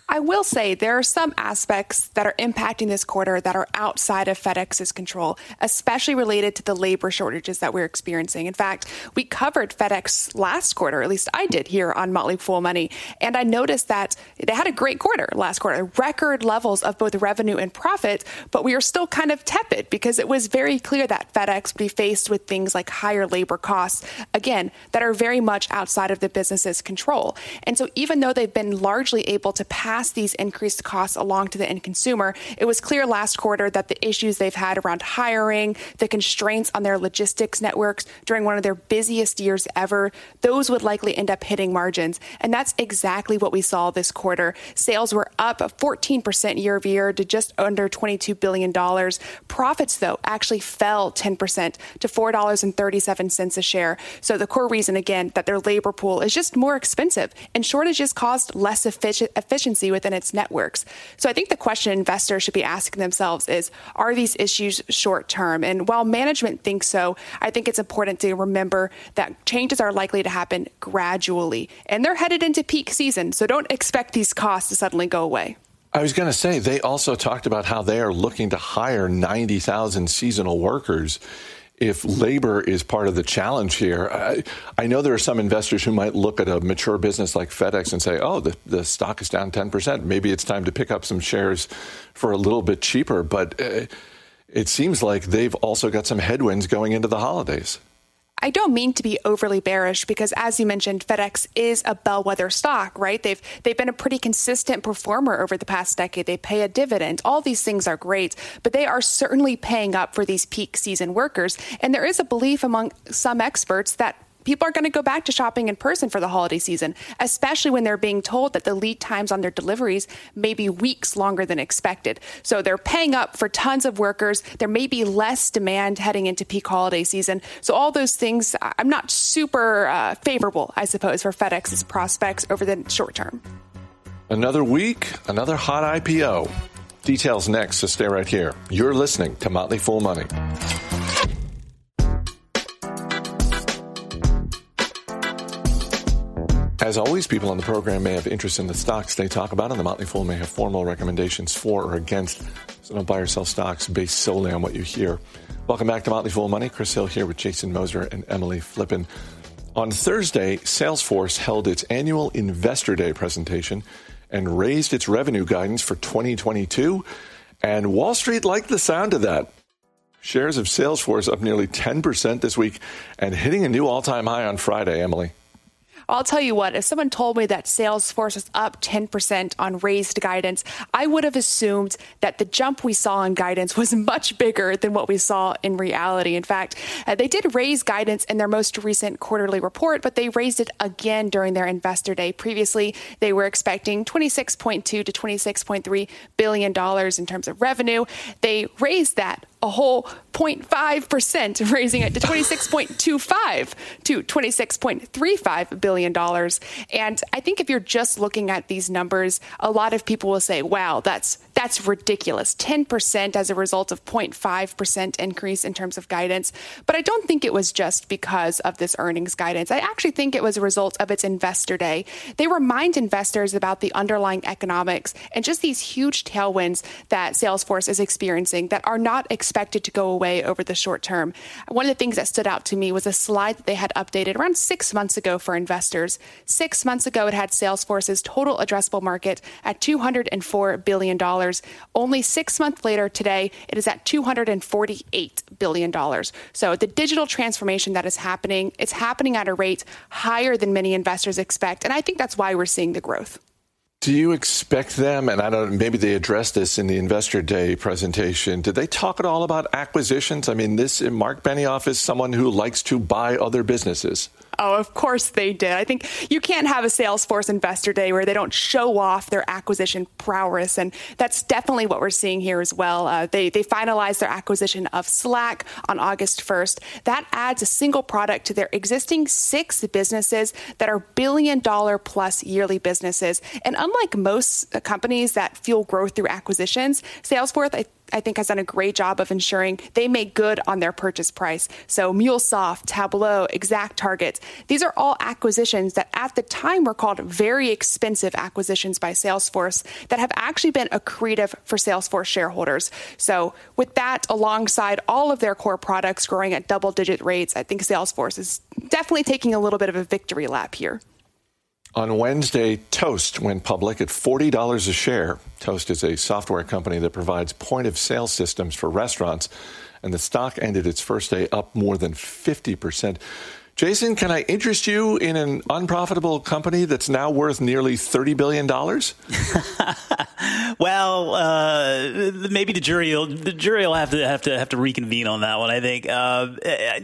I will say there are some aspects that are impacting this quarter that are outside of FedEx's control, especially related to the labor shortages that we're experiencing. In fact, we covered FedEx last quarter, at least I did here on Motley Fool Money, and I noticed that they had a great quarter last quarter, record levels of both revenue and profit, but we are still kind of tepid because it was very clear that FedEx would be faced with things like higher labor costs, again, that are very much outside of the business's control. And so even though they've been largely able to pass pass these increased costs along to the end consumer. It was clear last quarter that the issues they've had around hiring, the constraints on their logistics networks during one of their busiest years ever, those would likely end up hitting margins. And that's exactly what we saw this quarter. Sales were up 14% year over year to just under $22 billion. Profits, though, actually fell 10% to $4.37 a share. So the core reason, again, that their labor pool is just more expensive and shortages caused less efficiency within its networks. So I think the question investors should be asking themselves is are these issues short term? And while management thinks so, I think it's important to remember that changes are likely to happen gradually. And they're headed into peak season, so don't expect these costs to suddenly go away. I was going to say, they also talked about how they are looking to hire 90,000 seasonal workers if labor is part of the challenge here, I, I, know there are some investors who might look at a mature business like FedEx and say, oh, the, the stock is down 10%. Maybe it's time to pick up some shares for a little bit cheaper. But uh, it seems like they've also got some headwinds going into the holidays. I don't mean to be overly bearish because, as you mentioned, FedEx is a bellwether stock, right? They've they've been a pretty consistent performer over the past decade. They pay a dividend. All these things are great, but they are certainly paying up for these peak season workers. And there is a belief among some experts that people are going to go back to shopping in person for the holiday season, especially when they're being told that the lead times on their deliveries may be weeks longer than expected. So they're paying up for tons of workers. There may be less demand heading into peak holiday season. So all those things, I'm not super uh, favorable, I suppose, for FedEx's prospects over the short term. Another week, another hot IPO. Details next, so stay right here. You're listening to Motley Fool Money. As always, people on the program may have interest in the stocks they talk about, and the Motley Fool may have formal recommendations for or against. So don't buy or sell stocks based solely on what you hear. Welcome back to Motley Fool Money. Chris Hill here with Jason Moser and Emily Flippen. On Thursday, Salesforce held its annual Investor Day presentation and raised its revenue guidance for 2022. And Wall Street liked the sound of that. Shares of Salesforce up nearly 10% this week and hitting a new all time high on Friday, Emily. I'll tell you what, if someone told me that Salesforce was up 10% on raised guidance, I would have assumed that the jump we saw in guidance was much bigger than what we saw in reality. In fact, uh, they did raise guidance in their most recent quarterly report, but they raised it again during their investor day. Previously, they were expecting 26.2 to 26.3 billion dollars in terms of revenue. They raised that a whole 0.5%, raising it to 26.25 to 26.35 billion dollars. And I think if you're just looking at these numbers, a lot of people will say, "Wow, that's that's ridiculous. 10% as a result of 0.5% increase in terms of guidance." But I don't think it was just because of this earnings guidance. I actually think it was a result of its investor day. They remind investors about the underlying economics and just these huge tailwinds that Salesforce is experiencing that are not expected to go away over the short term. One of the things that stood out to me was a slide that they had updated around six months ago for investors. Six months ago, it had Salesforce's total addressable market at $204 billion. Only six months later, today, it is at $248 billion. So the digital transformation that is happening, it's happening at a rate higher than many investors expect. And I think that's why we're seeing the growth. Do you expect them, and I don't, maybe they addressed this in the Investor Day presentation, did they talk at all about acquisitions? I mean, this Mark Benioff is someone who likes to buy other businesses. Oh, of course they did. I think you can't have a Salesforce investor day where they don't show off their acquisition prowess, and that's definitely what we're seeing here as well. Uh, they they finalized their acquisition of Slack on August 1st. That adds a single product to their existing six businesses that are billion dollar plus yearly businesses. And unlike most companies that fuel growth through acquisitions, Salesforce I I think has done a great job of ensuring they make good on their purchase price. So MuleSoft, Tableau, Exact Targets, these are all acquisitions that at the time were called very expensive acquisitions by Salesforce that have actually been accretive for Salesforce shareholders. So with that alongside all of their core products growing at double digit rates, I think Salesforce is definitely taking a little bit of a victory lap here. On Wednesday, Toast went public at $40 a share. Toast is a software company that provides point of sale systems for restaurants, and the stock ended its first day up more than 50%. Jason, can I interest you in an unprofitable company that's now worth nearly $30 billion? well, uh, maybe the jury will, the jury will have to have to have to reconvene on that one. I think uh,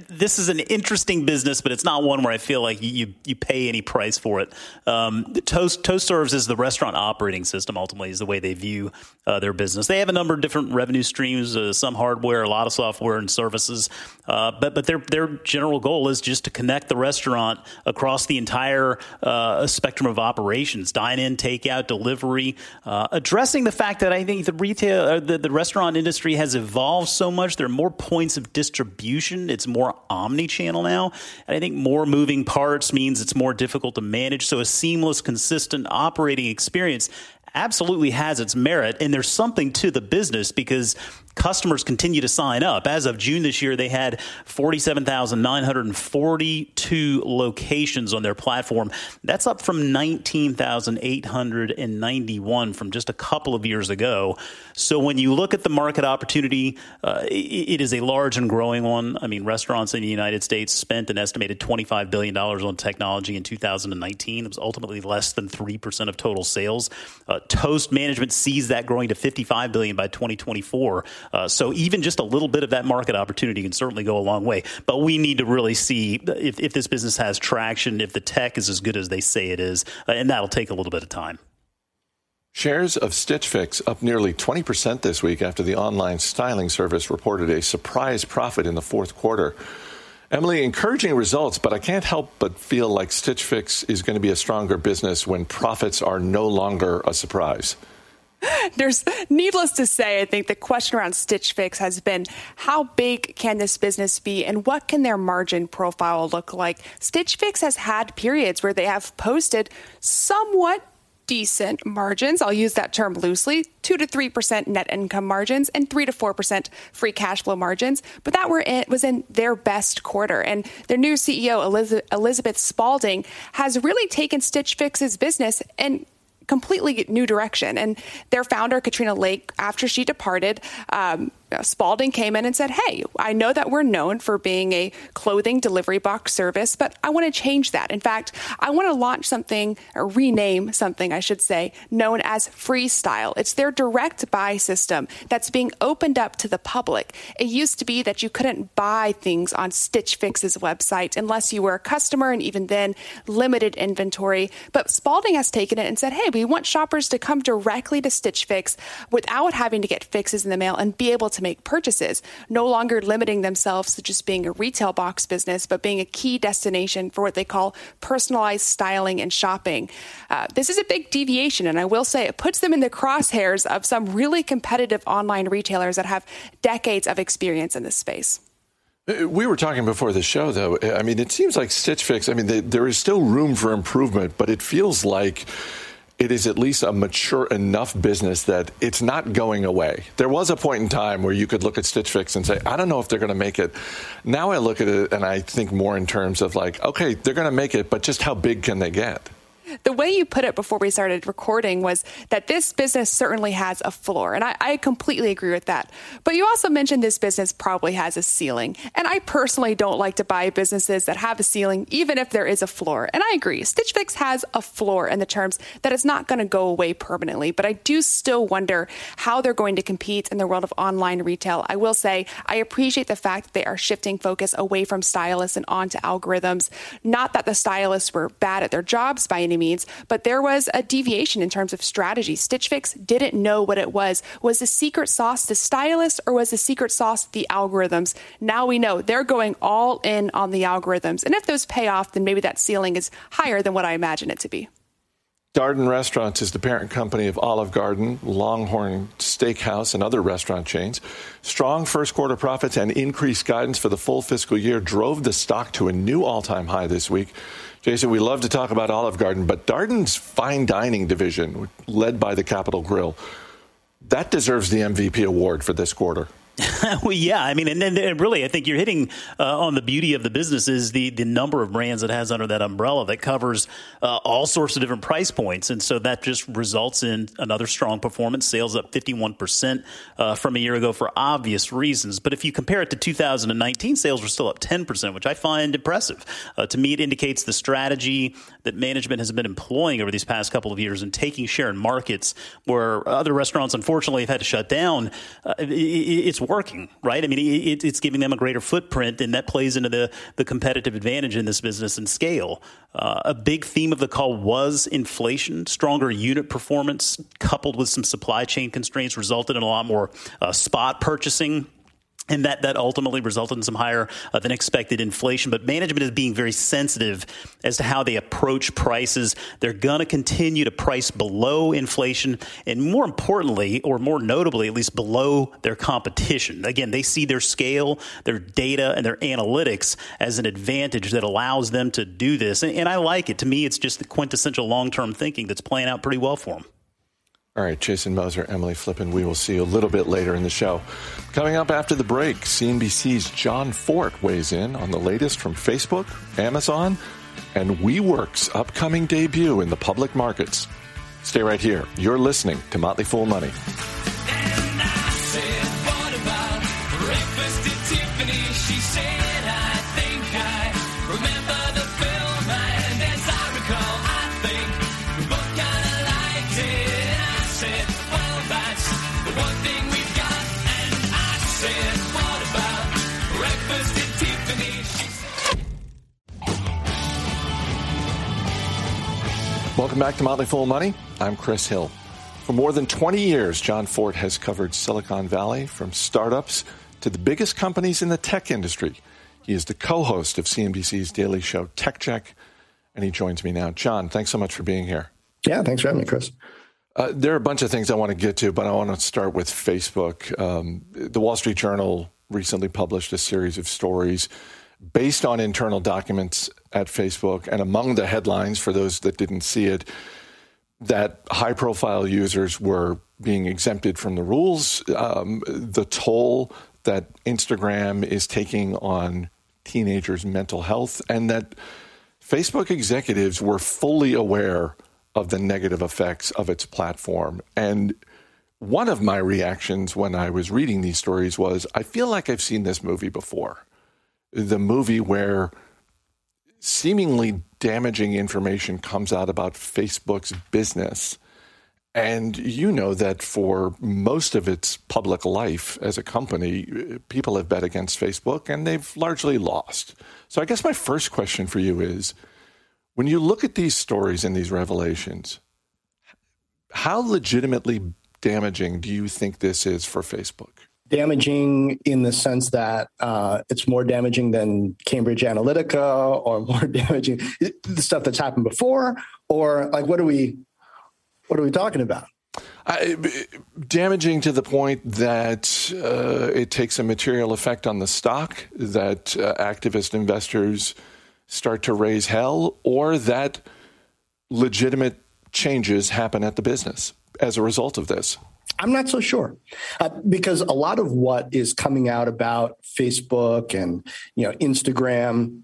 this is an interesting business, but it's not one where I feel like you you pay any price for it. Um, Toast Toast serves as the restaurant operating system. Ultimately, is the way they view uh, their business. They have a number of different revenue streams, uh, some hardware, a lot of software and services, uh, but but their their general goal is just to connect the restaurant across the entire uh, spectrum of operations dine in, takeout, delivery, uh, addressing the fact that I think the retail, uh, the, the restaurant industry has evolved so much. There are more points of distribution, it's more omni channel now. And I think more moving parts means it's more difficult to manage. So a seamless, consistent operating experience absolutely has its merit and there's something to the business because customers continue to sign up. As of June this year, they had 47,942 locations on their platform. That's up from 19,891 from just a couple of years ago. So when you look at the market opportunity, uh, it is a large and growing one. I mean, restaurants in the United States spent an estimated $25 billion on technology in 2019. It was ultimately less than 3% of total sales. Uh, Toast management sees that growing to 55 billion by 2024. Uh, so even just a little bit of that market opportunity can certainly go a long way. But we need to really see if, if this business has traction, if the tech is as good as they say it is, uh, and that'll take a little bit of time. Shares of Stitch Fix up nearly 20% this week after the online styling service reported a surprise profit in the fourth quarter. Emily, encouraging results, but I can't help but feel like Stitch Fix is going to be a stronger business when profits are no longer a surprise. There's needless to say, I think the question around Stitch Fix has been how big can this business be and what can their margin profile look like? Stitch Fix has had periods where they have posted somewhat decent margins. I'll use that term loosely 2 to 3% net income margins and 3 to 4% free cash flow margins. But that in, was in their best quarter. And their new CEO, Elizabeth Spaulding, has really taken Stitch Fix's business and completely new direction. And their founder, Katrina Lake, after she departed, um, Uh, Spaulding came in and said, Hey, I know that we're known for being a clothing delivery box service, but I want to change that. In fact, I want to launch something or rename something, I should say, known as Freestyle. It's their direct buy system that's being opened up to the public. It used to be that you couldn't buy things on Stitch Fix's website unless you were a customer, and even then, limited inventory. But Spaulding has taken it and said, Hey, we want shoppers to come directly to Stitch Fix without having to get fixes in the mail and be able to make purchases, no longer limiting themselves to just being a retail box business, but being a key destination for what they call personalized styling and shopping. Uh, this is a big deviation, and I will say it puts them in the crosshairs of some really competitive online retailers that have decades of experience in this space. Uh, we were talking before the show, though. I mean, it seems like Stitch Fix, I mean, they, there is still room for improvement, but it feels like it is at least a mature enough business that it's not going away. There was a point in time where you could look at Stitch Fix and say, I don't know if they're going to make it. Now I look at it and I think more in terms of like, okay, they're going to make it, but just how big can they get? The way you put it before we started recording was that this business certainly has a floor. And I, I, completely agree with that. But you also mentioned this business probably has a ceiling. And I personally don't like to buy businesses that have a ceiling, even if there is a floor. And I agree. Stitch Fix has a floor in the terms that it's not going to go away permanently. But I do still wonder how they're going to compete in the world of online retail. I will say I appreciate the fact that they are shifting focus away from stylists and onto algorithms. Not that the stylists were bad at their jobs by any means but there was a deviation in terms of strategy. Stitch Fix didn't know what it was. Was the secret sauce the stylist or was the secret sauce the algorithms? Now we know they're going all in on the algorithms. And if those pay off, then maybe that ceiling is higher than what I imagine it to be. Darden Restaurants is the parent company of Olive Garden, Longhorn Steakhouse, and other restaurant chains. Strong first quarter profits and increased guidance for the full fiscal year drove the stock to a new all time high this week. Jason, we love to talk about Olive Garden, but Darden's fine dining division, led by the Capital Grille, that deserves the MVP award for this quarter. well, yeah, I mean, and, and, really, I think you're hitting uh, on the beauty of the business is the the number of brands it has under that umbrella that covers uh, all sorts of different price points, and so that just results in another strong performance. Sales up 51 uh, percent from a year ago for obvious reasons. But if you compare it to 2019, sales were still up 10 percent, which I find impressive. Uh, to me, it indicates the strategy that management has been employing over these past couple of years and taking share in markets where other restaurants, unfortunately, have had to shut down. Uh, it, it's working, right? I mean, it, it's giving them a greater footprint, and that plays into the, the competitive advantage in this business and scale. Uh, a big theme of the call was inflation. Stronger unit performance coupled with some supply chain constraints resulted in a lot more uh, spot purchasing and that, that ultimately resulted in some higher uh, than expected inflation. But management is being very sensitive as to how they approach prices. They're going to continue to price below inflation and more importantly, or more notably, at least below their competition. Again, they see their scale, their data, and their analytics as an advantage that allows them to do this. And, and I like it. To me, it's just the quintessential long term thinking that's playing out pretty well for them. All right, Jason Moser, Emily Flippen, we will see you a little bit later in the show. Coming up after the break, CNBC's Jon Fortt weighs in on the latest from Facebook, Amazon, and WeWork's upcoming debut in the public markets. Stay right here. You're listening to Motley Fool Money. Welcome back to Motley Fool Money. I'm Chris Hill. For more than 20 years, Jon Fortt has covered Silicon Valley from startups to the biggest companies in the tech industry. He is the co host of CNBC's daily show, Tech Check, and he joins me now. Jon, thanks so much for being here. Yeah, thanks for having me, Chris. Uh, there are a bunch of things I want to get to, but I want to start with Facebook. Um, the Wall Street Journal recently published a series of stories based on internal documents at Facebook. And among the headlines, for those that didn't see it, that high profile users were being exempted from the rules, um, the toll that Instagram is taking on teenagers' mental health, and that Facebook executives were fully aware of the negative effects of its platform. And one of my reactions when I was reading these stories was I feel like I've seen this movie before. The movie where seemingly damaging information comes out about Facebook's business. And you know that for most of its public life as a company, people have bet against Facebook and they've largely lost. So I guess my first question for you is when you look at these stories and these revelations, how legitimately damaging do you think this is for Facebook? Damaging in the sense that uh, it's more damaging than Cambridge Analytica, or more damaging the stuff that's happened before, or like what are we, what are we talking about? I, damaging to the point that uh, it takes a material effect on the stock, that uh, activist investors start to raise hell, or that legitimate changes happen at the business as a result of this? I'm not so sure, uh, because a lot of what is coming out about Facebook and you know Instagram,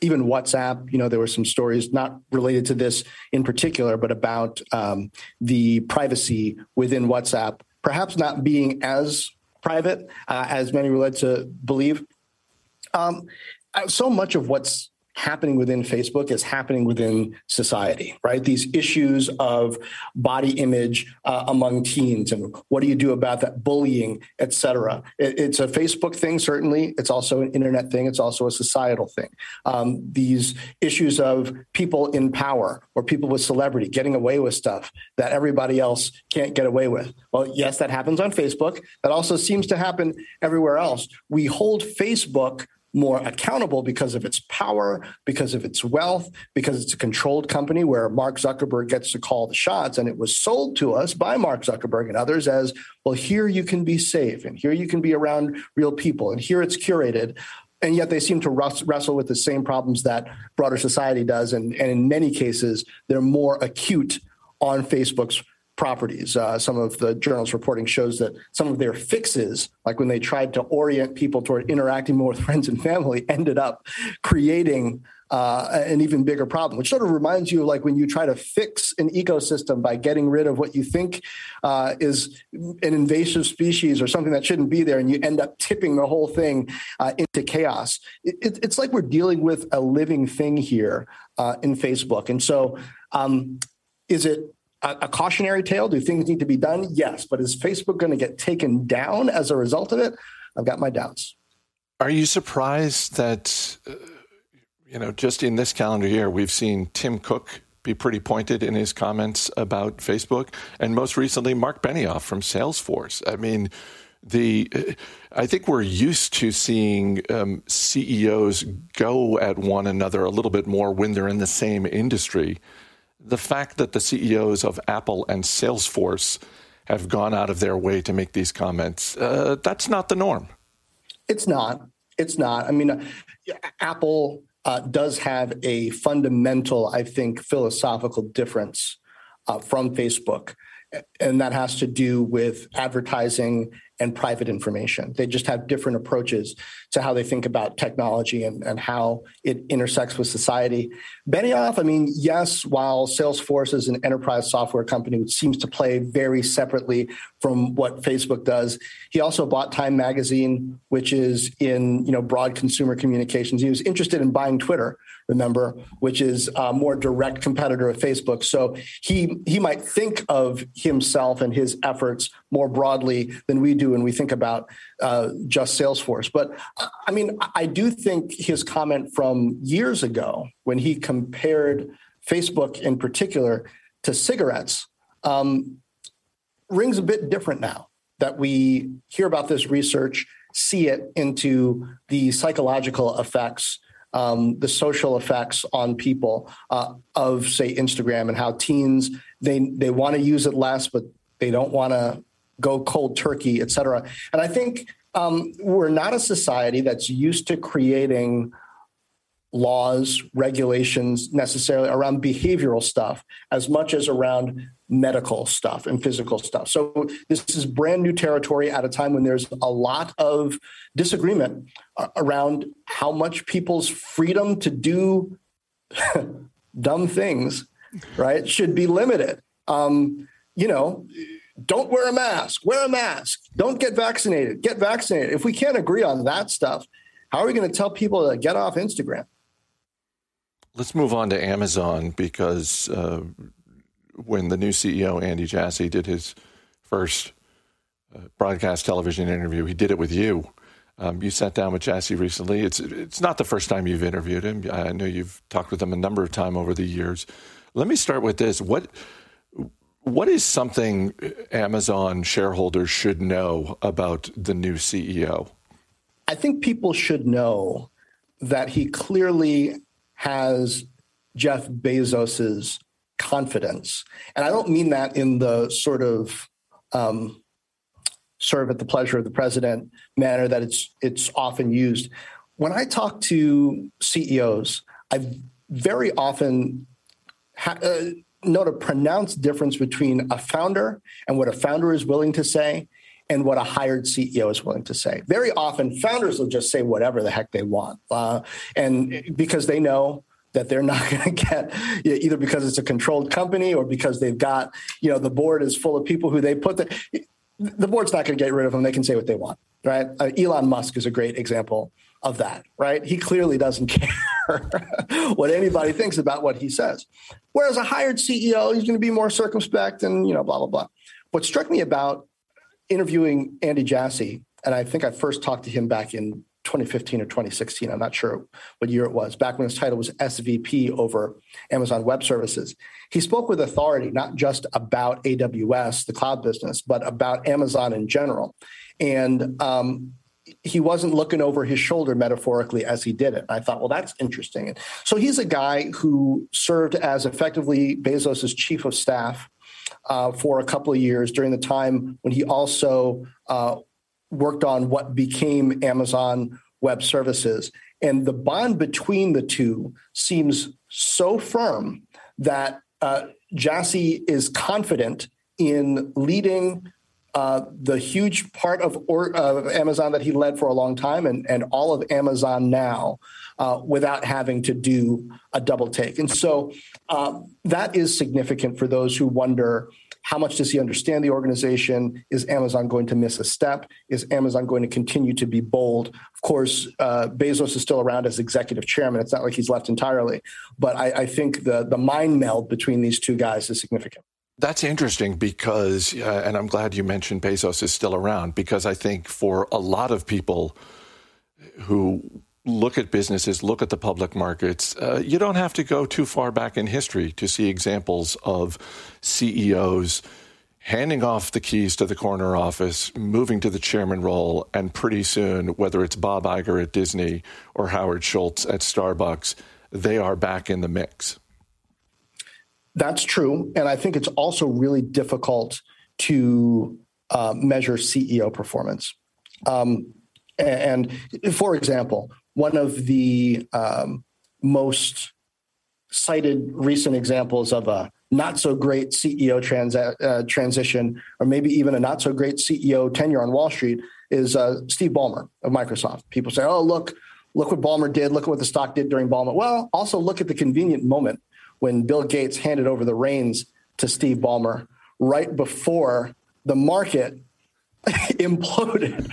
even WhatsApp. You know, there were some stories not related to this in particular, but about um, the privacy within WhatsApp, perhaps not being as private uh, as many were led to believe. Um, so much of what's happening within Facebook is happening within society, right? These issues of body image uh, among teens and what do you do about that bullying, et cetera. It, it's a Facebook thing, certainly. It's also an internet thing. It's also a societal thing. Um, these issues of people in power or people with celebrity getting away with stuff that everybody else can't get away with. Well, yes, that happens on Facebook. That also seems to happen everywhere else. We hold Facebook more accountable because of its power, because of its wealth, because it's a controlled company where Mark Zuckerberg gets to call the shots. And it was sold to us by Mark Zuckerberg and others as well, here you can be safe, and here you can be around real people, and here it's curated. And yet they seem to wrestle with the same problems that broader society does. And, and in many cases, they're more acute on Facebook's properties. Uh, some of the journals reporting shows that some of their fixes, like when they tried to orient people toward interacting more with friends and family, ended up creating uh, an even bigger problem, which sort of reminds you of like when you try to fix an ecosystem by getting rid of what you think uh, is an invasive species or something that shouldn't be there, and you end up tipping the whole thing uh, into chaos. It, it, it's like we're dealing with a living thing here uh, in Facebook. And so, um, is it a, a cautionary tale? Do things need to be done? Yes. But is Facebook going to get taken down as a result of it? I've got my doubts. Are you surprised that, uh, you know, just in this calendar year, we've seen Tim Cook be pretty pointed in his comments about Facebook, and most recently, Mark Benioff from Salesforce. I mean, the uh, I think we're used to seeing um, CEOs go at one another a little bit more when they're in the same industry the fact that the CEOs of Apple and Salesforce have gone out of their way to make these comments, uh, that's not the norm. It's not. It's not. I mean, uh, Apple uh, does have a fundamental, I think, philosophical difference uh, from Facebook. And that has to do with advertising and private information. They just have different approaches to how they think about technology and, and how it intersects with society. Benioff, I mean, yes, while Salesforce is an enterprise software company which seems to play very separately from what Facebook does, he also bought Time Magazine, which is in you know broad consumer communications. He was interested in buying Twitter, remember, which is a more direct competitor of Facebook. So he he might think of himself and his efforts more broadly than we do when we think about uh, just Salesforce. But I mean, I do think his comment from years ago when he compared Facebook in particular to cigarettes um, rings a bit different now that we hear about this research, see it into the psychological effects. Um, the social effects on people uh, of say Instagram and how teens they they want to use it less, but they don't want to go cold turkey, et cetera. And I think um, we're not a society that's used to creating laws, regulations necessarily around behavioral stuff as much as around medical stuff and physical stuff. So this is brand new territory at a time when there's a lot of disagreement uh, around how much people's freedom to do dumb things, right, should be limited. Um, you know, don't wear a mask, wear a mask, don't get vaccinated, get vaccinated. If we can't agree on that stuff, how are we going to tell people to get off Instagram? Let's move on to Amazon because uh, when the new CEO, Andy Jassy, did his first uh, broadcast television interview, he did it with you. Um, you sat down with Jassy recently. It's it's not the first time you've interviewed him. I know you've talked with him a number of times over the years. Let me start with this. What what is something Amazon shareholders should know about the new CEO? I think people should know that he clearly has Jeff Bezos's confidence, and I don't mean that in the sort of um, serve at the pleasure of the president manner that it's it's often used. When I talk to CEOs, I very often ha- uh, note a pronounced difference between a founder and what a founder is willing to say and what a hired CEO is willing to say. Very often, founders will just say whatever the heck they want, uh, and because they know that they're not going to get either because it's a controlled company or because they've got you know the board is full of people who they put the the board's not going to get rid of them. They can say what they want, right? Uh, Elon Musk is a great example of that, right? He clearly doesn't care what anybody thinks about what he says. Whereas a hired CEO, he's going to be more circumspect and, you know, blah, blah, blah. What struck me about interviewing Andy Jassy, and I think I first talked to him back in 2015 or 2016. I'm not sure what year it was, back when his title was SVP over Amazon Web Services. He spoke with authority, not just about AWS, the cloud business, but about Amazon in general. And um, he wasn't looking over his shoulder metaphorically as he did it. I thought, well, that's interesting. So he's a guy who served as effectively Bezos's chief of staff uh, for a couple of years during the time when he also uh, worked on what became Amazon Web Services. And the bond between the two seems so firm that uh, Jassy is confident in leading uh, the huge part of, or, of, Amazon that he led for a long time and, and all of Amazon now uh, without having to do a double take. And so uh, that is significant for those who wonder how much does he understand the organization? Is Amazon going to miss a step? Is Amazon going to continue to be bold? Of course, uh, Bezos is still around as executive chairman. It's not like he's left entirely, but I, I think the the mind meld between these two guys is significant. That's interesting because, uh, and I'm glad you mentioned Bezos is still around because I think for a lot of people who look at businesses, look at the public markets, uh, you don't have to go too far back in history to see examples of CEOs handing off the keys to the corner office, moving to the chairman role, and pretty soon, whether it's Bob Iger at Disney or Howard Schultz at Starbucks, they are back in the mix. That's true. And I think it's also really difficult to uh, measure CEO performance. Um, and for example, one of the um, most cited recent examples of a not so great CEO trans- uh, transition, or maybe even a not so great CEO tenure on Wall Street, is uh, Steve Ballmer of Microsoft. People say, "Oh, look, look what Ballmer did. Look at what the stock did during Ballmer." Well, also look at the convenient moment when Bill Gates handed over the reins to Steve Ballmer right before the market imploded,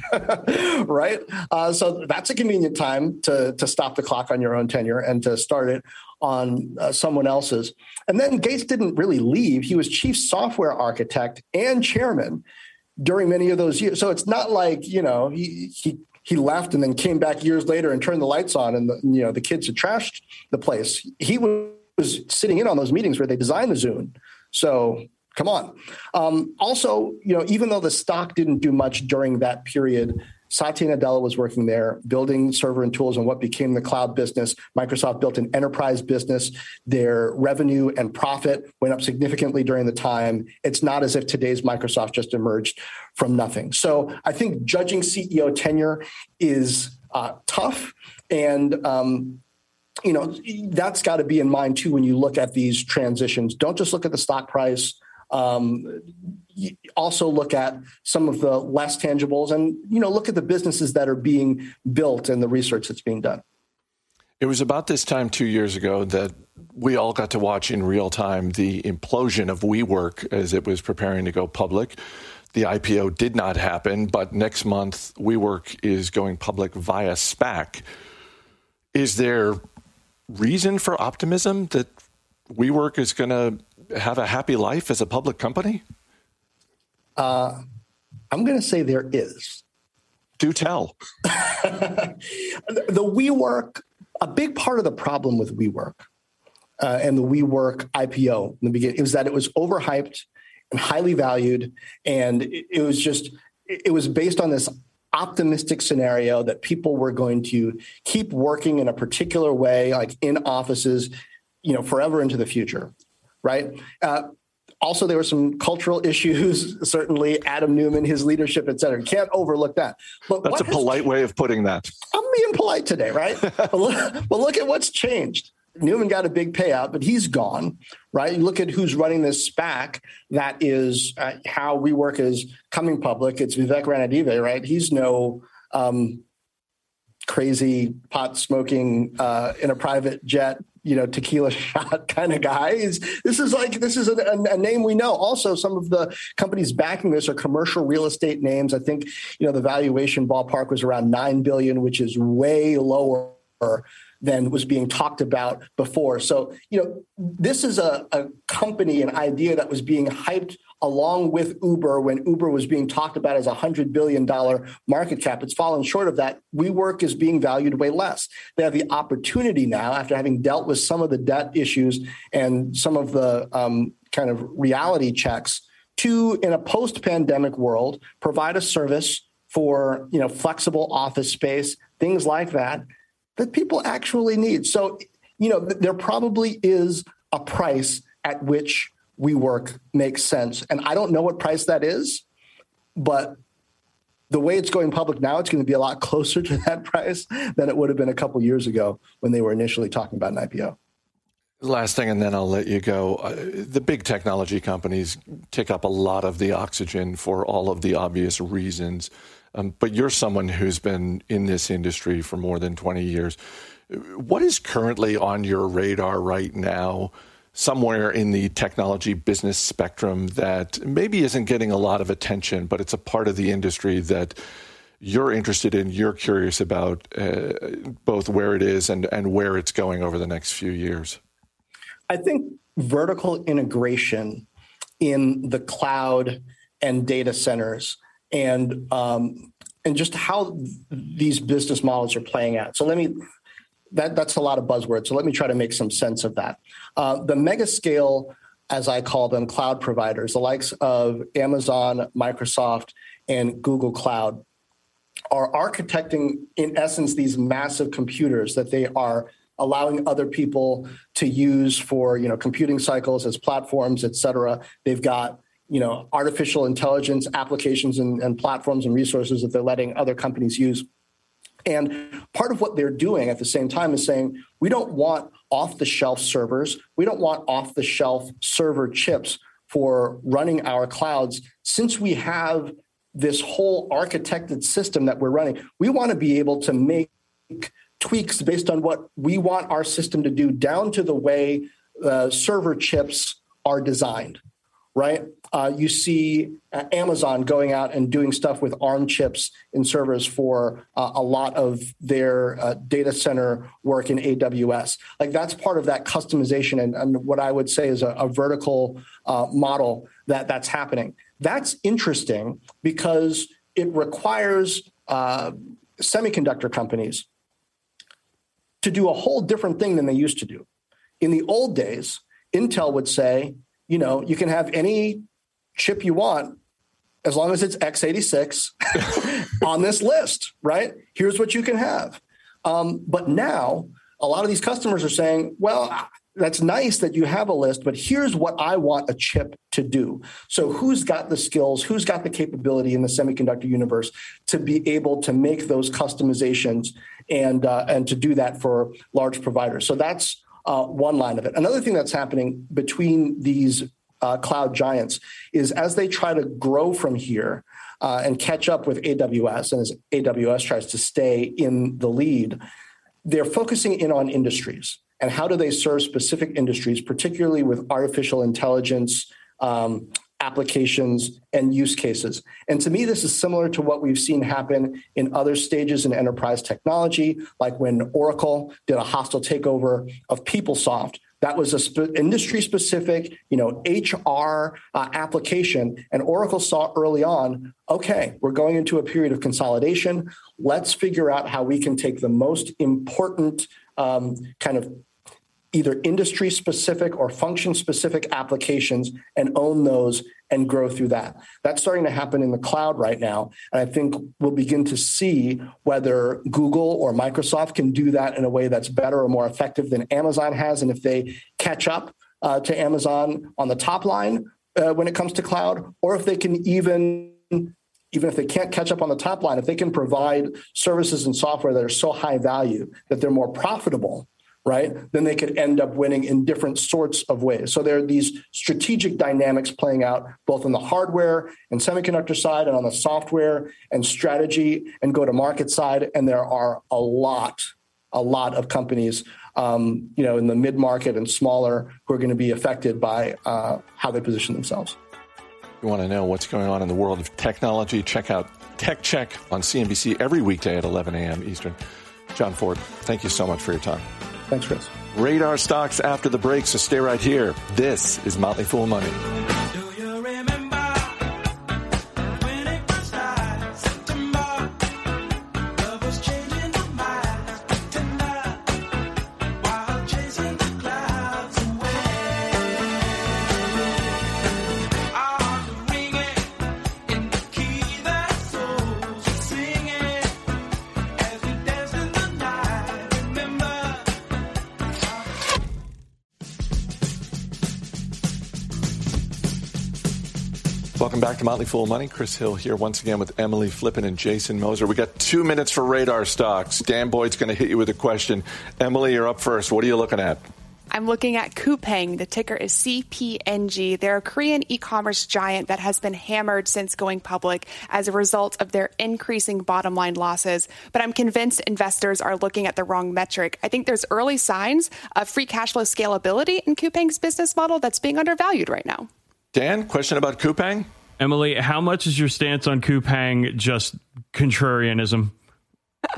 right? Uh, so that's a convenient time to to stop the clock on your own tenure and to start it on uh, someone else's. And then Gates didn't really leave; he was chief software architect and chairman during many of those years. So it's not like you know he he he left and then came back years later and turned the lights on and the, you know the kids had trashed the place. He was sitting in on those meetings where they designed the Zune. So Come on. Um, also, you know, even though the stock didn't do much during that period, Satya Nadella was working there, building server and tools on what became the cloud business. Microsoft built an enterprise business. Their revenue and profit went up significantly during the time. It's not as if today's Microsoft just emerged from nothing. So I think judging CEO tenure is uh, tough. And um, you know that's got to be in mind too when you look at these transitions. Don't just look at the stock price um, also look at some of the less tangibles and you know look at the businesses that are being built and the research that's being done It was about this time two years ago that we all got to watch in real time the implosion of WeWork as it was preparing to go public. The IPO did not happen, but next month WeWork is going public via SPAC. Is there reason for optimism that WeWork is going to have a happy life as a public company? Uh, I'm going to say there is. Do tell. the WeWork, a big part of the problem with WeWork uh, and the WeWork IPO in the beginning was that it was overhyped and highly valued, and it, it was just it was based on this optimistic scenario that people were going to keep working in a particular way, like in offices, you know, forever into the future, right? Uh, also, there were some cultural issues. Certainly, Adam Neumann, his leadership, et cetera. Can't overlook that. But that's a polite way of putting that. I'm being polite today, right? but, look, but look at what's changed. Newman got a big payout, but he's gone, right? You look at who's running this SPAC. That is uh, how WeWork is coming public. It's Vivek Ranadive, right? He's no um, crazy pot smoking uh, in a private jet, you know, tequila shot kind of guy. He's, this is like this is a, a, name we know. Also, some of the companies backing this are commercial real estate names. I think you know the valuation ballpark was around nine billion, which is way lower than was being talked about before. So, you know, this is a, a company, an idea that was being hyped along with Uber when Uber was being talked about as a $100 billion market cap. It's fallen short of that. WeWork is being valued way less. They have the opportunity now, after having dealt with some of the debt issues and some of the um, kind of reality checks, to, in a post pandemic world, provide a service for you know flexible office space things like that that people actually need. So, you know, there probably is a price at which WeWork makes sense. And I don't know what price that is, but the way it's going public now, it's going to be a lot closer to that price than it would have been a couple years ago when they were initially talking about an IPO. Last thing, and then I'll let you go. Uh, the big technology companies take up a lot of the oxygen for all of the obvious reasons. Um, but you're someone who's been in this industry for more than 20 years. What is currently on your radar right now, somewhere in the technology business spectrum that maybe isn't getting a lot of attention, but it's a part of the industry that you're interested in, you're curious about uh, both where it is and, and where it's going over the next few years? I think vertical integration in the cloud and data centers and um, and just how these business models are playing out. So let me that that's a lot of buzzwords. So let me try to make some sense of that. Uh, the mega scale, as I call them, cloud providers, the likes of Amazon, Microsoft, and Google Cloud, are architecting in essence these massive computers that they are allowing other people to use for you know computing cycles as platforms et cetera they've got you know artificial intelligence applications and, and platforms and resources that they're letting other companies use and part of what they're doing at the same time is saying we don't want off the shelf servers. We don't want off the shelf server chips for running our clouds. Since we have this whole architected system that we're running we want to be able to make tweaks based on what we want our system to do down to the way uh, server chips are designed right? Uh, you see uh, Amazon going out and doing stuff with ARM chips in servers for uh, a lot of their uh, data center work in AWS. Like that's part of that customization and, and what I would say is a, a vertical uh, model that that's happening. That's interesting because it requires uh, semiconductor companies to do a whole different thing than they used to do. In the old days, Intel would say, you know, you can have any chip you want as long as it's x86 on this list, right? Here's what you can have. Um, but now, a lot of these customers are saying, well, that's nice that you have a list, but here's what I want a chip to do. So, who's got the skills? Who's got the capability in the semiconductor universe to be able to make those customizations and uh, and to do that for large providers? So that's uh, one line of it. Another thing that's happening between these uh, cloud giants is as they try to grow from here uh, and catch up with AWS, and as AWS tries to stay in the lead, they're focusing in on industries and how do they serve specific industries, particularly with artificial intelligence um, applications and use cases. And to me, this is similar to what we've seen happen in other stages in enterprise technology, like when Oracle did a hostile takeover of PeopleSoft. That was a spe- industry specific, you know, HR uh, application. And Oracle saw early on, okay, we're going into a period of consolidation. Let's figure out how we can take the most important um, kind of either industry specific or function specific applications and own those and grow through that. That's starting to happen in the cloud right now. And I think we'll begin to see whether Google or Microsoft can do that in a way that's better or more effective than Amazon has. And if they catch up uh, to Amazon on the top line uh, when it comes to cloud, or if they can even even if they can't catch up on the top line, if they can provide services and software that are so high value that they're more profitable right, then they could end up winning in different sorts of ways. So there are these strategic dynamics playing out both on the hardware and semiconductor side and on the software and strategy and go to market side. And there are a lot, a lot of companies, um, you know, in the mid market and smaller who are going to be affected by uh, how they position themselves. If you want to know what's going on in the world of technology, check out Tech Check on CNBC every weekday at 11 a.m. Eastern. Jon Fortt, thank you so much for your time. Thanks, Chris. Radar stocks after the break, so stay right here. This is Motley Fool Money. Welcome back to Motley Fool Money. Chris Hill here once again with Emily Flippen and Jason Moser. We got two minutes for radar stocks. Dan Boyd's going to hit you with a question. Emily, you're up first. What are you looking at? I'm looking at Coupang. The ticker is CPNG. They're a Korean e-commerce giant that has been hammered since going public as a result of their increasing bottom line losses. But I'm convinced investors are looking at the wrong metric. I think there's early signs of free cash flow scalability in Coupang's business model that's being undervalued right now. Dan, question about Coupang? Emily, how much is your stance on Coupang just contrarianism?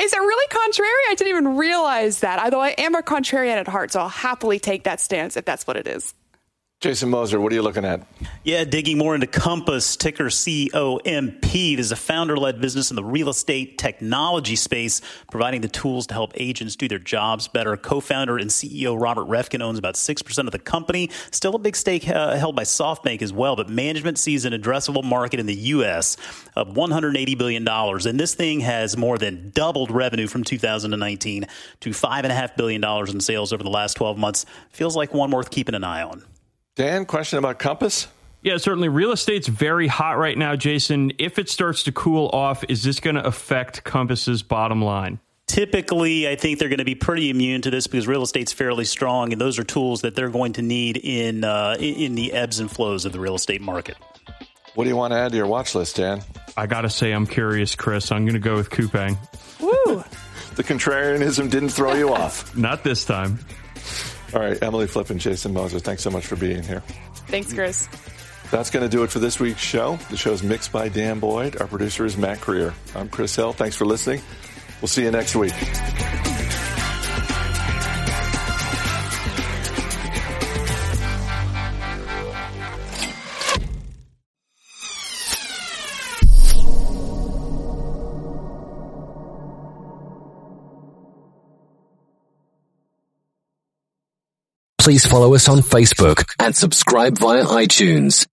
Is it really contrary? I didn't even realize that. Although I am a contrarian at heart, so I'll happily take that stance if that's what it is. Jason Moser, what are you looking at? Yeah, digging more into Compass, ticker COMP. This is a founder led business in the real estate technology space, providing the tools to help agents do their jobs better. Co founder and CEO Robert Reffkin owns about 6% of the company. Still a big stake uh, held by SoftBank as well, but management sees an addressable market in the U.S. of $180 billion. And this thing has more than doubled revenue from 2019 to $5.5 billion in sales over the last 12 months. Feels like one worth keeping an eye on. Dan, question about Compass? Yeah, certainly. Real estate's very hot right now, Jason. If it starts to cool off, is this going to affect Compass's bottom line? Typically, I think they're going to be pretty immune to this because real estate's fairly strong, and those are tools that they're going to need in uh, in the ebbs and flows of the real estate market. What do you want to add to your watch list, Dan? I got to say, I'm curious, Chris. I'm going to go with Coupang. Woo! the contrarianism didn't throw you off. Not this time. All right, Emily Flippen, Jason Moser, thanks so much for being here. Thanks, Chris. That's going to do it for this week's show. The show is mixed by Dan Boyd. Our producer is Mac Greer. I'm Chris Hill. Thanks for listening. We'll see you next week. Please follow us on Facebook and subscribe via iTunes.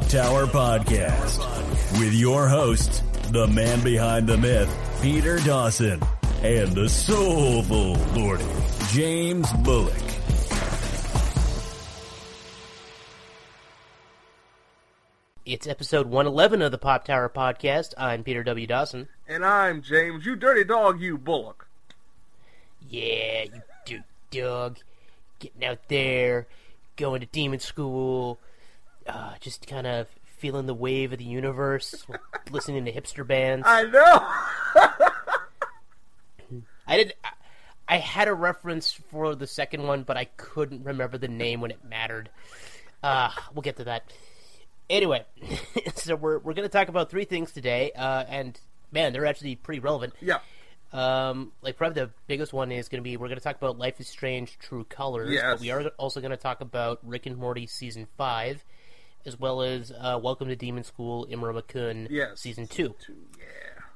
To the Pop Tower Podcast with your host, the man behind the myth, Peter Dawson, and the soulful Lordy, James Bullock. It's episode 111 of the Pop Tower Podcast. I'm Peter W. Dawson. And I'm James, you dirty dog, you Bullock. Yeah, you dirty dog. Getting out there, going to demon school, uh, just kind of feeling the wave of the universe, listening to hipster bands. I know. I did. I, I had a reference for the second one, but I couldn't remember the name when it mattered. Uh, we'll get to that. Anyway, so we're we're going to talk about three things today, uh, and man, they're actually pretty relevant. Yeah. Um, like probably the biggest one is going to be we're going to talk about Life is Strange: True Colors. Yes. But we are also going to talk about Rick and Morty season five, as well as uh, Welcome to Demon School: Iruma-kun Yes. season two. yeah.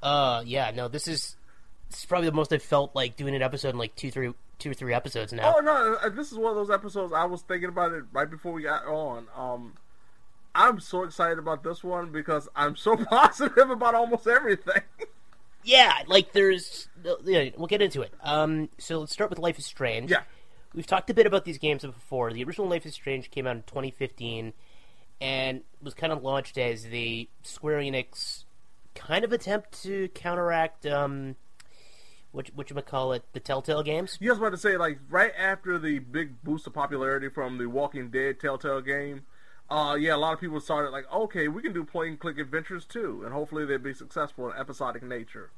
Uh, yeah. No, this is this is probably the most I've felt like doing an episode in like two, three, two or three episodes now. Oh no, uh, this is one of those episodes I was thinking about it right before we got on. Um, I'm so excited about this one because I'm so positive about almost everything. Yeah, like there's. Yeah, we'll get into it. Um, so let's start with Life is Strange. Yeah. We've talked a bit about these games before. The original Life is Strange came out in 2015 and was kind of launched as the Square Enix kind of attempt to counteract um, what what you call it, the Telltale games. You was about to say like right after the big boost of popularity from the Walking Dead Telltale game. Uh, yeah, a lot of people started like, okay, we can do point and click adventures too, and hopefully they'll be successful in episodic nature.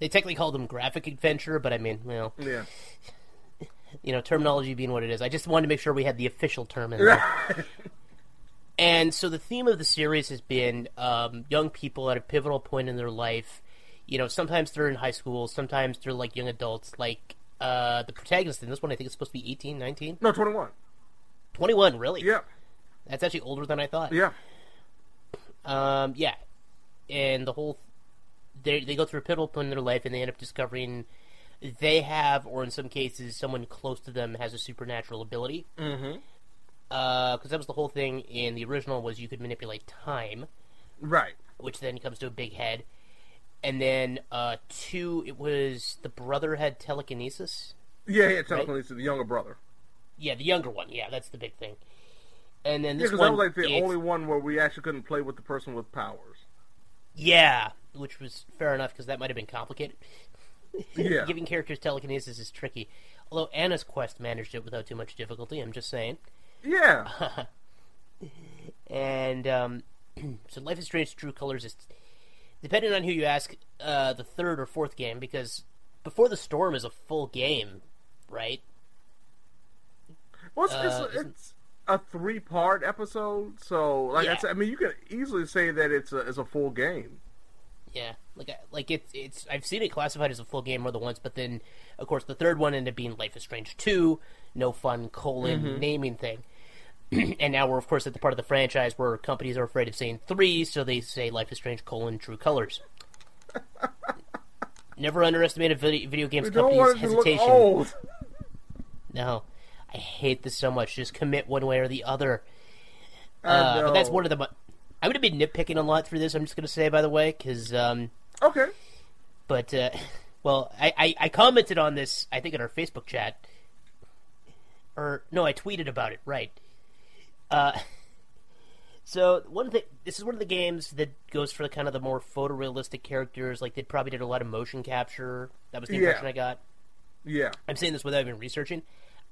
They technically call them graphic adventure, but I mean, well, Yeah. you know, terminology being what it is. I just wanted to make sure we had the official term in there. and so the theme of the series has been um, young people at a pivotal point in their life. You know, sometimes they're in high school, sometimes they're like young adults. Like uh, the protagonist in this one, I think it's supposed to be 18, 19? No, 21. 21, really? Yeah. That's actually older than I thought. Yeah. Um, yeah. And the whole. They, they go through a pivotal point in their life and they end up discovering they have, or in some cases, someone close to them has a supernatural ability. Mm-hmm. Because that was the whole thing in the original was you could manipulate time, Right. which then comes to a big head. And then uh, two, it was the brother had telekinesis. Yeah, yeah, Right? telekinesis, the younger brother. Yeah, the younger one. Yeah, that's the big thing. And then Yeah, this because one, that was like the only one where we actually couldn't play with the person with powers. Yeah, which was fair enough because that might have been complicated. Yeah. Giving characters telekinesis is tricky. Although Anna's quest managed it without too much difficulty, I'm just saying. Yeah. and um, so Life is Strange True Colors is, depending on who you ask, uh, the third or fourth game because Before the Storm is a full game, right? Well, it's, Uh, it's, it's a three-part episode, so like I said, I mean, you could easily say that it's a it's a full game. Yeah, like like it's it's I've seen it classified as a full game more than once, but then of course the third one ended up being Life is Strange two, no fun colon Mhm. naming thing, and now we're of course at the part of the franchise where companies are afraid of saying three, so they say Life is Strange colon True Colors. Never underestimate a video, video games company's want it to look hesitation. No, I hate this so much. Just commit one way or the other. I Uh, but that's one of the. I'm going to be nitpicking a lot through this. I'm just going to say, by the way, because um, okay. But uh, well, I, I I commented on this. I think in our Facebook chat, or no, I tweeted about it. Right. Uh, so one thing, this is one of the games that goes for the kind of the more photorealistic characters. Like they probably did a lot of motion capture. That was the Yeah. impression I got. Yeah. I'm saying this without even researching.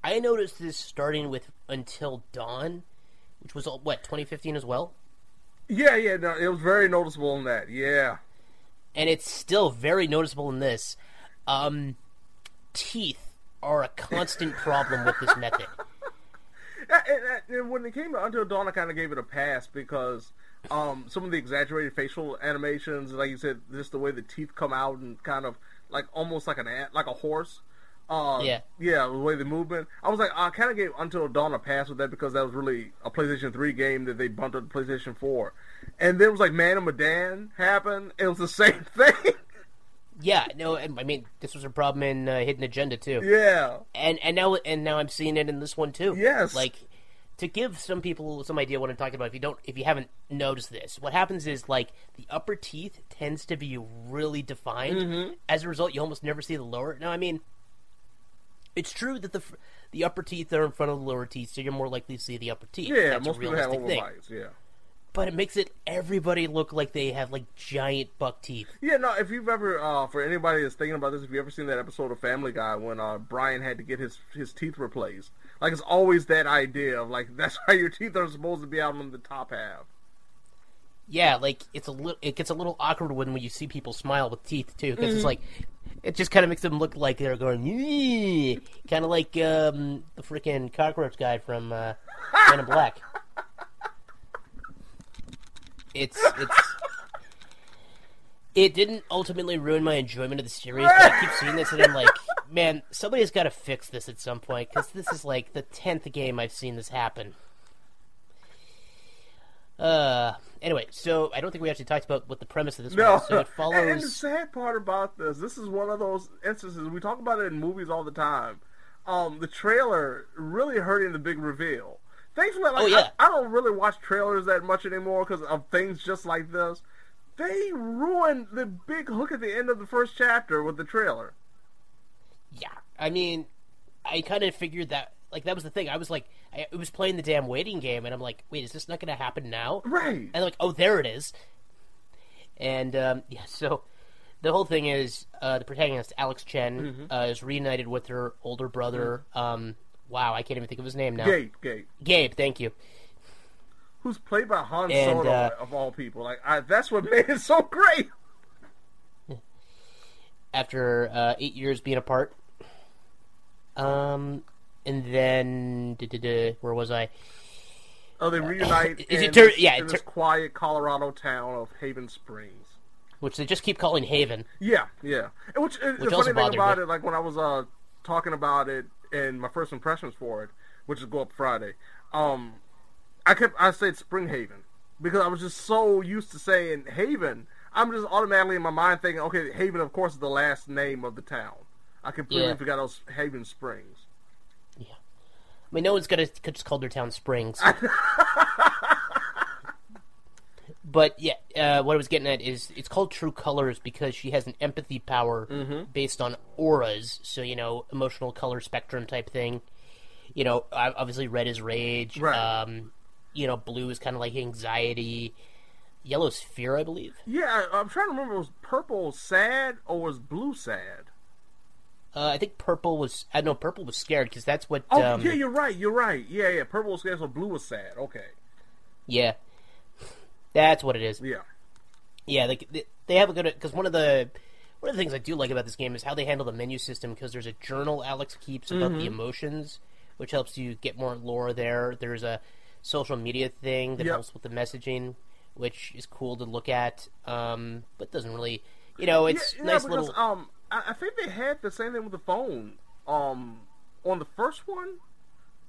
I noticed this starting with Until Dawn, which was what 2015 as well, Yeah, yeah, no, it was very noticeable in that. Yeah. and it's still very noticeable in this. Um, teeth are a constant problem with this method. And, when it came to Until Dawn, I kind of gave it a pass because um, some of the exaggerated facial animations, like you said, just the way the teeth come out and kind of like almost like an ant, like a horse. Uh, Yeah. yeah, the way the movement. I was like, I kind of gave Until Dawn a pass with that because that was really a PlayStation 3 game that they bumped to PlayStation 4. And then it was like Man of Medan happened. It was the same thing. Yeah, no, I I mean this was a problem in uh, Hidden Agenda too. Yeah. and and now and now I'm seeing it in this one too. Yes. like to give some people some idea what I'm talking about, if you don't, if you haven't noticed this, what happens is like the upper teeth tends to be really defined. Mhm. As a result, you almost never see the lower. Now, I mean, it's true that the the upper teeth are in front of the lower teeth, so you're more likely to see the upper teeth. Yeah, That's most a people have realistic thing. overbites. Yeah. But it makes it everybody look like they have like giant buck teeth. Yeah, no. If you've ever, uh, for anybody that's thinking about this, if you ever seen that episode of Family Guy when uh, Brian had to get his his teeth replaced, like it's always that idea of like that's why your teeth are supposed to be out on the top half. Yeah, like it's a little. It gets a little awkward when, when you see people smile with teeth too, because it's Mhm. like it just kind of makes them look like they're going, kind of like um, the freaking cockroach guy from uh, Men in Black. It's it's. It didn't ultimately ruin my enjoyment of the series, but I keep seeing this and I'm like, man, somebody's got to fix this at some point because this is like the tenth game I've seen this happen. Uh, anyway, so I don't think we actually talked about what the premise of this No, was. So it and, and the sad part about this, this is one of those instances we talk about it in movies all the time. Um, the trailer really hurting the big reveal. Thankfully, like, Oh, yeah. I, I don't really watch trailers that much anymore because of things just like this. They ruined the big hook at the end of the first chapter with the trailer. Yeah, I mean, I kind of figured that. Like that was the thing. I was like, I it was playing the damn waiting game, and I'm like, wait, is this not going to happen now? Right. And like, oh, there it is. And um, yeah, so the whole thing is uh, the protagonist Alex Chen Mhm. uh, is reunited with her older brother. Um, wow, I can't even think of his name now. Gabe, Gabe, Gabe, thank you. who's played by Han And, Solo uh, of all people. Like I, that's what made it so great. After uh, eight years being apart. Um, and then duh-duh-duh, where was I? Oh, they reunite Is in, it tur- this, yeah, in it this quiet Colorado town of Haven Springs. which they just keep calling Haven. Yeah, yeah. Which, Which the funny thing about me. it, like when I was uh talking about it and my first impressions for it, which is go up Friday, um, I kept I said Spring Haven because I was just so used to saying Haven. I'm just automatically in my mind thinking, okay, Haven, of course, is the last name of the town. I completely Yeah. forgot it was Haven Springs. Yeah, I mean, no one's gonna just call their town Springs. but yeah, uh, what I was getting at is it's called True Colors because she has an empathy power Mhm. based on auras. So you know, emotional color spectrum type thing. You know, obviously red is rage. Right. Um, you know, blue is kind of like anxiety. Yellow is fear, I believe. Yeah, I, I'm trying to remember. Was purple sad or was blue sad? Uh, I think purple was. I know purple was scared because that's what. Oh, um, yeah, you're right. You're right. Yeah, yeah. Purple was scared, so blue was sad. Okay. Yeah, that's what it is. Yeah. Yeah, like they, they have a good because one of the one of the things I do like about this game is how they handle the menu system because there's a journal Alex keeps about Mhm. the emotions, which helps you get more lore there. There's a social media thing that Yep. helps with the messaging, which is cool to look at, um, but doesn't really, you know, it's yeah, nice because, little. Um, I, I think they had the same thing with the phone. Um, on the first one.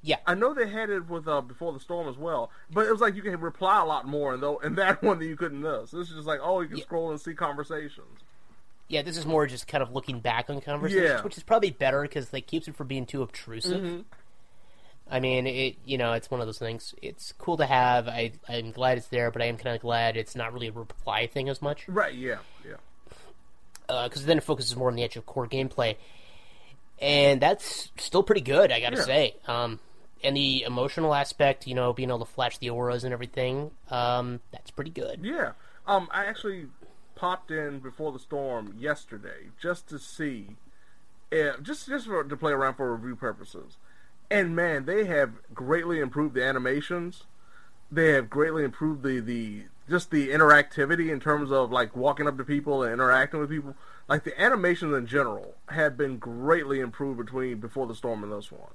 Yeah, I know they had it with uh before the storm as well, but it was like you can reply a lot more in though in that one that you couldn't this. This is just like oh you can scroll and see conversations. Yeah, this is more just kind of looking back on conversations, Yeah. which is probably better because they keeps it from being too obtrusive. Mhm. I mean, it you know, it's one of those things. It's cool to have. I I'm glad it's there, but I am kind of glad it's not really a reply thing as much. Right? Yeah. Yeah. Because then it focuses more on the actual core gameplay, and that's still pretty good. I got to Yeah. say. Um, and the emotional aspect, you know, being able to flash the auras and everything, um, that's pretty good. Yeah. Um, I actually popped in before the storm yesterday just to see, uh, just just for, to play around for review purposes. And man, they have greatly improved the animations. They have greatly improved the the just the interactivity in terms of like walking up to people and interacting with people. Like the animations in general have been greatly improved between before the storm and this one.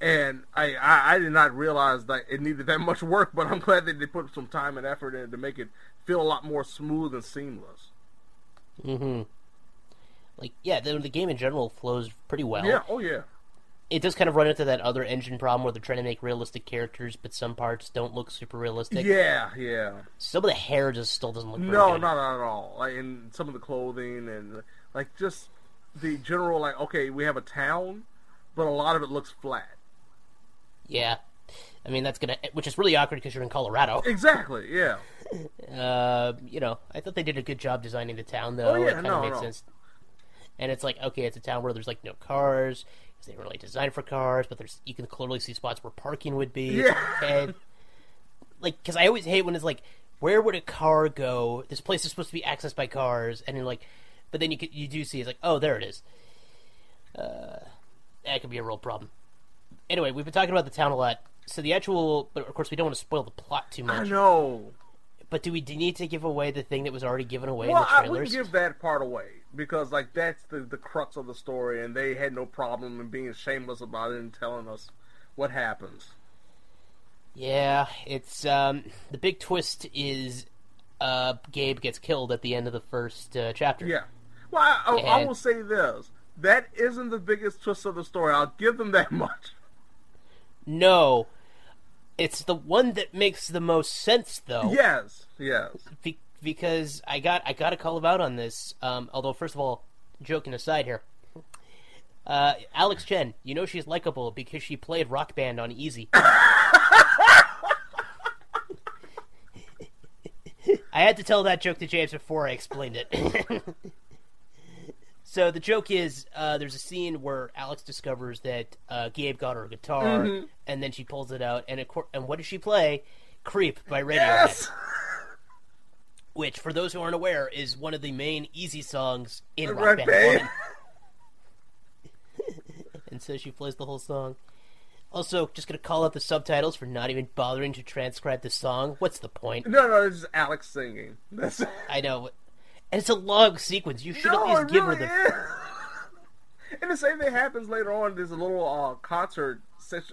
And I, I, I did not realize that it needed that much work, but I'm glad that they put some time and effort in to make it feel a lot more smooth and seamless. hmm Like, yeah, the, the game in general flows pretty well. Yeah, oh yeah. It does kind of run into that other engine problem where they're trying to make realistic characters, but some parts don't look super realistic. Yeah, yeah. Some of the hair just still doesn't look No, good. not, not at all. Like in some of the clothing and like just the general like okay, we have a town, but a lot of it looks flat. Yeah. I mean, that's gonna, which is really awkward because you're in Colorado. Exactly. Yeah. Uh, you know, I thought they did a good job designing the town, though. Oh, yeah, it kind of no, made no. sense. And it's like, okay, it's a town where there's like no cars they didn't really design for cars, but there's you can clearly see spots where parking would be. Yeah. And like, because I always hate when it's like, where would a car go? This place is supposed to be accessed by cars, and you're like, but then you you do see it's like, oh, there it is. Uh, that could be a real problem. Anyway, we've been talking about the town a lot. So the actual, but of course we don't want to spoil the plot too much. I know. But do we d- need to give away the thing that was already given away Well, in the I wouldn't give that part away because, like, that's the the crux of the story, and they had no problem in being shameless about it and telling us what happens. Yeah, it's um, the big twist is uh, Gabe gets killed at the end of the first uh, chapter. Yeah. Well, I, I, I will say this: that isn't the biggest twist of the story. I'll give them that much. No, it's the one that makes the most sense, though. Yes. Yes. Be- because I got I got to call him out on this. Um, although, first of all, joking aside here, uh, Alex Chen, you know she's likable because she played Rock Band on Easy. I had to tell that joke to James before I explained it. so the joke is, uh, there's a scene where Alex discovers that uh, Gabe got her a guitar, Mhm. and then she pulls it out, and of cour- and what does she play? "Creep" by Radiohead. Yes. Which, for those who aren't aware, is one of the main easy songs in Rock, Rock Band. And so she plays the whole song. Also, just gonna call out the subtitles for not even bothering to transcribe the song. What's the point? No, no, it's just Alex singing. That's I know, and it's a long sequence. You should no, at least give really her the. And the same thing happens later on. There's a little uh, concert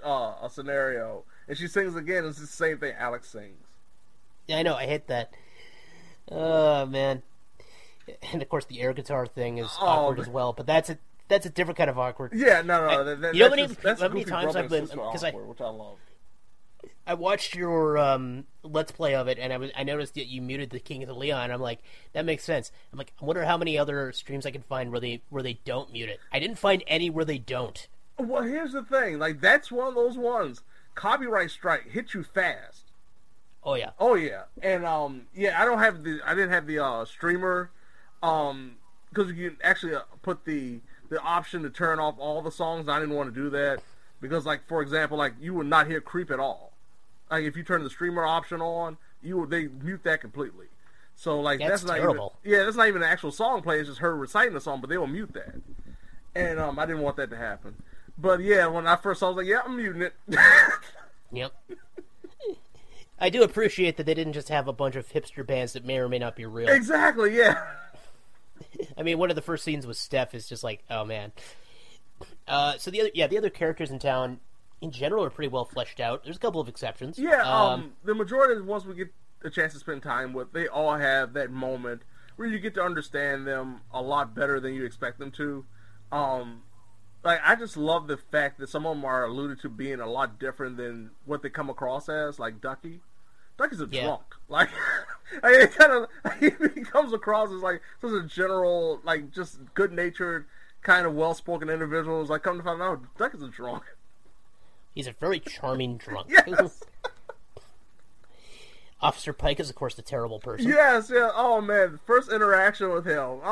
uh, a scenario, and she sings again. It's the same thing Alex sings. Yeah, I know. I hate that. Oh man. And of course, the air guitar thing is Oh, awkward man. as well. But that's a that's a different kind of awkward. Yeah, no, no, I- that, you know how many, just- that's how many times I've been because I which I love. I watched your um, let's play of it, and I was I noticed that you muted the King of the Leon. I'm like, that makes sense. I'm like, I wonder how many other streams I can find where they where they don't mute it. I didn't find any where they don't. Well, here's the thing. Like that's one of those ones. Copyright strike hit you fast. Oh yeah. Oh yeah. And um yeah, I don't have the I didn't have the uh streamer um because you can actually uh, put the the option to turn off all the songs. I didn't want to do that because like for example, like you would not hear creep at all. Like if you turn the streamer option on, you they mute that completely. So like That's that's, not terrible. even yeah, that's not even an actual song play. It's just her reciting the song, but they will mute that. And um, I didn't want that to happen. But yeah, when I first saw, it, I was like, yeah, I'm muting it. Yep. I do appreciate that they didn't just have a bunch of hipster bands that may or may not be real. exactly. Yeah. I mean, one of the first scenes with Steph is just like, oh man. Uh, so the other, yeah, the other characters in town, in general, are pretty well fleshed out. There's a couple of exceptions. Yeah, um, the majority of the ones we get a chance to spend time with, they all have that moment where you get to understand them a lot better than you expect them to. Um, like I just love the fact that some of them are alluded to being a lot different than what they come across as, like Ducky. Ducky's a Yeah. drunk. Like, I mean, it kind of he comes across as like such a general, like just good natured, kind of well spoken individual. It's like come to find out, Ducky's a drunk. He's a very charming drunk. Yes. Officer Pike is, of course, the terrible person. Yes, yeah. Oh man, first interaction with him.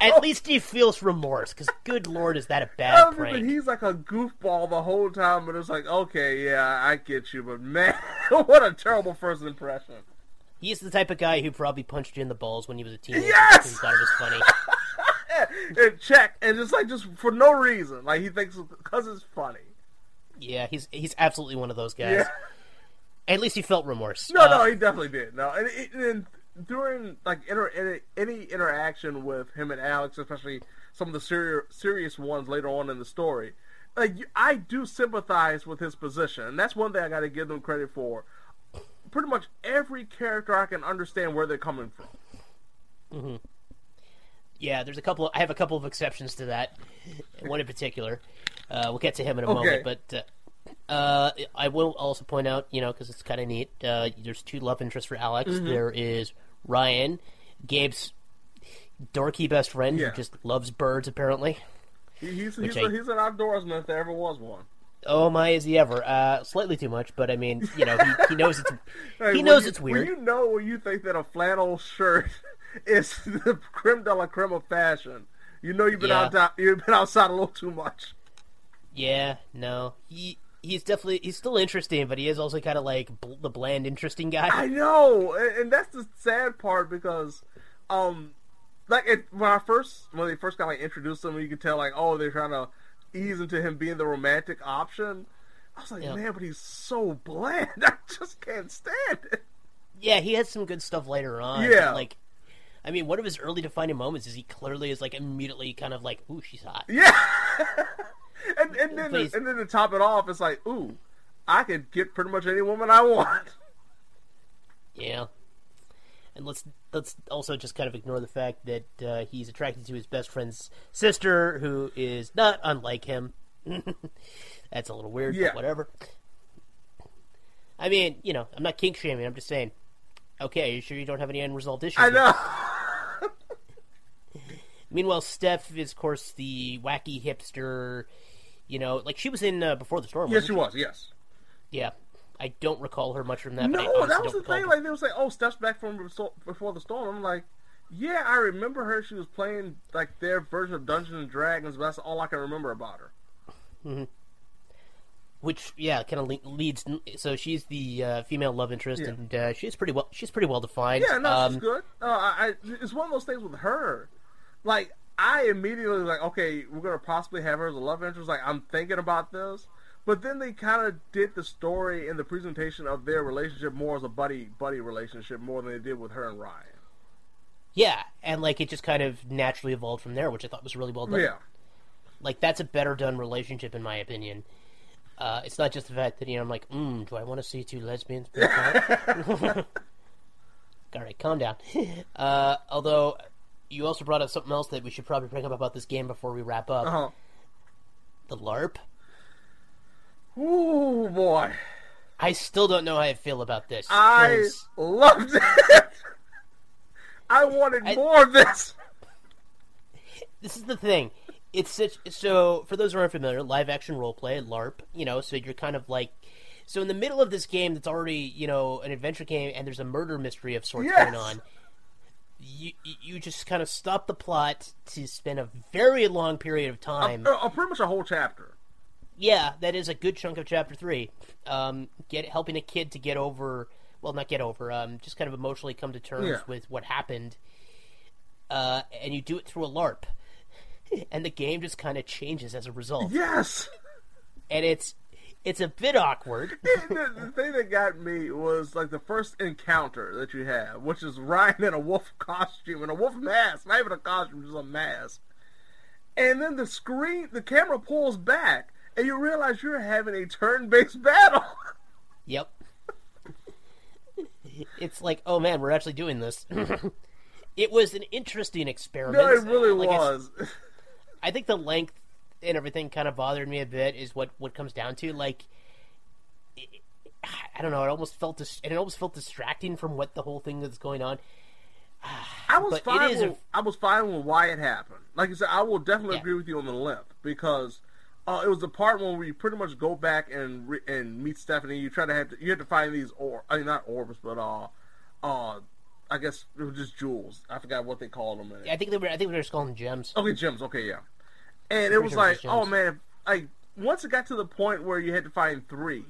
At least he feels remorse, because good lord, is that a bad prank? he's like a goofball the whole time, but it's like, okay, yeah, I get you, but man, what a terrible first impression. He's the type of guy who probably punched you in the balls when he was a teenager. Yes! and thought it was funny. and check, and just like just for no reason, like he thinks because it's funny. Yeah, he's he's absolutely one of those guys. Yeah. At least he felt remorse. No, Uh, no, he definitely did. No, and, and, during like inter, any, any interaction with him and Alex, especially some of the seri- serious ones later on in the story, like I do sympathize with his position, and that's one thing I got to give them credit for. Pretty much every character I can understand where they're coming from. hmm Yeah, there's a couple. I have a couple of exceptions to that. One in particular. Uh, we'll get to him in a Okay. moment, but uh, uh, I will also point out, you know, because it's kind of neat. Uh, there's two love interests for Alex. Mhm. There is Ryan, Gabe's dorky best friend Yeah. who just loves birds, apparently. He, he's he's, I- a, he's an outdoorsman if there ever was one. Oh my, is he ever? Uh, slightly too much, but I mean, you know, he, he knows it's Hey, he knows you- it's weird. You know when you think that a flannel shirt is the creme de la creme of fashion, you know you've been Yeah. out you've been outside a little too much. Yeah, no, he he's definitely he's still interesting, but he is also kind of like bl- the bland, interesting guy. I know, and, and that's the sad part because, um, like it, when I first when they first got like introduced him, you could tell like oh they're trying to ease into him being the romantic option. I was like, Yeah. man, but he's so bland. I just can't stand it. Yeah, he has some good stuff later on. Yeah. like. I mean, one of his early defining moments is he clearly is like immediately kind of like, "Ooh, she's hot." Yeah. and and then he's- and then to top it off, it's like, ooh, I could get pretty much any woman I want. Yeah. And let's let's also just kind of ignore the fact that uh, he's attracted to his best friend's sister, who is not unlike him. That's a little weird, Yeah. but whatever. I mean, you know, I'm not kink shaming. I'm just saying. Okay, you sure you don't have any unresolved issues? I know. Meanwhile, Steph is, of course, the wacky hipster. You know, like she was in uh, Before the Storm. yes, she was. Yes. Yeah, I don't recall her much from that. No, that was the thing. her- Like they was like, oh, Steph's back from before the storm. I'm like, yeah, I remember her. She was playing like their version of Dungeons and Dragons, but that's all I can remember about her. hmm Which, yeah, kind of le- leads. So she's the uh, female love interest, Yeah. and uh, she's pretty well. She's pretty well defined. Yeah, no, um, she's good. Uh, I, I, it's one of those things with her. Like, I immediately was like, okay, we're gonna possibly have her as a love interest. Like, I'm thinking about this, but then they kind of did the story and the presentation of their relationship more as a buddy buddy relationship more than they did with her and Ryan. Yeah, and like it just kind of naturally evolved from there, which I thought was really well done. Yeah. like that's a better done relationship in my opinion. Uh, it's not just the fact that you know I'm like, mm, do I want to see two lesbians? All right, calm down. Uh, although you also brought up something else that we should probably bring up about this game before we wrap up. Uh-huh. The LARP. Ooh boy, I still don't know how I feel about this. I loved it. I wanted more of this. this is the thing. It's such so for those who aren't familiar, live action role play, LARP. You know, so you're kind of like so in the middle of this game that's already you know an adventure game, and there's a murder mystery of sorts Yes. going on. You you just kind of stop the plot to spend a very long period of time. Uh, uh, pretty much a whole chapter. Yeah, that is a good chunk of chapter three. Um, get helping a kid to get over, well, not get over, um, just kind of emotionally come to terms Yeah. with what happened. Uh, and you do it through a LARP, and the game just kind of changes as a result. Yes. and it's it's a bit awkward. the, the thing that got me was like the first encounter that you have, which is Ryan in a wolf costume and a wolf mask, not even a costume, just a mask. And then the screen, the camera pulls back, and you realize you're having a turn-based battle. Yep. It's like, oh man, we're actually doing this. it was an interesting experiment. No, it really Like I was. I think the length and everything kind of bothered me a bit. Is what what comes down to like. it- I don't know. It almost felt dis- and it almost felt distracting from what the whole thing that's going on. I was But fine. With, I was fine with why it happened. Like I said, I will definitely Yeah. agree with you on the limp because uh, it was the part when we pretty much go back and re- and meet Stephanie. You try to have to, you have to find these or I mean not orbs, but uh, uh, I guess it was just jewels. I forgot what they called them. Yeah, I think they were. I think they were just calling them gems. Okay, gems. Okay, yeah. And it was like, oh man, like once it got to the point where you had to find three,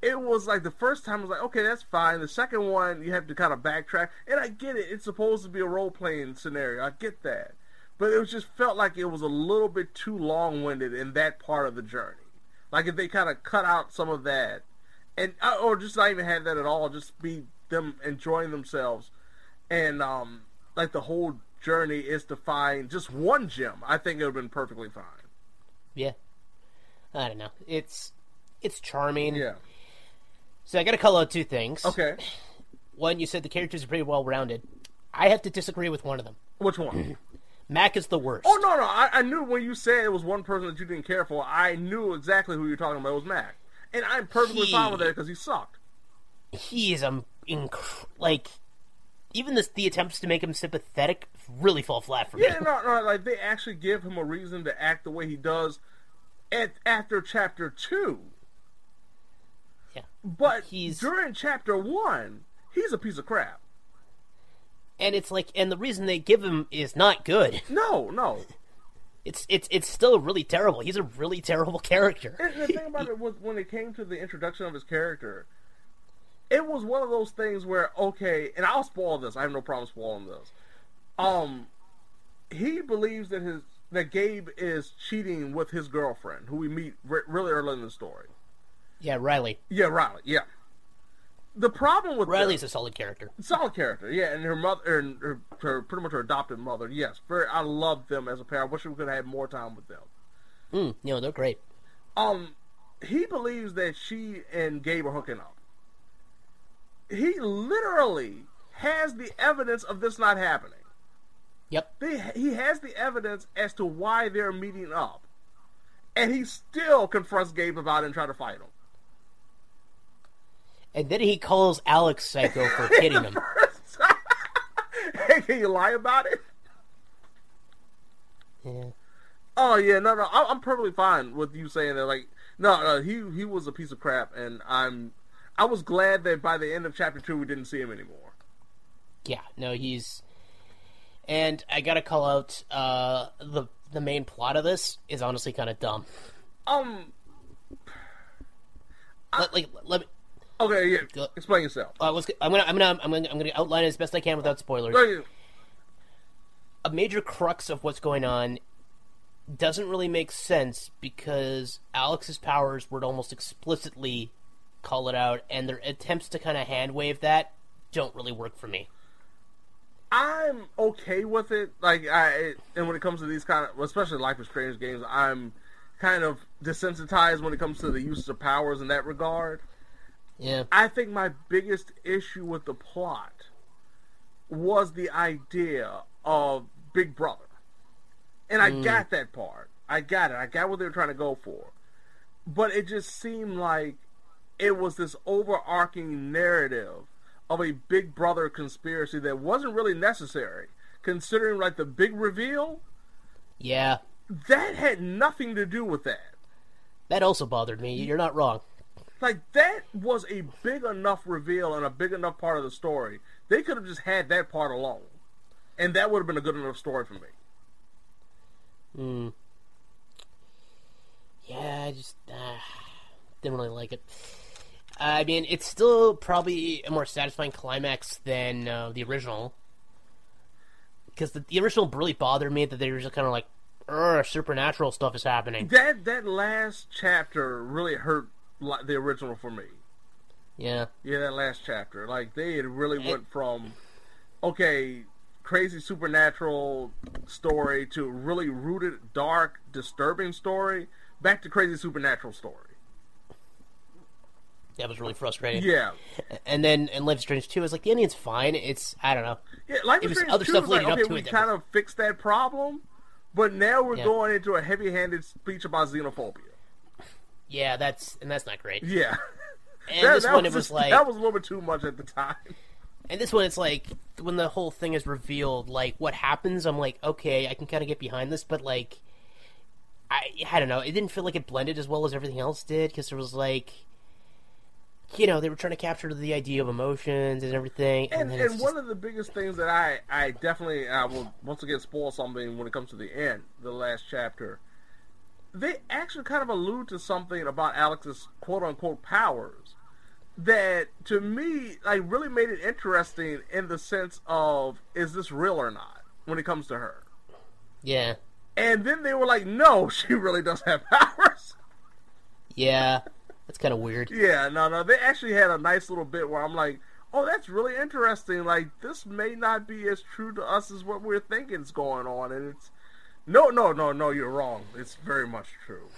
it was like the first time I was like, okay, that's fine. The second one, you have to kind of backtrack, and I get it. It's supposed to be a role playing scenario. I get that, but it was just felt like it was a little bit too long winded in that part of the journey. Like if they kind of cut out some of that, and uh, or just not even have that at all, just be them enjoying themselves, and um, like the whole journey is to find just one gem. I think it would have been perfectly fine. Yeah. I don't know. It's it's charming. Yeah. So I got to call out two things. Okay. One, you said the characters are pretty well rounded. I have to disagree with one of them. Which one? Mac is the worst. Oh no no! I, I knew when you said it was one person that you didn't care for. I knew exactly who you're talking about. It was Mac, and I'm perfectly He- fine with that because he sucked. He is um inc- like even the the attempts to make him sympathetic really fall flat for me. Yeah, no, no, like they actually give him a reason to act the way he does, at after chapter two. Yeah, but he's... during chapter one, he's a piece of crap. And it's like, and the reason they give him is not good. No, no. It's it's it's still really terrible. He's a really terrible character. And the thing about it was when it came to the introduction of his character, it was one of those things where okay, and I'll spoil this. I have no problem spoiling this. Um, he believes that his that Gabe is cheating with his girlfriend, who we meet re- really early in the story. Yeah, Riley. Yeah, Riley. Yeah. The problem with Riley's the, a solid character. Solid character, yeah, and her mother and her, her pretty much her adopted mother. Yes, very. I love them as a pair. I wish we could have had more time with them. Mm, no, they're great. Um, he believes that she and Gabe are hooking up. He literally has the evidence of this not happening. Yep. They, he has the evidence as to why they're meeting up, and he still confronts Gabe about it and try to fight him. And then he calls Alex psycho for kidding him. hey, can you lie about it? Yeah. Oh yeah, no, no, I- I'm perfectly fine with you saying that. Like, no, no, he he was a piece of crap, and I'm, I was glad that by the end of chapter two we didn't see him anymore. Yeah, no, he's. And I gotta call out uh, the the main plot of this is honestly kind of dumb. Um. Let, like, let me. Okay, yeah. Explain yourself. Uh, let's, I'm gonna, I'm gonna, I'm gonna, I'm gonna outline it as best I can without spoilers. Go ahead. A major crux of what's going on doesn't really make sense because Alex's powers were almost explicitly call it out, and their attempts to kind of hand wave that don't really work for me. I'm okay with it. Like I, and when it comes to these kind of, especially Life is Strange games, I'm kind of desensitized when it comes to the use of powers in that regard. Yeah. I think my biggest issue with the plot was the idea of Big Brother. And I Mm. got that part. I got it. I got what they were trying to go for. But it just seemed like it was this overarching narrative of a Big Brother conspiracy that wasn't really necessary, considering like the big reveal. Yeah, That had nothing to do with that. that also bothered me. You're not wrong. Like that was a big enough reveal and a big enough part of the story. They could have just had that part alone, and that would have been a good enough story for me. Hmm. Yeah, I just uh, didn't really like it. I mean, it's still probably a more satisfying climax than uh, the original. Because the, the original really bothered me that they were just kind of like, "Ugh, supernatural stuff is happening. That that last chapter really hurt li- the original for me. Yeah. Yeah, that last chapter, like they had really went from okay, crazy supernatural story to really rooted, dark, disturbing story back to crazy supernatural story. That was really frustrating. Yeah. And then in Life is Strange 2, it's like, the ending's fine. It's, I don't know. Yeah, Life it is was Strange other 2 stuff is like, okay, up to we it. kind was- of fixed that problem, but now we're Yeah. going into a heavy-handed speech about xenophobia. Yeah, that's, and that's not great. Yeah. And That- this that one, it was was just- like, that was a little bit too much at the time. And this one, it's like when the whole thing is revealed, like what happens. I'm like, okay, I can kind of get behind this, but like, I I don't know. It didn't feel like it blended as well as everything else did because there was like, you know, they were trying to capture the idea of emotions and everything, and, And, and it's one of the biggest things that I, I definitely I will once again spoil something when it comes to the end, the last chapter. They actually kind of allude to something about Alex's quote unquote powers that to me like really made it interesting in the sense of is this real or not when it comes to her. yeah, And then they were like, no, she really does have powers. yeah, that's kind of weird. Yeah, no, no. They actually had a nice little bit where I'm like, oh, that's really interesting. Like, this may not be as true to us as what we're thinking is going on. And it's, no, no, no, no, you're wrong. It's very much true.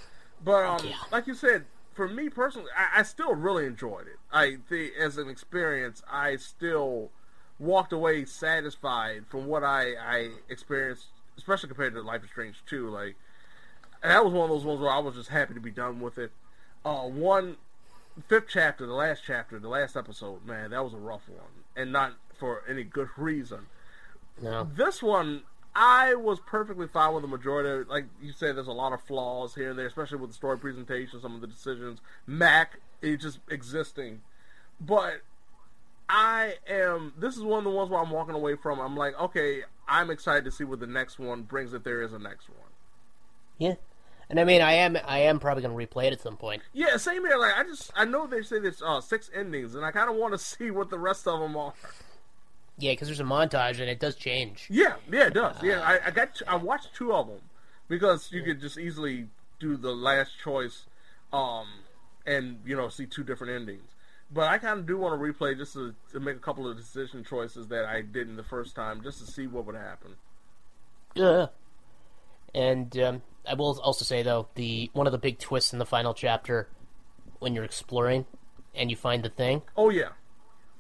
But, um, like you said, for me personally, I, I still really enjoyed it. I think, as an experience, I still walked away satisfied from what I, I experienced, especially compared to Life is Strange 2. Like, that was one of those ones where I was just happy to be done with it. Uh, one fifth chapter, the last chapter, the last episode, man, that was a rough one, and not for any good reason. No. This one, I was perfectly fine with the majority. Like you said, there's a lot of flaws here and there, especially with the story presentation, some of the decisions. Mac is just existing, but I am. This is one of the ones where I'm walking away from. I'm like, okay, I'm excited to see what the next one brings. If there is a next one. Yeah, and I mean, I am I am probably going to replay it at some point. Yeah, same here. Like I just I know they say there's uh, six endings, and I kind of want to see what the rest of them are. Yeah, because there's a montage and it does change. Yeah, yeah, it does. Yeah, I, I got I watched two of them because you could just easily do the last choice, um, and you know see two different endings. But I kind of do want to replay just to, to make a couple of decision choices that I didn't the first time, just to see what would happen. Yeah. And um, I will also say though, the one of the big twists in the final chapter, when you're exploring and you find the thing. Oh yeah.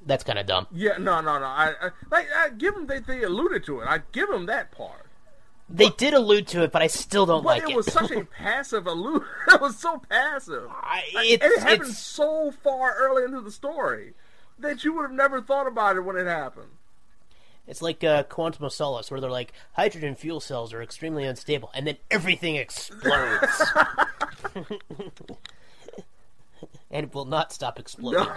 That's kind of dumb. Yeah, no, no, no. I, I like I give them they they alluded to it. I give them that part. They did allude to it, but I still don't But like it it. was such a passive allude. it was so passive. Like, it's- and it happened it's- so far early into the story that you would have never thought about it when it happened. It's like uh, Quantum of Solace, where they're like, hydrogen fuel cells are extremely unstable, and then everything explodes. and it will not stop exploding.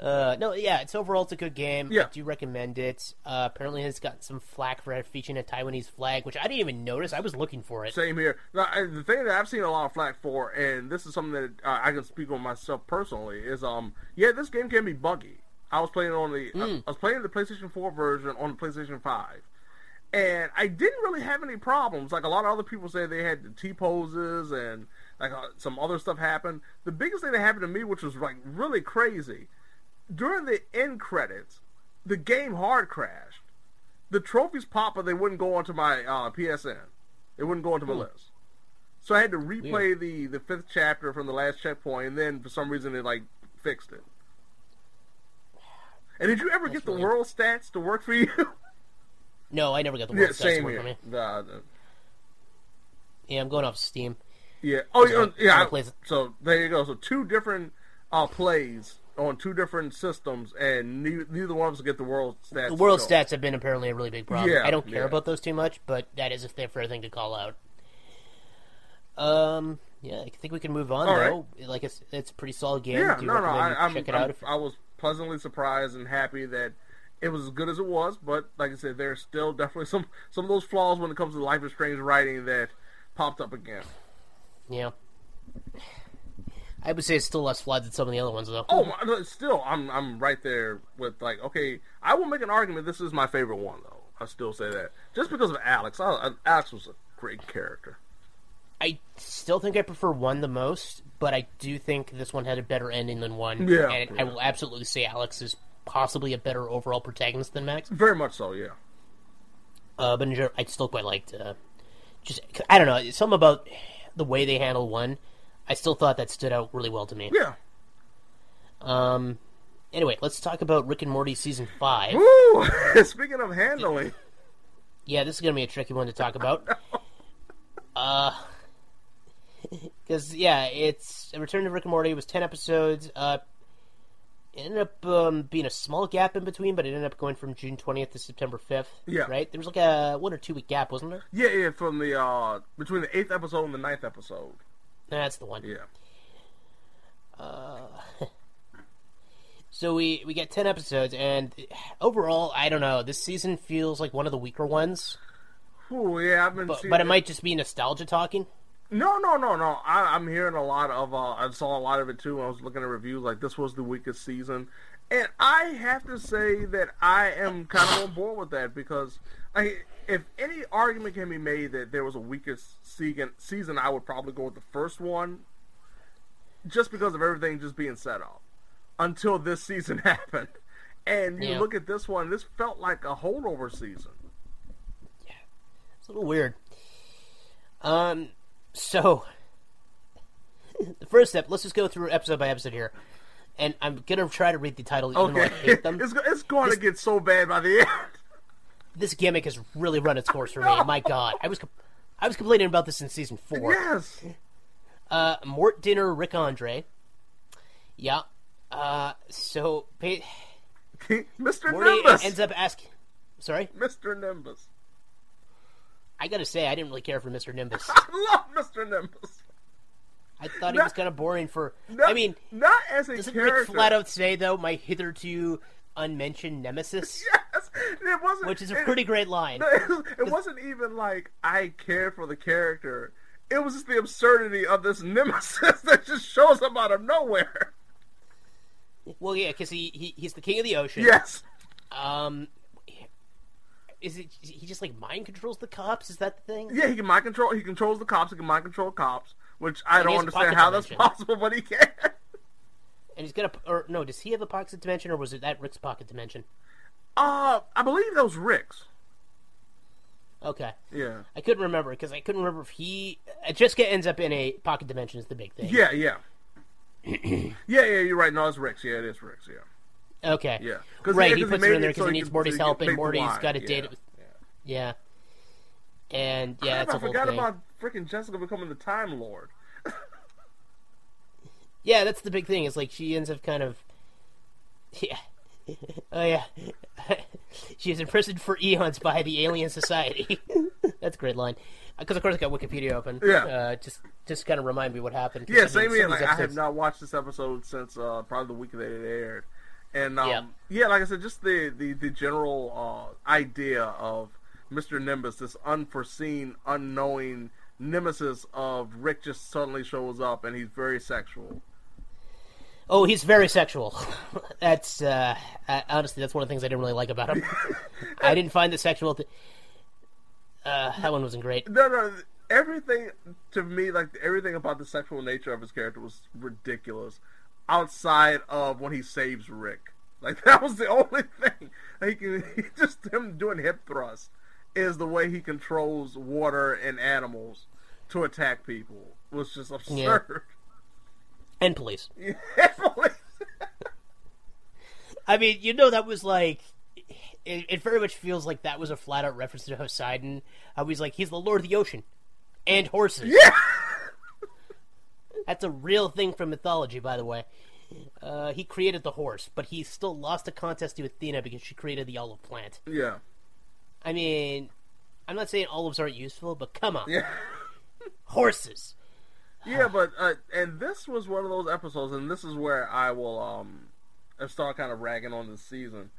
uh, no, yeah, it's overall it's a good game. Yeah. I do recommend it. Uh, apparently, it's got some flack for featuring a Taiwanese flag, which I didn't even notice. I was looking for it. Same here. Now, the thing that I've seen a lot of flack for, and this is something that uh, I can speak on myself personally, is um, yeah, this game can be buggy. I was playing on the I, I was playing the PlayStation 4 version on the PlayStation 5, and I didn't really have any problems. Like a lot of other people say, they had the T poses and like uh, some other stuff happened. The biggest thing that happened to me, which was like really crazy, during the end credits, the game hard crashed. The trophies pop, but they wouldn't go onto my uh, PSN. They wouldn't go onto my Hmm. list. So I had to replay the the fifth chapter from the last checkpoint, and then for some reason it like fixed it. And did you ever get the world stats to work for you? No, I never got the yeah, world stats to work for me. Nah, nah. Yeah, I'm going off Steam. Yeah. Oh, yeah. yeah. So there you go. So two different uh, plays on two different systems, and neither, neither one of us get the world stats. The world stats have been apparently a really big problem. Yeah, I don't care yeah. about those too much, but that is a fair, thing to call out. Um, yeah, I think we can move on All though. Like it's it's a pretty solid game. Yeah, no, no. I, I'm, check it I'm- out. If, I was pleasantly surprised and happy that it was as good as it was. But like I said, there's still definitely some some of those flaws when it comes to Life is Strange writing that popped up again. yeah, I would say it's still less flawed than some of the other ones though. Oh, my, still, I'm I'm right there with like, okay, I will make an argument. This is my favorite one, though. I still say that just because of Alex. I, Alex was a great character. I still think I prefer one the most, but I do think this one had a better ending than one. Yeah, and I will absolutely say Alex is possibly a better overall protagonist than Max. Very much so, yeah. Uh, but in general, I still quite liked. Uh, just I don't know something about the way they handled one. I still thought that stood out really well to me. Yeah. Um. Anyway, let's talk about Rick and Morty season five. Woo! Speaking of handling, Yeah, this is gonna be a tricky one to talk about. uh, because yeah, it's Return to Rick and Morty. It was ten episodes. Uh, it ended up um, being a small gap in between, but it ended up going from June twentieth to September fifth. Yeah. right. There was like a one or two week gap, wasn't there? yeah, yeah, from the uh between the eighth episode and the ninth episode. That's the one. Yeah. Uh, so we we get ten episodes, and overall, I don't know. This season feels like one of the weaker ones, Oh yeah, I've been. but, but it might just be nostalgia talking. No, no, no, no. I, I'm hearing a lot of. Uh, I saw a lot of it too. When I was looking at reviews. Like this was the weakest season, and I have to say that I am kind of on board with that because, like, if any argument can be made that there was a weakest season, season, I would probably go with the first one, just because of everything just being set up until this season happened. And you Yeah. look at this one, this felt like a holdover season. Yeah, it's a little weird. Um, so the first step. Let's just go through episode by episode here, and I'm gonna try to read the title, even though I Okay, hate them. it's, it's going to get so bad by the end. This gimmick has really run its course for me. My God, I was I was complaining about this in season four. Yes. Uh, Mort Dinner, Rick Andre. Yeah. Uh, so Mr. Morty Nimbus. ends up asking. Sorry, Mr. Nimbus. I gotta say, I didn't really care for Mr. Nimbus. I love Mr. Nimbus. I thought he was kind of boring for. not- I mean, not as a doesn't character. Rick flat out say though my hitherto unmentioned nemesis? Yes, it wasn't. Which is a it- pretty great line. No, it, it wasn't even like I care for the character. It was just the absurdity of this nemesis that just shows up out of nowhere. Well, yeah, because he, he he's the king of the ocean. Yes. Um, is it he just like mind controls the cops? Is that the thing? Yeah, he can mind control. He controls the cops. He can mind control cops, which I And don't understand how that's possible, but he can. And he's got a or no? Does he have a pocket dimension, or was it that Rick's pocket dimension? Uh, I believe that was Rick's. Okay. Yeah. I couldn't remember because I couldn't remember if he uh, Jessica ends up in a pocket dimension is the big thing. Yeah, yeah. yeah, yeah, you're right. No, it's Rick's. Yeah, it is Rick's. Yeah. Okay. Yeah. right. He, he puts her in there because so he needs Morty's so help, and Morty's got to Yeah. date it. Yeah. And yeah, Crap, it's a I forgot thing. about freaking Jessica becoming the Time Lord. Yeah, that's the big thing. Is like she ends up kind of. Yeah. Oh yeah. she is imprisoned for eons by the alien society. that's a great line. Because of course I got Wikipedia open. Yeah. Uh, just just kind of remind me what happened. Yeah, same here. Like I have not watched this episode since uh, probably the week that it aired, and um, Yeah. yeah, like I said, just the the, the general uh, idea of Mister Nimbus, this unforeseen, unknowing nemesis of Rick, just suddenly shows up, and he's very sexual. Oh, he's very sexual. that's uh, uh, honestly that's one of the things I didn't really like about him. I didn't find the sexual. Th- uh, that one wasn't great. No, no, everything to me, like everything about the sexual nature of his character was ridiculous. Outside of when he saves Rick, like that was the only thing he can. He just him doing hip thrusts is the way he controls water and animals to attack people was just absurd. And police. I mean, you know, that was like. It, it very much feels like that was a flat out reference to Poseidon. How he's like, he's the lord of the ocean. And horses. Yeah! That's a real thing from mythology, by the way. Uh, he created the horse, but he still lost a contest to Athena because she created the olive plant. Yeah. I mean, I'm not saying olives aren't useful, but come on. Yeah. Horses. Yeah, but uh, and this was one of those episodes, and this is where I will um start kind of ragging on this season,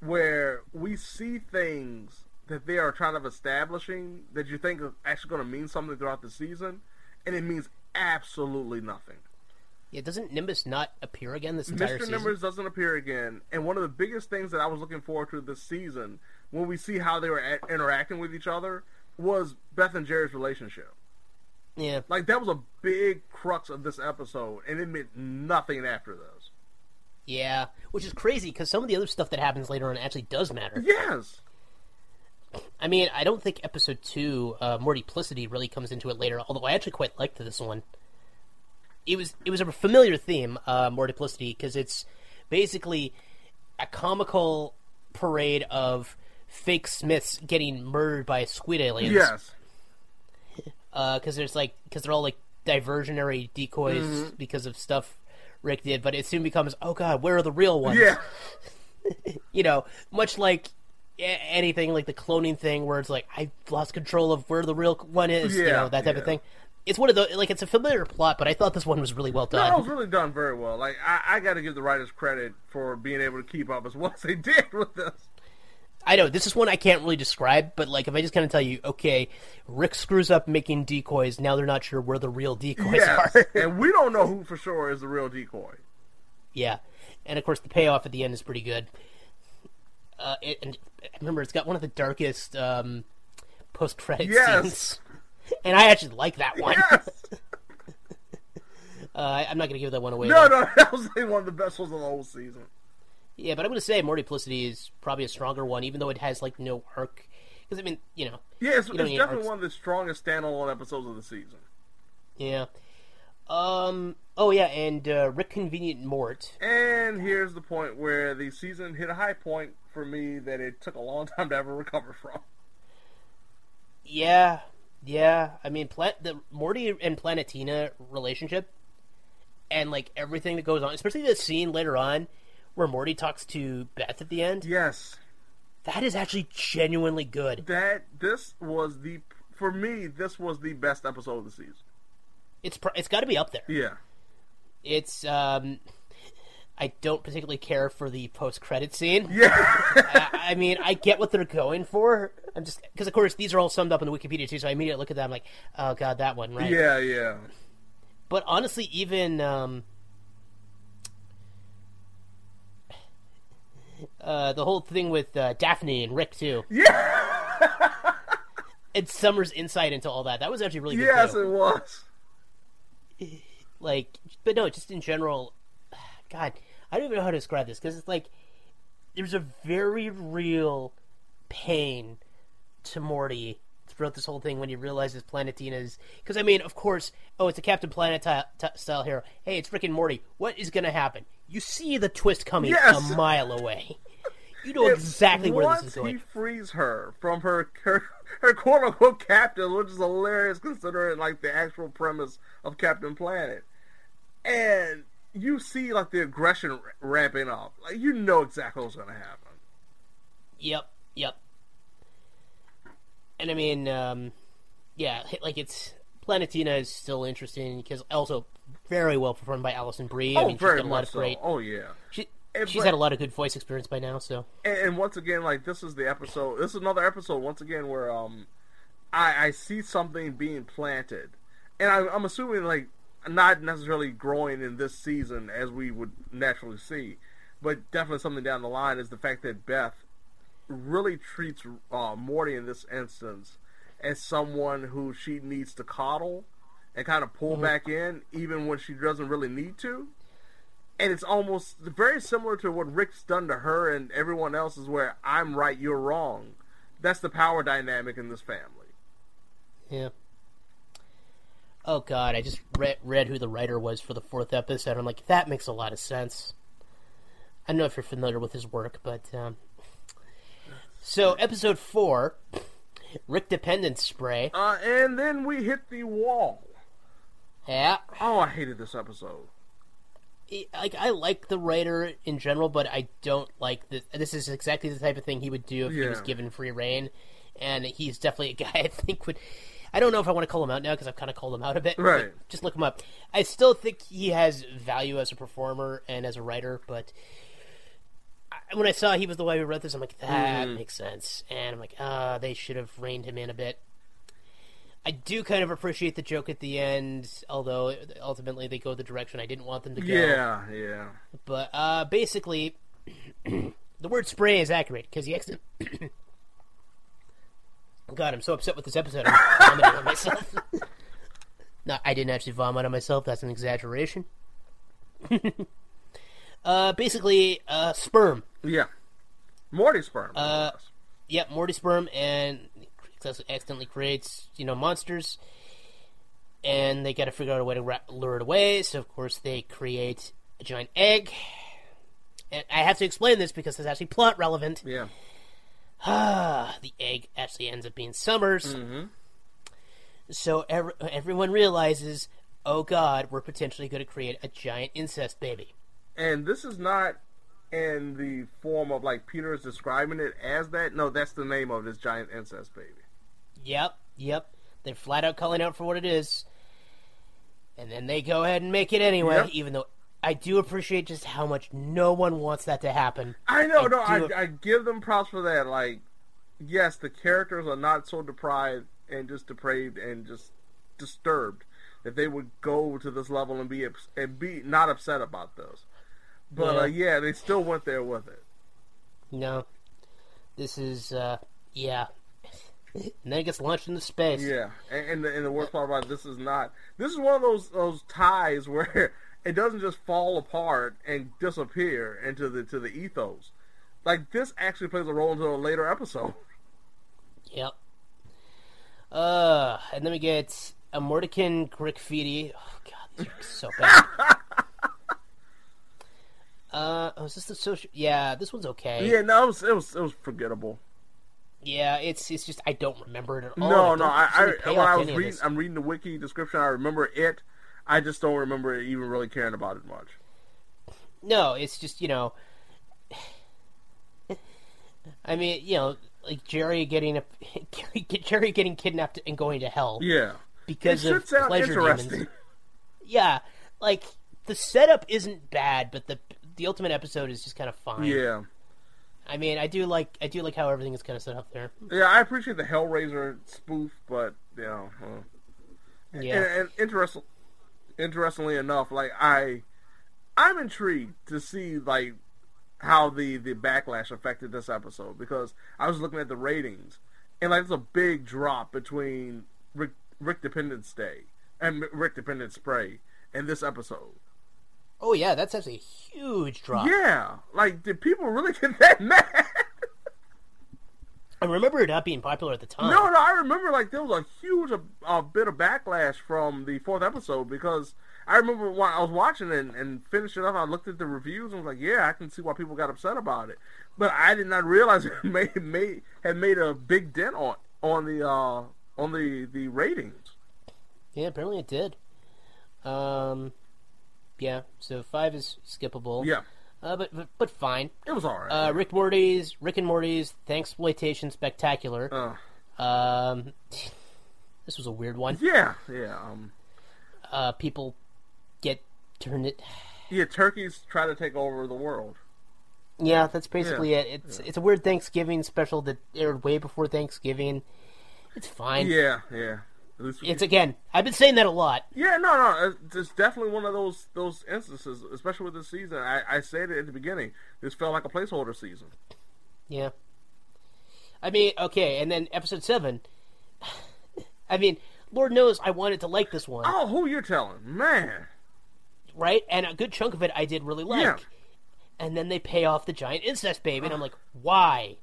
where we see things that they are trying of establishing that you think is actually going to mean something throughout the season, and it means absolutely nothing. Yeah, doesn't Nimbus not appear again this entire Mr. season? Nimbus doesn't appear again, and one of the biggest things that I was looking forward to this season, when we see how they were a- interacting with each other, was Beth and Jerry's relationship. Yeah. Like that was a big crux of this episode, and it meant nothing after this. Yeah, which is crazy because some of the other stuff that happens later on actually does matter. Yes. I mean, I don't think episode two, uh, Mortyplicity, really comes into it later. Although I actually quite liked this one. It was it was a familiar theme, uh, Mortyplicity, because it's basically a comical parade of fake Smiths getting murdered by squid aliens. Yes. because there's like because they're all like diversionary decoys Mhm. because of stuff Rick did, but it soon becomes oh god, where are the real ones? Yeah. you know, much like anything like the cloning thing, where it's like I've lost control of where the real one is, you know that type yeah. of thing. It's one of the like it's a familiar plot, but I thought this one was really well No, done. it was really done very well. Like I, I got to give the writers credit for being able to keep up as well as they did with this. I know this is one I can't really describe, but like if I just kind of tell you, okay, Rick screws up making decoys. Now they're not sure where the real decoys Yes, are. and we don't know who for sure is the real decoy. Yeah, and of course the payoff at the end is pretty good. Uh, it, and remember, it's got one of the darkest um, post-credit Yes. scenes, and I actually like that one. Yes. uh, I'm not going to give that one away. No, though. no, that was one of the best ones of the whole season. Yeah, but I'm going to say Mortyplicity is probably a stronger one, even though it has like no arc. Because I mean, you know, Yeah, it's, it's definitely arcs. one of the strongest standalone episodes of the season. Yeah. Um. Oh yeah, and uh, Rick Convenient Mort. And here's the point where the season hit a high point for me that it took a long time to ever recover from. Yeah, yeah. I mean, Pla- the Morty and Planetina relationship, and like everything that goes on, especially the scene later on where Morty talks to Beth at the end. Yes. That is actually genuinely good. That this was the for me. This was the best episode of the season. It's pr- it's got to be up there. Yeah. It's um, I don't particularly care for the post credit scene. Yeah. I, I mean, I get what they're going for. I'm just because of course these are all summed up in the Wikipedia too. So I immediately look at that. I'm like, oh god, that one, right? Yeah, yeah. But honestly, even um, uh, the whole thing with uh, Daphne and Rick too. Yeah. and Summer's insight into all that. That was actually really good. Yes, too. it was. Like, but no, just in general, God, I don't even know how to describe this because it's like there's a very real pain to Morty throughout this whole thing when you realize this Planetina is because I mean, of course, oh, it's a Captain Planet ti- style hero. Hey, it's freaking Morty. What is going to happen? You see the twist coming Yes. a mile away. You know exactly where this is Once going. he frees her from her her, her quote unquote captain, which is hilarious considering like the actual premise of Captain Planet, and you see like the aggression r- ramping up, like you know exactly what's going to happen. Yep, yep. And I mean, um, yeah, like it's Planetina is still interesting because also very well performed by Alison Brie. I Oh, mean, she's very got a lot much so. great. Oh yeah. She, And she's but- had a lot of good voice experience by now. So And, and once again, like this is the episode. This is another episode once again where um, I, I see something being planted, and I, I'm assuming like not necessarily growing in this season as we would naturally see, but definitely something down the line is the fact that Beth really treats uh, Morty in this instance as someone who she needs to coddle and kind of pull Mhm. back in, even when she doesn't really need to and it's almost very similar to what Rick's done to her and everyone else is where I'm right, you're wrong. That's the power dynamic in this family. yeah. Oh God, I just read read who the writer was for the fourth episode. I'm like, that makes a lot of sense. I don't know if you're familiar with his work, but um, so episode four, Rick Dependence Spray. Uh, and then we hit the wall. Yeah. Oh, I hated this episode. Like I like the writer in general, but I don't like this. This is exactly the type of thing he would do if he was given free reign, and he's definitely a guy I think would. I don't know if I want to call him out now because I've kind of called him out a bit. Right. Just look him up. I still think he has value as a performer and as a writer, but I- when I saw he was the one who wrote this, I'm like, that Mhm. makes sense, and I'm like, ah, they should have reined him in a bit. I do kind of appreciate the joke at the end, although ultimately they go the direction I didn't want them to go. Yeah, yeah. But uh, basically, the word spray is accurate because he accident. God, I'm so upset with this episode. I'm vomiting on myself. no, I didn't actually vomit on myself. That's an exaggeration. uh, basically, uh, sperm. Yeah. Morty sperm. Uh, yep, Morty sperm, and accidentally creates you know monsters, and they got to figure out a way to ra- lure it away. So of course they create a giant egg. And I have to explain this because it's actually plot relevant. Yeah. Ah, the egg actually ends up being Summers. Mm-hmm. So ev- everyone realizes, oh God, we're potentially going to create a giant incest baby. And this is not in the form of like Peter is describing it as that. No, that's the name of this giant incest baby. Yep, yep. They're flat out calling out for what it is. And then they go ahead and make it anyway, Yep. even though I do appreciate just how much no one wants that to happen. I know, no, do I, I give them props for that. Like, yes, the characters are not so deprived and just depraved and just disturbed that they would go to this level and be and be not upset about this. But Yeah. uh, yeah, they still went there with it. No. This is, uh, yeah. And then it gets launched into space. Yeah, and, and the and the worst part about it, this is not. This is one of those those ties where it doesn't just fall apart and disappear into the to the ethos. Like this actually plays a role into a later episode. Yep. Uh, and then we get a Mortycan Grickfitti. Oh god, these are so bad. uh, oh, is this the social? Yeah, this one's okay. Yeah, no, it was it was, it was forgettable. Yeah, it's it's just I don't remember it at all. No, no, I, I when I was reading, I'm reading the wiki description. I remember it. I just don't remember even really caring about it much. No, it's just you know, I mean, you know, like Jerry getting a Jerry getting kidnapped and going to hell. Yeah, because of pleasure interesting. demons. Yeah, like the setup isn't bad, but the the ultimate episode is just kind of fine. Yeah. I mean, I do like I do like how everything is kind of set up there. Yeah, I appreciate the Hellraiser spoof, but you know, uh, Yeah. And, and interesting, interestingly enough, like I, I'm intrigued to see like how the the backlash affected this episode because I was looking at the ratings and like there's a big drop between Rick, Rick Dependence Day and Rick Dependence Spray in this episode. Oh yeah, that's actually a huge drop. Yeah, like did people really get that mad? I remember it not being popular at the time. No, no, I remember like there was a huge uh, uh, bit of backlash from the fourth episode because I remember when I was watching it and, and finishing up, I looked at the reviews and was like, yeah, I can see why people got upset about it, but I did not realize it made, made had made a big dent on on the uh, on the the ratings. Yeah, apparently it did. Um, yeah. So five is skippable. Yeah. Uh, but, but but fine. It was alright. Uh, Rick Morty's Rick and Morty's Thanksploitation Spectacular. Um, this was a weird one. Yeah, yeah. Um, Uh, people get turned it. yeah, turkeys try to take over the world. Yeah, that's basically Yeah. it. It's it's a weird Thanksgiving special that aired way before Thanksgiving. It's fine. Yeah, yeah. It's again. I've been saying that a lot. Yeah, no, no, it's- definitely one of those those instances, especially with this season. I, I said it at the beginning. This felt like a placeholder season. Yeah. I mean, okay, and then episode seven. I mean, Lord knows I wanted to like this one, Oh, who you're telling, man? right? And a good chunk of it I did really like. Yeah. And then they pay off the giant incest baby, and I'm like, why?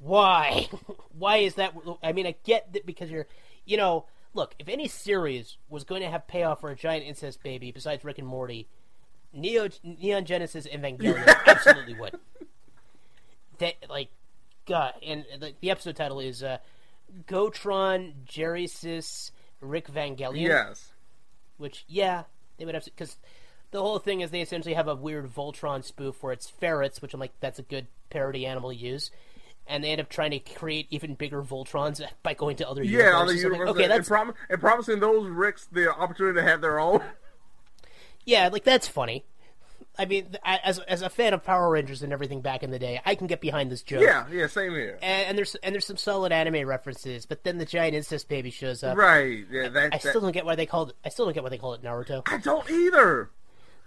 Why? why is that? I mean, I get that because you're, you know, look, if any series was going to have payoff for a giant incest baby besides Rick and Morty, Neo, Neon Genesis Evangelion absolutely would. That like, God, and the, the episode title is uh, Gotron Jerry Rick Vangelion. Yes. Which, yeah, they would have to because the whole thing is they essentially have a weird Voltron spoof where it's ferrets, which I'm like, that's a good parody animal to use. And they end up trying to create even bigger Voltrons by going to other Yeah, other universes. I'm universes, okay, and, prom- and promising those Ricks the opportunity to have their own. yeah, like that's funny. I mean, as as a fan of Power Rangers and everything back in the day, I can get behind this joke. Yeah, yeah, same here. And, and there's and there's some solid anime references, but then the giant incest baby shows up. Right, yeah, that- I, I that- still don't get why they called. I still don't get why they call it Naruto. I don't either.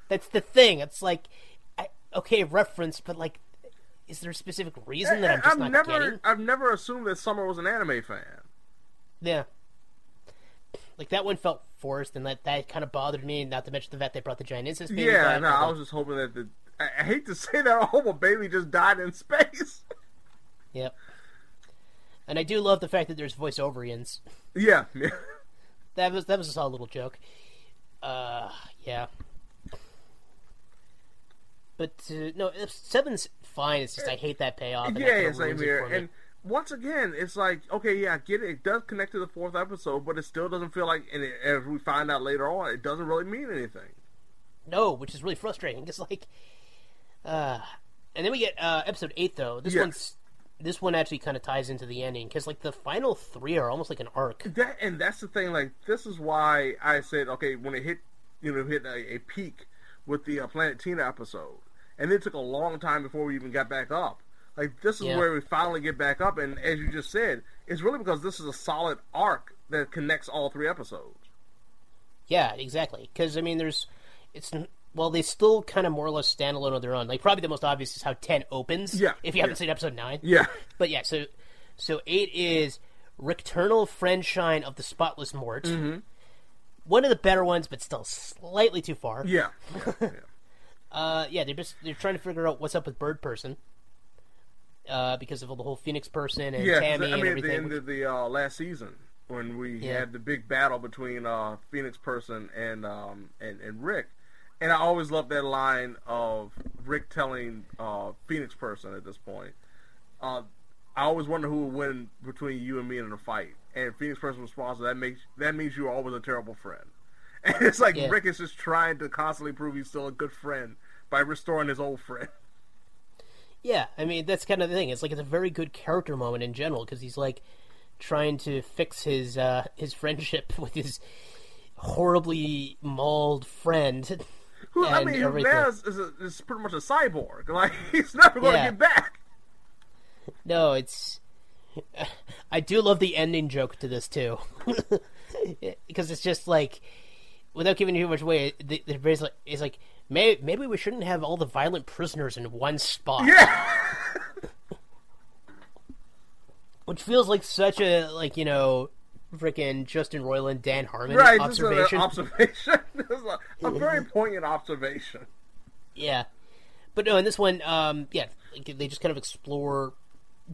That's the thing. It's like, I, okay, reference, but like, is there a specific reason that I'm just I've not never, getting? I've never assumed that Summer was an anime fan. Yeah. Like that one felt forced, and that that kind of bothered me. Not to mention the fact they brought the giant incest baby. Yeah, back. no, I was just hoping that the. I, I hate to say that, I hope a baby just died in space. Yep. And I do love the fact that there's voiceoverians. Yeah, yeah. That was that was a solid little joke. Uh, yeah. But uh, no, seven's fine. It's just I hate that payoff. and yeah, same here. And once again, it's like, okay, yeah, I get it. It does connect to the fourth episode, but it still doesn't feel like, and it, as we find out later on, it doesn't really mean anything. No, which is really frustrating. It's like, uh, and then we get uh, episode eight though. This Yeah. one's this one actually kind of ties into the ending because like the final three are almost like an arc. That and that's the thing. Like, this is why I said, okay, when it hit, you know, hit a, a peak with the uh, Planetina episode, and it took a long time before we even got back up. Like, this is Yeah. where we finally get back up, and as you just said, it's really because this is a solid arc that connects all three episodes. Yeah, exactly. Because I mean, there's it's well, they still kind of more or less standalone on their own. Like probably the most obvious is how ten opens. Yeah, If you haven't yeah. seen episode nine. Yeah. But yeah, so so eight is Ricternal Friendshine of the Spotless Mort. Mhm. One of the better ones, but still slightly too far. Yeah. Uh, yeah, they're just they're trying to figure out what's up with Birdperson. Uh, because of the whole Phoenixperson and yeah, Tammy I mean, and at the end of the uh, last season when we Yeah. had the big battle between uh, Phoenixperson and um, and and Rick, and I always loved that line of Rick telling uh, Phoenixperson at this point. Uh, I always wonder who would win between you and me in a fight, and Phoenixperson responds, "That makes that means you are always a terrible friend." And it's like Yeah. Rick is just trying to constantly prove he's still a good friend by restoring his old friend. Yeah, I mean that's kind of the thing. It's like it's a very good character moment in general because he's like trying to fix his uh, his friendship with his horribly mauled friend. Who, I mean, everything. now is, is, a, is pretty much a cyborg. Like he's never going to Yeah. get back. No, it's. I do love the ending joke to this too, because it's just like, without giving too much away, the, the basically it's like may, maybe we shouldn't have all the violent prisoners in one spot. Yeah. Which feels like such a like you know, freaking Justin Roiland, Dan Harmon right, just an observation. observation. A, a very poignant observation. Yeah, but no, in this one, um, yeah, like, they just kind of explore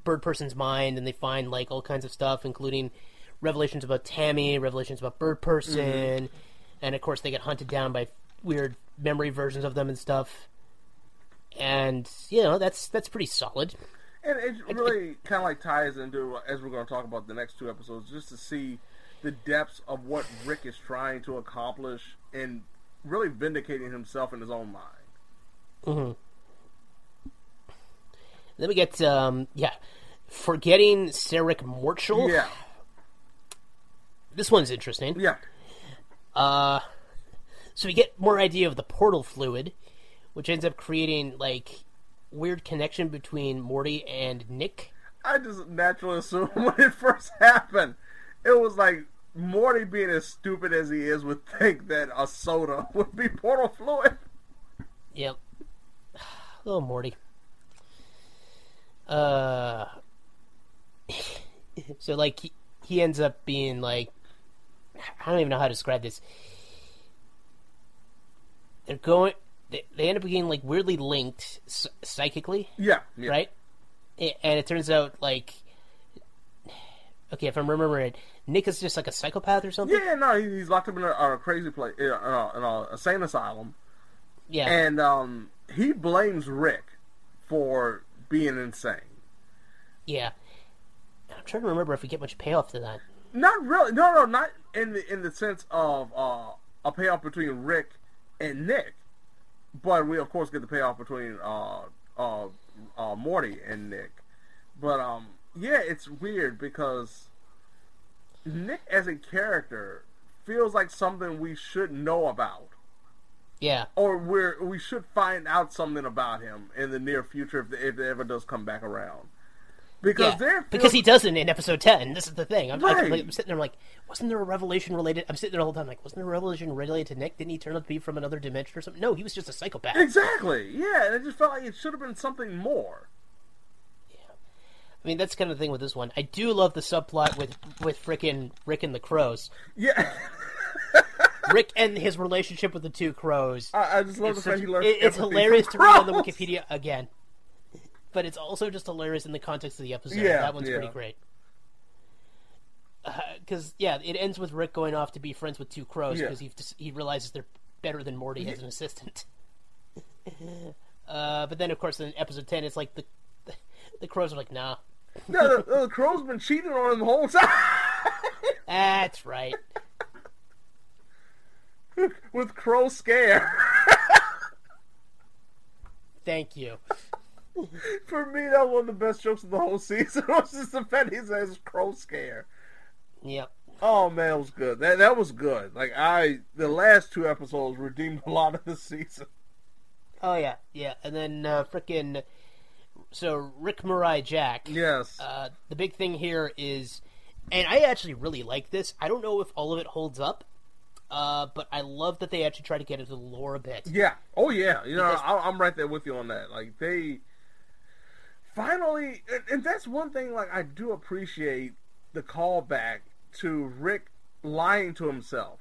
Birdperson's mind, and they find like all kinds of stuff, including revelations about Tammy, revelations about Birdperson, Mhm. And of course they get hunted down by weird memory versions of them and stuff. And you know that's that's pretty solid. And it really kind of like ties into, as we're going to talk about the next two episodes, just to see the depths of what Rick is trying to accomplish and really vindicating himself in his own mind. Mm-hmm. Then we get um, yeah, forgetting Sarick Mortshall. Yeah. This one's interesting. Yeah. Uh, so we get more idea of the portal fluid, which ends up creating like weird connection between Morty and Nick. I just naturally assumed when it first happened, it was like Morty, being as stupid as he is, would think that a soda would be portal fluid. Yep. Little Morty. Uh. so like he, he ends up being like I don't even know how to describe this. They're going. They, they end up being like weirdly linked psychically. Yeah, yeah. Right. And it turns out like. Okay, if I'm remembering it, Nick is just like a psychopath or something. Yeah, no, he's locked up in a, a crazy place, in a, in a insane asylum. Yeah. And um, he blames Rick for being insane. Yeah. I'm trying to remember if we get much payoff to that. Not really. No, no, not in the in the sense of uh, a payoff between Rick and Nick, but we of course get the payoff between uh, uh, uh, Morty and Nick. But um, yeah, it's weird because Nick as a character feels like something we should know about. Yeah. Or we're we should find out something about him in the near future if, if it ever does come back around. Because Yeah, because he doesn't in episode ten. This is the thing. I'm, I, Right. am sitting there like, wasn't there a revelation related? I'm sitting there all the time like, wasn't there a revelation related to Nick? Didn't he turn out to be from another dimension or something? No, he was just a psychopath. Exactly. Yeah, and it just felt like it should have been something more. Yeah, I mean, that's kind of the thing with this one. I do love the subplot with with frickin' Rick and the crows. Yeah. Rick and his relationship with the two crows. I, I just love It's the fact he learned it- it's hilarious from to read on the. Wikipedia again, but it's also just hilarious in the context of the episode. Yeah, that one's yeah. pretty great. Because yeah, it ends with Rick going off to be friends with two crows Yeah. because he he realizes they're better than Morty as an assistant. uh, but then of course in episode ten, it's like the the crows are like, nah, No, the, the crow's been cheating on him the whole time that's right. with crow scare. Thank you. For me, that was one of the best jokes of the whole season. was just the fact he says crow scare. Yep. Oh man, it was good. That that was good. Like I, the last two episodes redeemed a lot of the season. Oh yeah, yeah, and then uh, frickin' so Rickmurai Jack. Yes. Uh, the big thing here is, and I actually really like this. I don't know if all of it holds up, uh, but I love that they actually try to get into the lore a bit. Yeah. Oh yeah. You know, Because- I, I'm right there with you on that. Like they finally, and, and that's one thing. Like I do appreciate the callback to Rick lying to himself.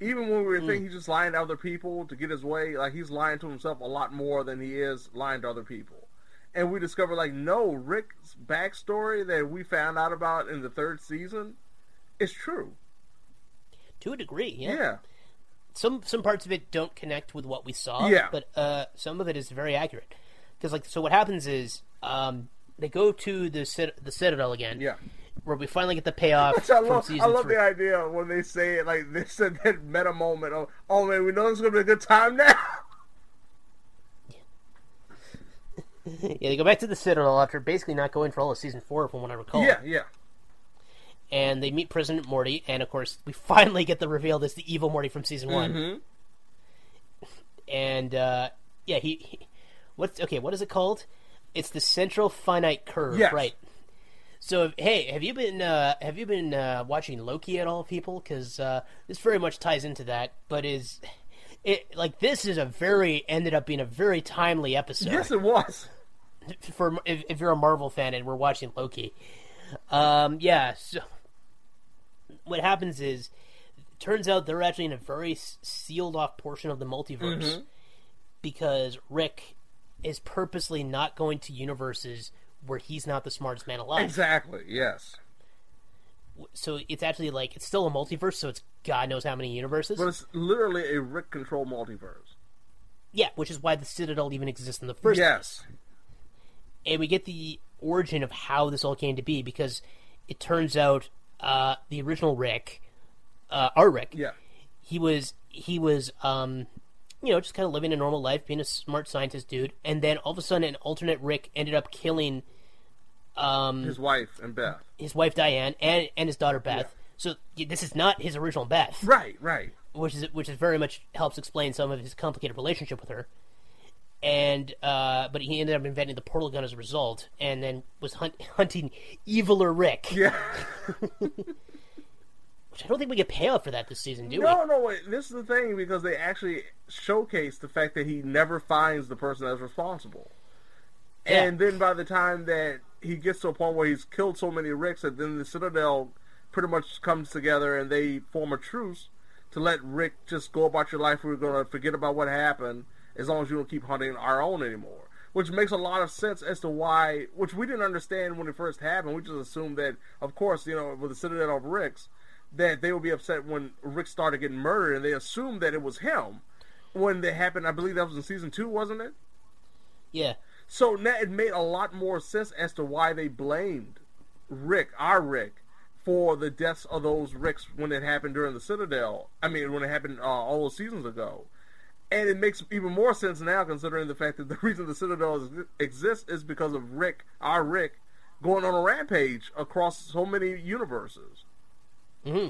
Even when we were Mm. thinking he's just lying to other people to get his way, like he's lying to himself a lot more than he is lying to other people. And we discover, like, no, Rick's backstory that we found out about in the third season is true. To a degree, yeah. Yeah. Some some parts of it don't connect with what we saw. Yeah. But uh, some of it is very accurate. Because like, so what happens is um, they go to the cit- the Citadel again. Yeah. Where we finally get the payoff Which I love, I love three. the idea when they say it like this said that meta moment of, oh man, we know this is gonna be a good time now. yeah, they go back to the Citadel after basically not going for all of season four, from what I recall. Yeah, yeah. And they meet President Morty, and of course, we finally get the reveal that's the evil Morty from season one. Mhm. And uh, yeah, he, he what's okay? What is it called? It's the central finite curve, Yes. right? So, hey, have you been uh, have you been uh, watching Loki at all, people? Because uh, this very much ties into that. But is it like this is a very ended up being a very timely episode. Yes, it was. For if, if you're a Marvel fan and we're watching Loki, um, yeah. So what happens is, turns out they're actually in a very sealed off portion of the multiverse Mhm. because Rick is purposely not going to universes where he's not the smartest man alive. Exactly. Yes. So it's actually like it's still a multiverse, so it's God knows how many universes. But it's literally a Rick control multiverse. Yeah, which is why the Citadel even exists in the first Yes. place. Yes. And we get the origin of how this all came to be because it turns out uh, the original Rick, uh, our Rick, Yeah. he was he was um, you know just kind of living a normal life, being a smart scientist dude, and then all of a sudden an alternate Rick ended up killing um, His wife and Beth. his wife Diane and and his daughter Beth. So y- this is not his original Beth, Right. Right. which is which is very much helps explain some of his complicated relationship with her. And uh, but he ended up inventing the portal gun as a result, and then was hunt, hunting eviler Rick. Yeah. which I don't think we get payout for that this season, do we? no, no. Wait. This is the thing because they actually showcase the fact that he never finds the person that's responsible. Yeah. And then by the time that he gets to a point where he's killed so many Ricks, that then the Citadel pretty much comes together and they form a truce to let Rick just go about your life. We're going to forget about what happened as long as you don't keep hunting our own anymore. Which makes a lot of sense as to why, which we didn't understand when it first happened. We just assumed that, of course, you know, with the Citadel of Ricks, that they would be upset when Rick started getting murdered, and they assumed that it was him. When they happened, I believe that was in season two, wasn't it? Yeah. So now it made a lot more sense as to why they blamed Rick, our Rick, for the deaths of those Ricks when it happened during the Citadel. I mean, when it happened uh, all those seasons ago. And it makes even more sense now, considering the fact that the reason the Citadel is, exists is because of Rick, our Rick, going on a rampage across so many universes. Hmm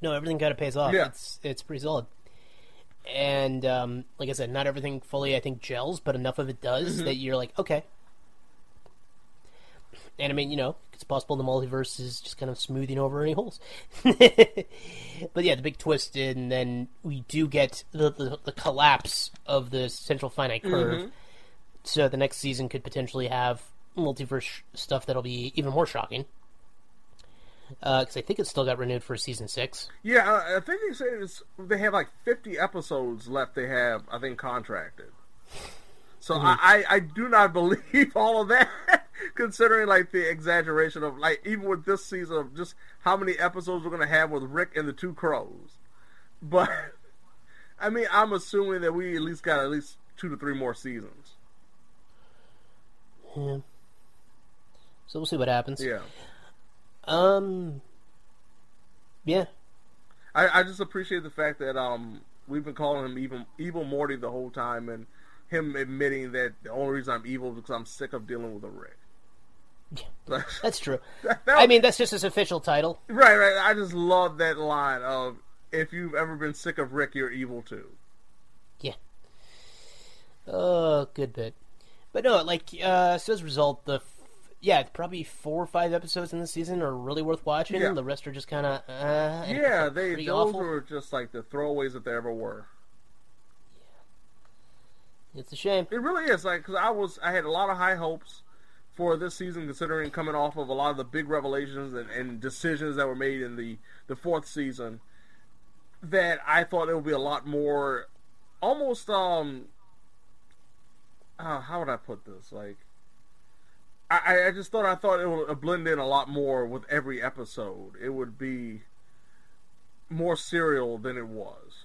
No, everything kind of pays off. Yeah. It's it's pretty solid. And um, like I said, not everything fully I think gels, but enough of it does Mhm. that you're like, okay. And I mean, you know, it's possible the multiverse is just kind of smoothing over any holes. but yeah, the big twist, and then we do get the, the, the collapse of the central finite curve. Mhm. So the next season could potentially have multiverse stuff that'll be even more shocking. Because I think it's still got renewed for season six. Yeah, I think they say it's, they have like 50 episodes left. They have, I think, contracted. So Mhm. I, I, I do not believe all of that, considering like the exaggeration of like even with this season of just how many episodes we're gonna have with Rick and the Two Crows. But I mean, I'm assuming that we at least got at least two to three more seasons. Yeah. So we'll see what happens. Yeah. Um. Yeah. I, I just appreciate the fact that um we've been calling him evil evil Morty the whole time, and him admitting that the only reason I'm evil is because I'm sick of dealing with a Rick. Yeah, that's true. That- I mean, that's just his official title. Right, right. I just love that line of if you've ever been sick of Rick, you're evil too. Yeah. Oh, good bit. But no, like, uh, so as a result, the. Yeah, probably four or five episodes in the season are really worth watching. Yeah. The rest are just kind of. Uh, Yeah, they those awful. were just like the throwaways that there ever were. Yeah, It's a shame. It really is like because I was I had a lot of high hopes for this season, considering coming off of a lot of the big revelations and, and decisions that were made in the the fourth season. That I thought it would be a lot more, almost um. Uh, how would I put this? Like, I I- just thought I thought it would blend in a lot more with every episode. It would be more serial than it was.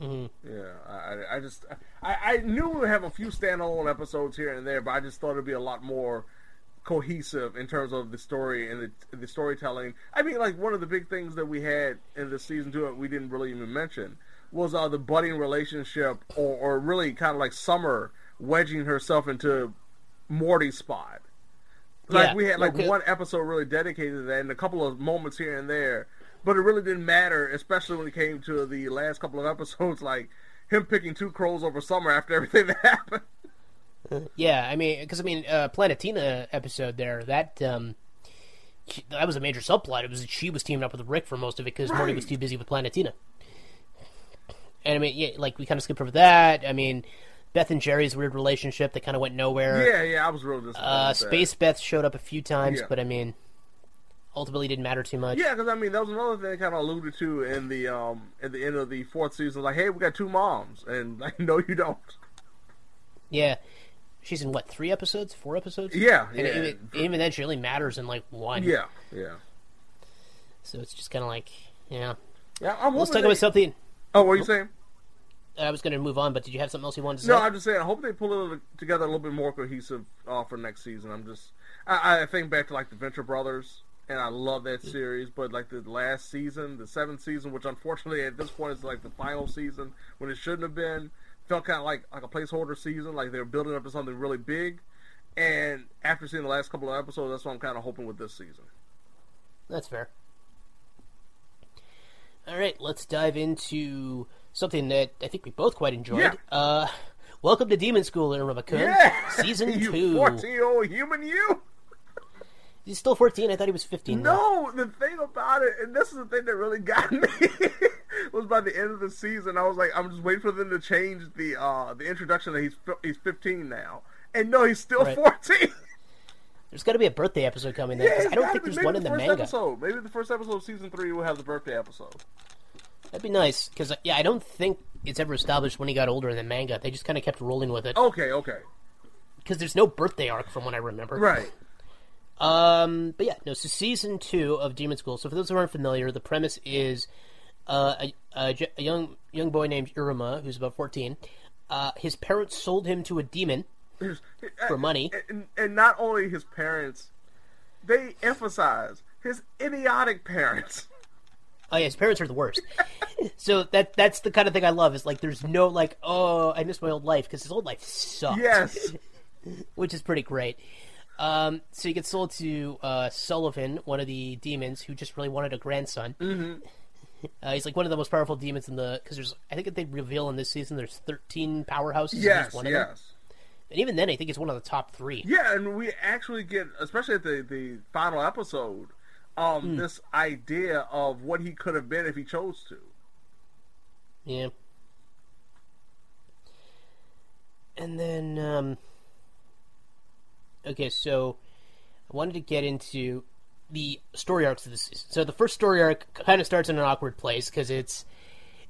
hmm Yeah, I, I just I, I knew we would have a few standalone episodes here and there, but I just thought it'd be a lot more cohesive in terms of the story and the the storytelling. I mean, like one of the big things that we had in the season two that we didn't really even mention was uh, the budding relationship, or, or really kind of like Summer wedging herself into Morty's spot. Like Yeah, we had like okay. one episode really dedicated to that, and a couple of moments here and there, but it really didn't matter, especially when it came to the last couple of episodes, like him picking two crows over summer after everything that happened. Yeah, I mean, because I mean, uh, Planetina episode there that um, that was a major subplot. It was that she was teaming up with Rick for most of it because Morty was too busy with Planetina. And I mean, yeah, like we kind of skipped over that. I mean, Beth and Jerry's weird relationship that kind of went nowhere. Yeah, yeah, I was real disappointed. Uh. Space Beth showed up a few times, Yeah. but I mean, ultimately didn't matter too much. Yeah, because I mean that was another thing they kind of alluded to in the um at the end of the fourth season. Like, hey, we got two moms, and like, no, you don't. Yeah. She's in what three episodes, four episodes? Yeah, and yeah. Even, even then, she only matters in like one. Yeah, yeah. So it's just kind of like, yeah. Yeah, I'm Let's talk they- about something. Oh, what are you saying? I was going to move on, but did you have something else you wanted to No, say? No, I'm just saying. I hope they pull it together a little bit more cohesive uh, for next season. I'm just, I, I think back to like the Venture Brothers, and I love that series. But like the last season, the seventh season, which unfortunately at this point is like the final season when it shouldn't have been, felt kind of like like a placeholder season. Like they were building up to something really big. And after seeing the last couple of episodes, that's what I'm kind of hoping with this season. That's fair. All right, let's dive into something that I think we both quite enjoyed. Yeah. Uh, welcome to Demon School, Kun. Yeah, Season you two. 14 year old human, you. He's still 14. I thought he was 15. now. No, the thing about it, and this is the thing that really got me, was by the end of the season, I was like, I'm just waiting for them to change the uh the introduction that he's he's 15 now, and no, he's still Right. 14. There's got to be a birthday episode coming there. it's I don't think there's one in the manga. Episode. Maybe the first episode of season three will have the birthday episode. That'd be nice because yeah, I don't think it's ever established when he got older in the manga. They just kind of kept rolling with it. Okay, okay, Because there's no birthday arc from what I remember. right. Um, but yeah, no. So season two of Demon School. So for those who aren't familiar, the premise is uh, a, a, a young young boy named Iruma, who's about fourteen. Uh, his parents sold him to a demon for money. And, and not only his parents, they emphasize his idiotic parents. Oh yeah, his parents are the worst. so that that's the kind of thing I love. Is like there's no like oh I miss my old life because his old life sucked. Yes. which is pretty great. Um, so he gets sold to uh, Sullivan, one of the demons, who just really wanted a grandson. Mm-hmm. Uh, he's like one of the most powerful demons in the because there's I think they reveal in this season there's 13 powerhouses. and Yes, one of them. yes. And even then, I think it's one of the top three. Yeah, and we actually get, especially at the the final episode, um, Hmm. this idea of what he could have been if he chose to. Yeah. And then, um, okay, so I wanted to get into the story arcs of the season. So the first story arc kind of starts in an awkward place because it's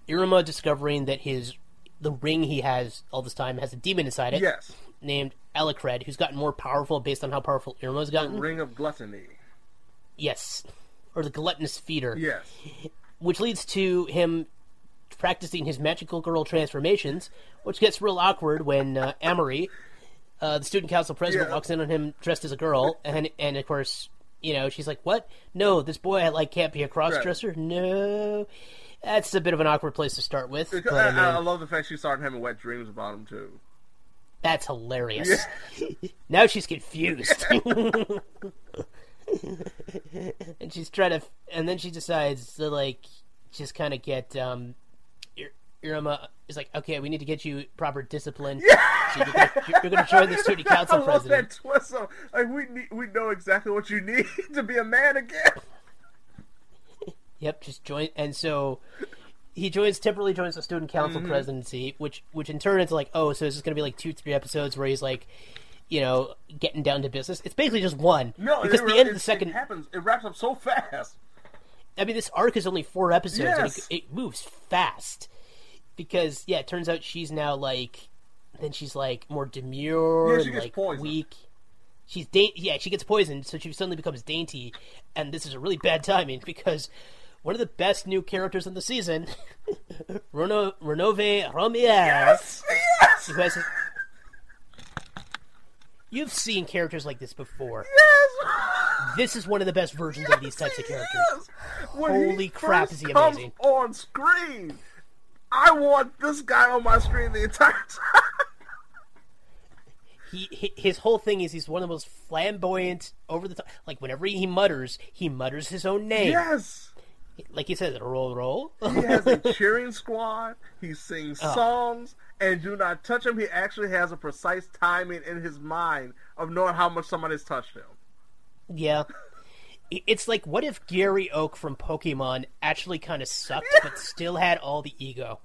Iruma discovering that his the ring he has all this time has a demon inside it. Yes. Named Alikred, who's gotten more powerful based on how powerful Iruma's gotten. Ring of gluttony. Yes. Or the gluttonous feeder. Yes. Which leads to him practicing his magical girl transformations, which gets real awkward when uh, Ameri, uh, the student council president, Yeah. walks in on him dressed as a girl, and and of course, you know, she's like, "What? No, this boy like can't be a crossdresser. No." That's a bit of an awkward place to start with. But, I, I mean, I love the fact she started having wet dreams about him too. that's hilarious. now she's confused. and she's trying to, and then she decides to like just kind of get um, Ir- Iruma is like, okay, we need to get you proper discipline. So you're gonna, you're gonna join the student council I love president. that twist. Of, like we need, we know exactly what you need to be a man again. Yep, just join, and so he joins temporarily joins the student council Mhm. presidency, which which in turn it's like, oh, so this is gonna be like two, three episodes where he's like, you know, getting down to business. It's basically just one. No, because it, the end of the second, it happens. It wraps up so fast. I mean, this arc is only four episodes, and Yes. it, it moves fast. Because yeah, it turns out she's now like, then she's like more demure Yeah, she and gets like poisoned. weak. She's da- yeah, she gets poisoned, so she suddenly becomes dainty, and this is a really bad timing because one of the best new characters in the season, Reno Ronove Romiere, yes, yes. who has. You've seen characters like this before. Yes. This is one of the best versions of these types of characters. When Holy crap, is he amazing. On screen, I want this guy on my screen the entire time. he, he his whole thing is he's one of the most flamboyant, over the top. Like whenever he mutters, he mutters his own name. Yes. Like he says, roll, roll. He has a cheering squad. He sings Oh. songs, and do not touch him. He actually has a precise timing in his mind of knowing how much somebody's touched him. Yeah. It's like, what if Gary Oak from Pokemon actually kind of sucked, but still had all the ego?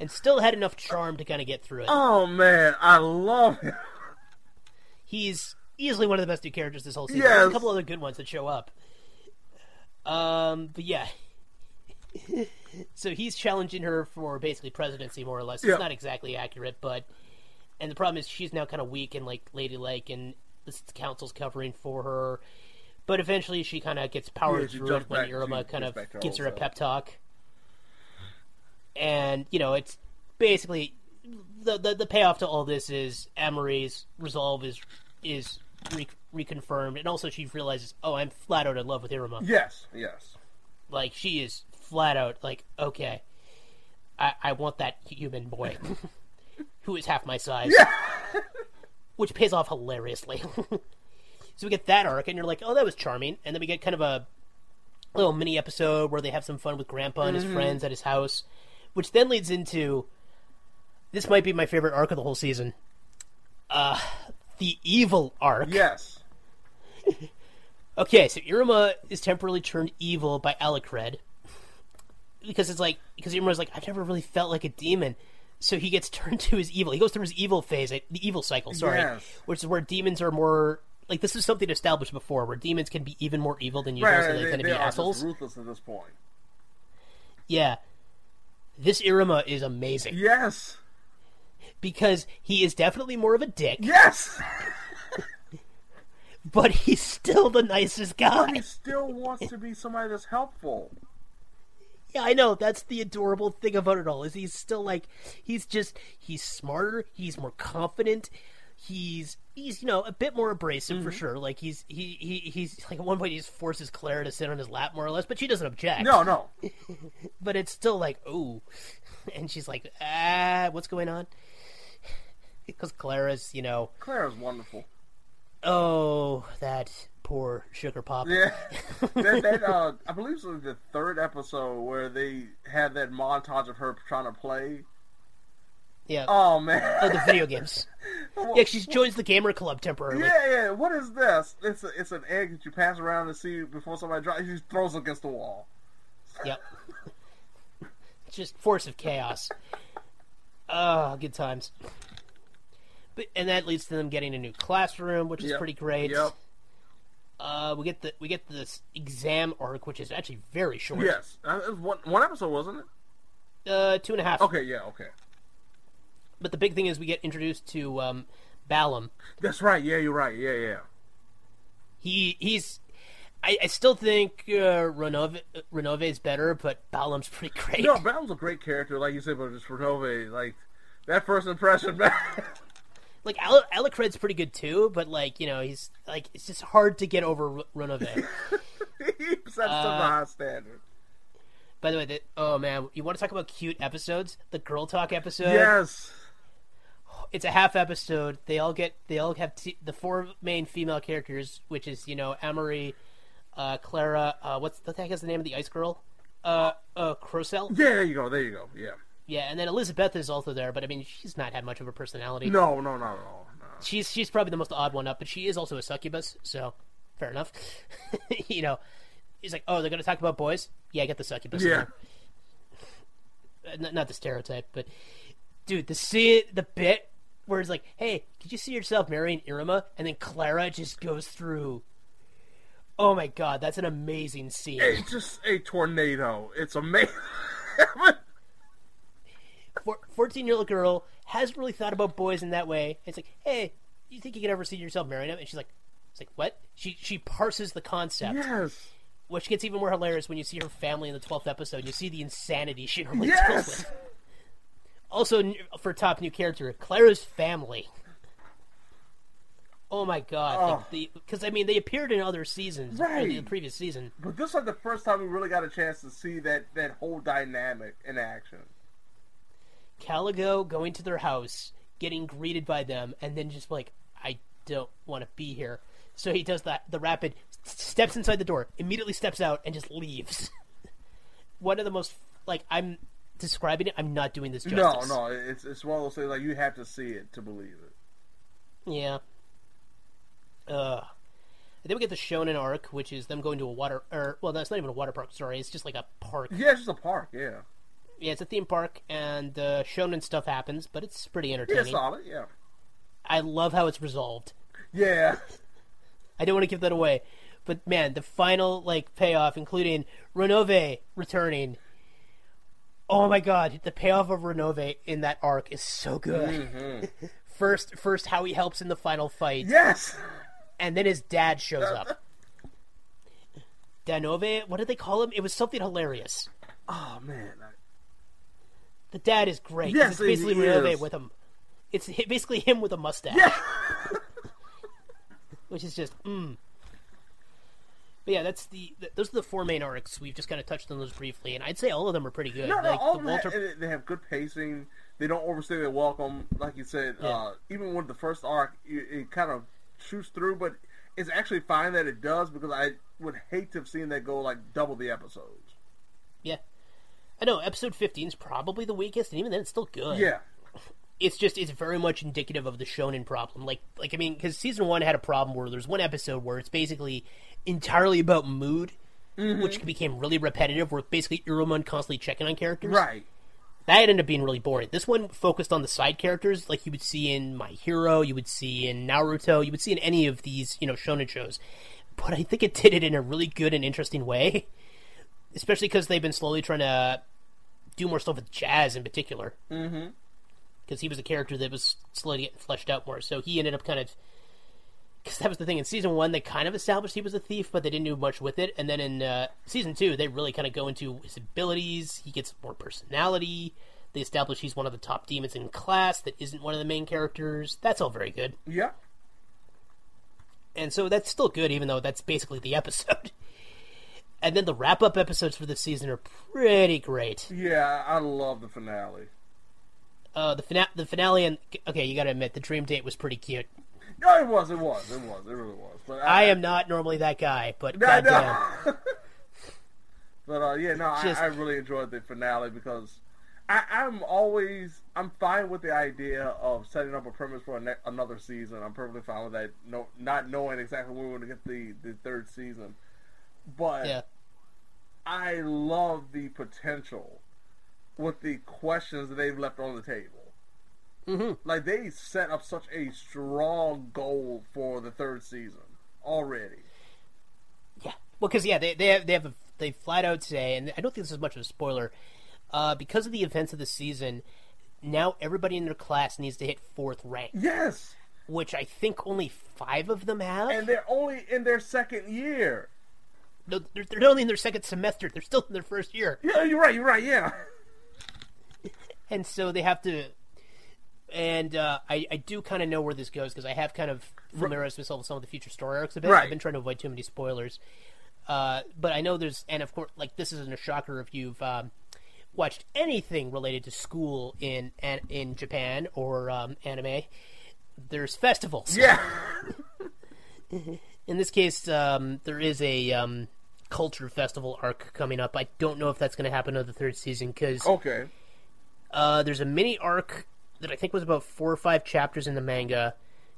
and still had enough charm to kind of get through it. Oh man, I love him. He's easily one of the best new characters this whole season. Yes. There's a couple other good ones that show up. Um, but yeah. so he's challenging her for basically presidency, more or less. It's Yeah. not exactly accurate, but and the problem is she's now kind of weak and like ladylike, and the council's covering for her. But eventually, she kind of gets powered Yeah, through it when back- Iruma kind of back to her gives her a pep talk. And you know, it's basically the, the the payoff to all this is Ameri's resolve is is re- reconfirmed, and also she realizes, oh, I'm flat out in love with Iruma. Yes, yes. Like she is flat out like, okay, I I want that human boy who is half my size. Yeah. Which pays off hilariously. so we get that arc, and you're like, oh, that was charming, and then we get kind of a little mini episode where they have some fun with Grandpa and his Mhm. friends at his house, which then leads into this might be my favorite arc of the whole season. Uh, the evil arc. Yes. Okay, so Iruma is temporarily turned evil by Alikred. Because it's like, because Iruma's like, I've never really felt like a demon. So he gets turned to his evil. He goes through his evil phase, the evil cycle, sorry. Yes. Which is where demons are more, like, this is something established before, where demons can be even more evil than usual, Right, so they they, tend to they be assholes. ruthless at this point. Yeah. This Iruma is amazing. Yes. Because he is definitely more of a dick. Yes. but he's still the nicest guy. But he still wants to be somebody that's helpful. Yeah, I know. That's the adorable thing about it all. Is he's still like he's just he's smarter, he's more confident, he's he's you know a bit more abrasive for sure. Like he's he, he he's like at one point he just forces Clara to sit on his lap more or less, but she doesn't object. No, no. but it's still like ooh, and she's like ah, what's going on? Because Clara's you know Clara's wonderful. Oh that poor sugar pop. Yeah, that, that uh, I believe it was the third episode where they had that montage of her trying to play. Yeah. Oh man. Oh, the video games. yeah, she joins the gamer club temporarily. Yeah, yeah. What is this? It's a, it's an egg that you pass around to see before somebody drops. She throws it against the wall. Yep. Just force of chaos. Ah, good times. But and that leads to them getting a new classroom, which is Yep. pretty great. Yep. Uh, we get the we get this exam arc, which is actually very short. Yes, uh, one one episode, wasn't it? Uh, two and a half. Okay, yeah, okay. But the big thing is we get introduced to um, Balam. That's right. Yeah, you're right. Yeah, yeah. He he's. I, I still think uh, Ronove Ronove is better, but Balam's pretty great. No, Balam's a great character, like you said, but just Ronove, like that first impression, man. Like Al- pretty good too, but like you know he's like it's just hard to get over R- Ronove. he sets such a Uh, high standard. By the way, the, oh man, you want to talk about cute episodes? The girl talk episode. Yes. It's a half episode. They all get they all have t- the four main female characters, which is you know Ameri, uh, Clara. Uh, what's what the heck is the name of the ice girl? Uh, uh, Crocell. Yeah, there you go. There you go. Yeah. Yeah, and then Elizabeth is also there, but I mean she's not had much of a personality. No, no, not at all. No. She's she's probably the most odd one up, but she is also a succubus, so fair enough. you know, he's like, oh, they're gonna talk about boys. Yeah, I get the succubus. Yeah. Uh, Not, not the stereotype, but dude, the scene, the bit where it's like, hey, could you see yourself marrying Iruma? And then Clara just goes through. Oh my god, that's an amazing scene. It's just a tornado. It's amazing. Fourteen-year-old girl hasn't really thought about boys in that way. It's like, hey, you think you could ever see yourself marrying him? And she's like, it's like what? She she parses the concept. Yes. Which gets even more hilarious when you see her family in the twelfth episode. You see the insanity she normally Yes! deals with. Also, for top new character, Clara's family. Oh my god! Because I mean, they appeared in other seasons, Right. the previous season. But this is like the first time we really got a chance to see that that whole dynamic in action. Kalego going to their house, getting greeted by them, and then just like, I don't want to be here. So he does that. The rapid steps inside the door, immediately steps out, and just leaves. One of the most like I'm describing it. I'm not doing this justice. No, no, it's it's one of those things like you have to see it to believe it. Yeah. Uh. Then we get the Shonen arc, which is them going to a water, or well, that's not even a water park. Sorry, it's just like a park. Yeah, it's just a park. Yeah. Yeah, it's a theme park, and uh, Shonen stuff happens, but it's pretty entertaining. Yeah, solid. Yeah. I love how it's resolved. Yeah. I don't want to give that away, but man, the final like payoff, including Ronove returning. Oh my god, the payoff of Ronove in that arc is so good. Mm-hmm. first, first how he helps in the final fight. Yes. And then his dad shows up. Danove, what did they call him? It was something hilarious. Oh man. The dad is great. Yes, it's basically he Ronove is. with him. It's basically him with a mustache. Yeah. Which is just mm. But yeah, that's the th- those are the four main arcs. We've just kind of touched on those briefly, and I'd say all of them are pretty good. No, no, like all the of them Walter, ha- they have good pacing. They don't overstay their welcome, like you said. Uh, even with the first arc, it, it kind of shoots through, but it's actually fine that it does because I would hate to have seen that go like double the episodes. yeah, I know episode fifteen is probably the weakest, and even then it's still good. Yeah. it's just it's very much indicative of the shonen problem. Like like I mean, because season one had a problem where there's one episode where it's basically entirely about mood, Mhm. which became really repetitive. Where basically Irumon constantly checking on characters. Right. That ended up being really boring. This one focused on the side characters, like you would see in My Hero, you would see in Naruto, you would see in any of these, you know, shonen shows. But I think it did it in a really good and interesting way, especially because they've been slowly trying to do more stuff with Jazz in particular Mm-hmm. because he was a character that was slowly getting fleshed out more. So he ended up kind of because that was the thing in season one. They kind of established he was a thief, but they didn't do much with it. And then in uh, season two, they really kind of go into his abilities. He gets more personality. They establish he's one of the top demons in class that isn't one of the main characters. That's all very good. Yeah. And so that's still good, even though that's basically the episode. And then the wrap up episodes for this season are pretty great. Yeah, I love the finale. Uh, the, fina- the finale, and okay, you gotta admit, the dream date was pretty cute. No, it was, it was, it was, it really was. But I am not normally that guy, but No, goddamn. no. But uh, yeah, no, Just- I, I really enjoyed the finale because I, I'm always I'm fine with the idea of setting up a premise for ne- another season. I'm perfectly fine with that. No, not knowing exactly when we're going to get the the third season, but Yeah. I love the potential with the questions that they've left on the table. Mm-hmm. Like they set up such a strong goal for the third season already. Yeah, well, because yeah, they they have they have a, they flat out say, and I don't think this is much of a spoiler, uh, because of the events of the season. Now everybody in their class needs to hit fourth rank. Yes, which I think only five of them have. and they're only in their second year. No, they're, they're only in their second semester. They're still in their first year. Yeah, you're right. You're right. Yeah. and so they have to. And uh, I, I do kind of know where this goes because I have kind of familiarized myself with some of the future story arcs a bit. Right. I've been trying to avoid too many spoilers. Uh, but I know there's, and of course, like this isn't a shocker if you've um, watched anything related to school in an- in Japan or um, anime. There's festivals. Yeah. in this case, um, there is a um, culture festival arc coming up. I don't know if that's going to happen in the third season because Okay. uh, there's a mini arc that I think was about four or five chapters in the manga,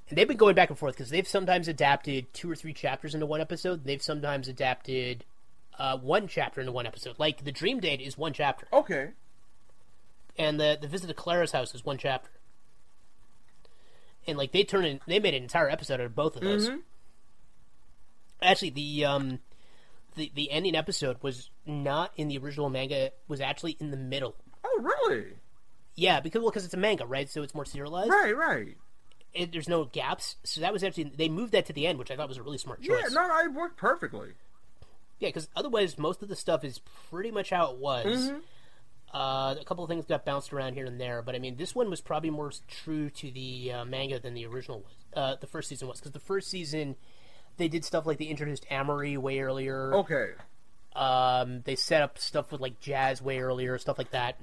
and they've been going back and forth because they've sometimes adapted two or three chapters into one episode. They've sometimes adapted uh, one chapter into one episode. Like the Dream Date is one chapter, Okay. and the the Visit to Clara's house is one chapter. And like they turn in, they made an entire episode out of both of those. Mhm. Actually, the um, the the ending episode was not in the original manga. It was actually in the middle. Oh, really? Yeah, because well, because it's a manga, right? So it's more serialized. Right. Right. It, there's no gaps, so that was actually they moved that to the end, which I thought was a really smart choice. No, no, it worked perfectly. Yeah, because otherwise most of the stuff is pretty much how it was. Mhm. Uh, a couple of things got bounced around here and there, but I mean, this one was probably more true to the uh, manga than the original was. Uh, the first season was because the first season they did stuff like they introduced Ameri way earlier. Okay. Um, they set up stuff with like Jazz way earlier, stuff like that.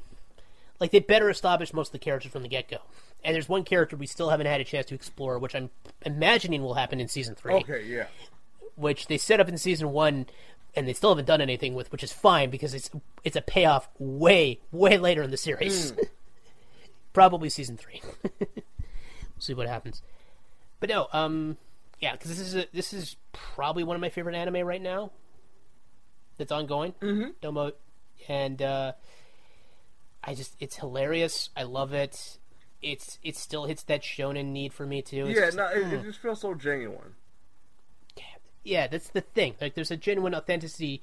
Like they better established most of the characters from the get go. And there's one character we still haven't had a chance to explore, which I'm imagining will happen in season three. Okay, yeah. Which they set up in season one, and they still haven't done anything with, which is fine because it's it's a payoff way way later in the series. Probably season three. we'll see what happens. But no, um, yeah, because this is a, this is probably one of my favorite anime right now. That's ongoing. Mm-hmm. Domo, and uh, I just it's hilarious. I love it. It's it still hits that shonen need for me too. It's yeah, just no, it, mm. it just feels so genuine. yeah, that's the thing. Like, there's a genuine authenticity,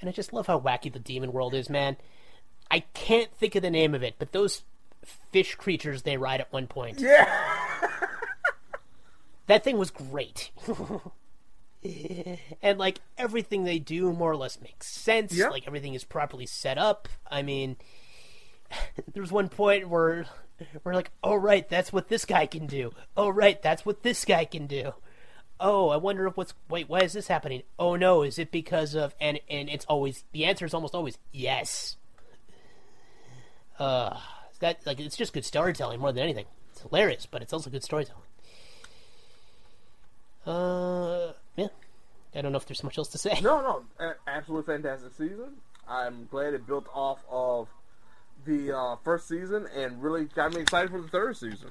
and I just love how wacky the demon world is, man. I can't think of the name of it, but those fish creatures they ride at one point. Yeah. That thing was great. and like everything they do more or less makes sense. Like everything is properly set up. I mean, there's one point where we're like, "Oh right, that's what this guy can do. Oh right, that's what this guy can do." Oh, I wonder if what's wait, why is this happening? Oh no, is it because of and and it's always the answer is almost always yes. Uh, that like it's just good storytelling more than anything. It's hilarious, but it's also good storytelling. Uh, yeah. I don't know if there's much else to say. No, no, a- absolutely fantastic season. I'm glad it built off of the uh, first season and really got me excited for the third season.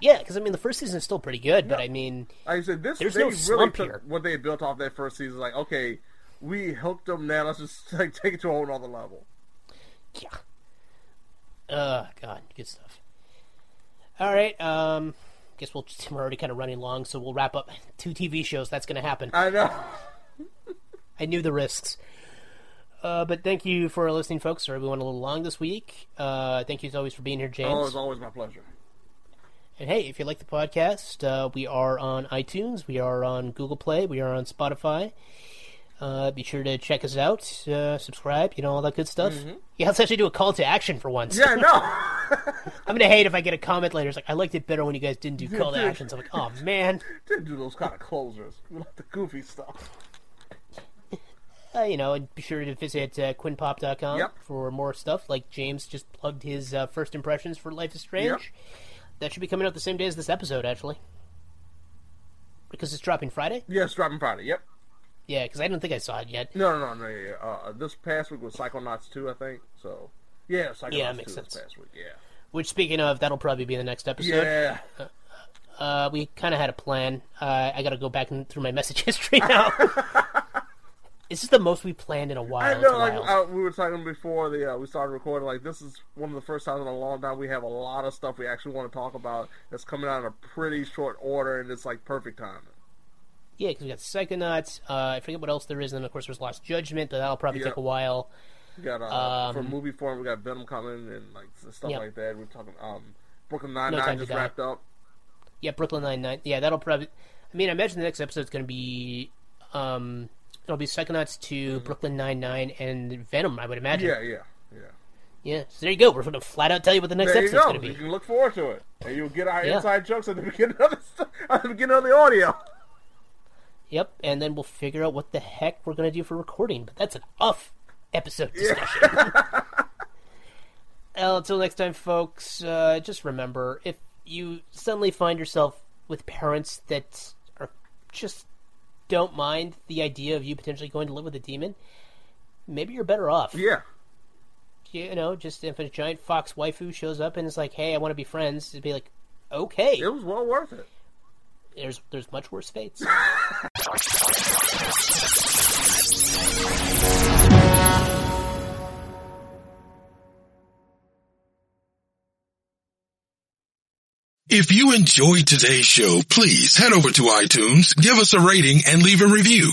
Yeah, because I mean the first season is still pretty good, but I mean, Like I said, this There's no really slump took here. what they built off that first season. Like, okay, we hooked them now. Let's just like take it to a whole other level. Yeah. Uh, God, good stuff. All right, um, guess we'll we're already kind of running long, so we'll wrap up two TV shows. That's going to happen. I know. I knew the risks. Uh, but thank you for listening, folks. Sorry we went a little long this week. Uh, thank you as always for being here, James. Oh, it's always my pleasure. And hey, if you like the podcast, uh, we are on iTunes, we are on Google Play, we are on Spotify. Uh, be sure to check us out, uh, subscribe, you know, all that good stuff. Mhm. Yeah, let's actually do a call to action for once. Yeah, I know. I'm gonna hate if I get a comment later. It's like I liked it better when you guys didn't do call to actions. I'm like, oh man. Didn't do those kind of closers. We like the goofy stuff. Uh, you know, and be sure to visit uh, quinpop.com Yep. for more stuff. Like James just plugged his uh, first impressions for Life is Strange. Yep. That should be coming out the same day as this episode, actually, because it's dropping Friday. Yeah, it's dropping Friday. Yep. Yeah, because I don't think I saw it yet. No, no, no, no. Yeah, yeah. Uh, this past week was Psychonauts 2, I think. So, yeah, Psychonauts Yeah, 2 makes this past week. Yeah. Which, speaking of, that'll probably be the next episode. Yeah. Uh, uh, we kind of had a plan. Uh, I got to go back and through my message history now. this is the most we planned in a while. I know, like wild. uh, we were talking before the uh, we started recording. Like this is one of the first times in a long time we have a lot of stuff we actually want to talk about that's coming out in a pretty short order, and it's like perfect timing. Yeah, because we got Psychonauts. Uh, I forget what else there is, and then of course there's Lost Judgment, but that'll probably Yeah. take a while. We got uh, Um, for movie form, we got Venom coming and like stuff Yep. like that. We're talking um, Brooklyn Nine Nine to just wrapped up. Yeah, Brooklyn Nine Nine. Yeah, that'll probably. I mean, I imagine the next episode's going to be. Um, it'll be Psychonauts 2, Brooklyn Nine Nine, and Venom. I would imagine. Mm-hmm. Yeah, yeah, yeah. Yeah. So there you go. We're going to flat out tell you what the next episode's going to be. You can look forward to it, and you'll get our Yeah. inside jokes at the beginning of the at the beginning of the audio. Yep, and then we'll figure out what the heck we're going to do for recording. But that's an off episode discussion. well, until next time, folks, uh, just remember if you suddenly find yourself with parents that are just don't mind the idea of you potentially going to live with a demon, maybe you're better off. Yeah. You know, just if a giant fox waifu shows up and is like, "Hey, I want to be friends," it'd be like, "Okay." It was well worth it. There's there's much worse fates. If you enjoyed today's show, please head over to iTunes, give us a rating, and leave a review.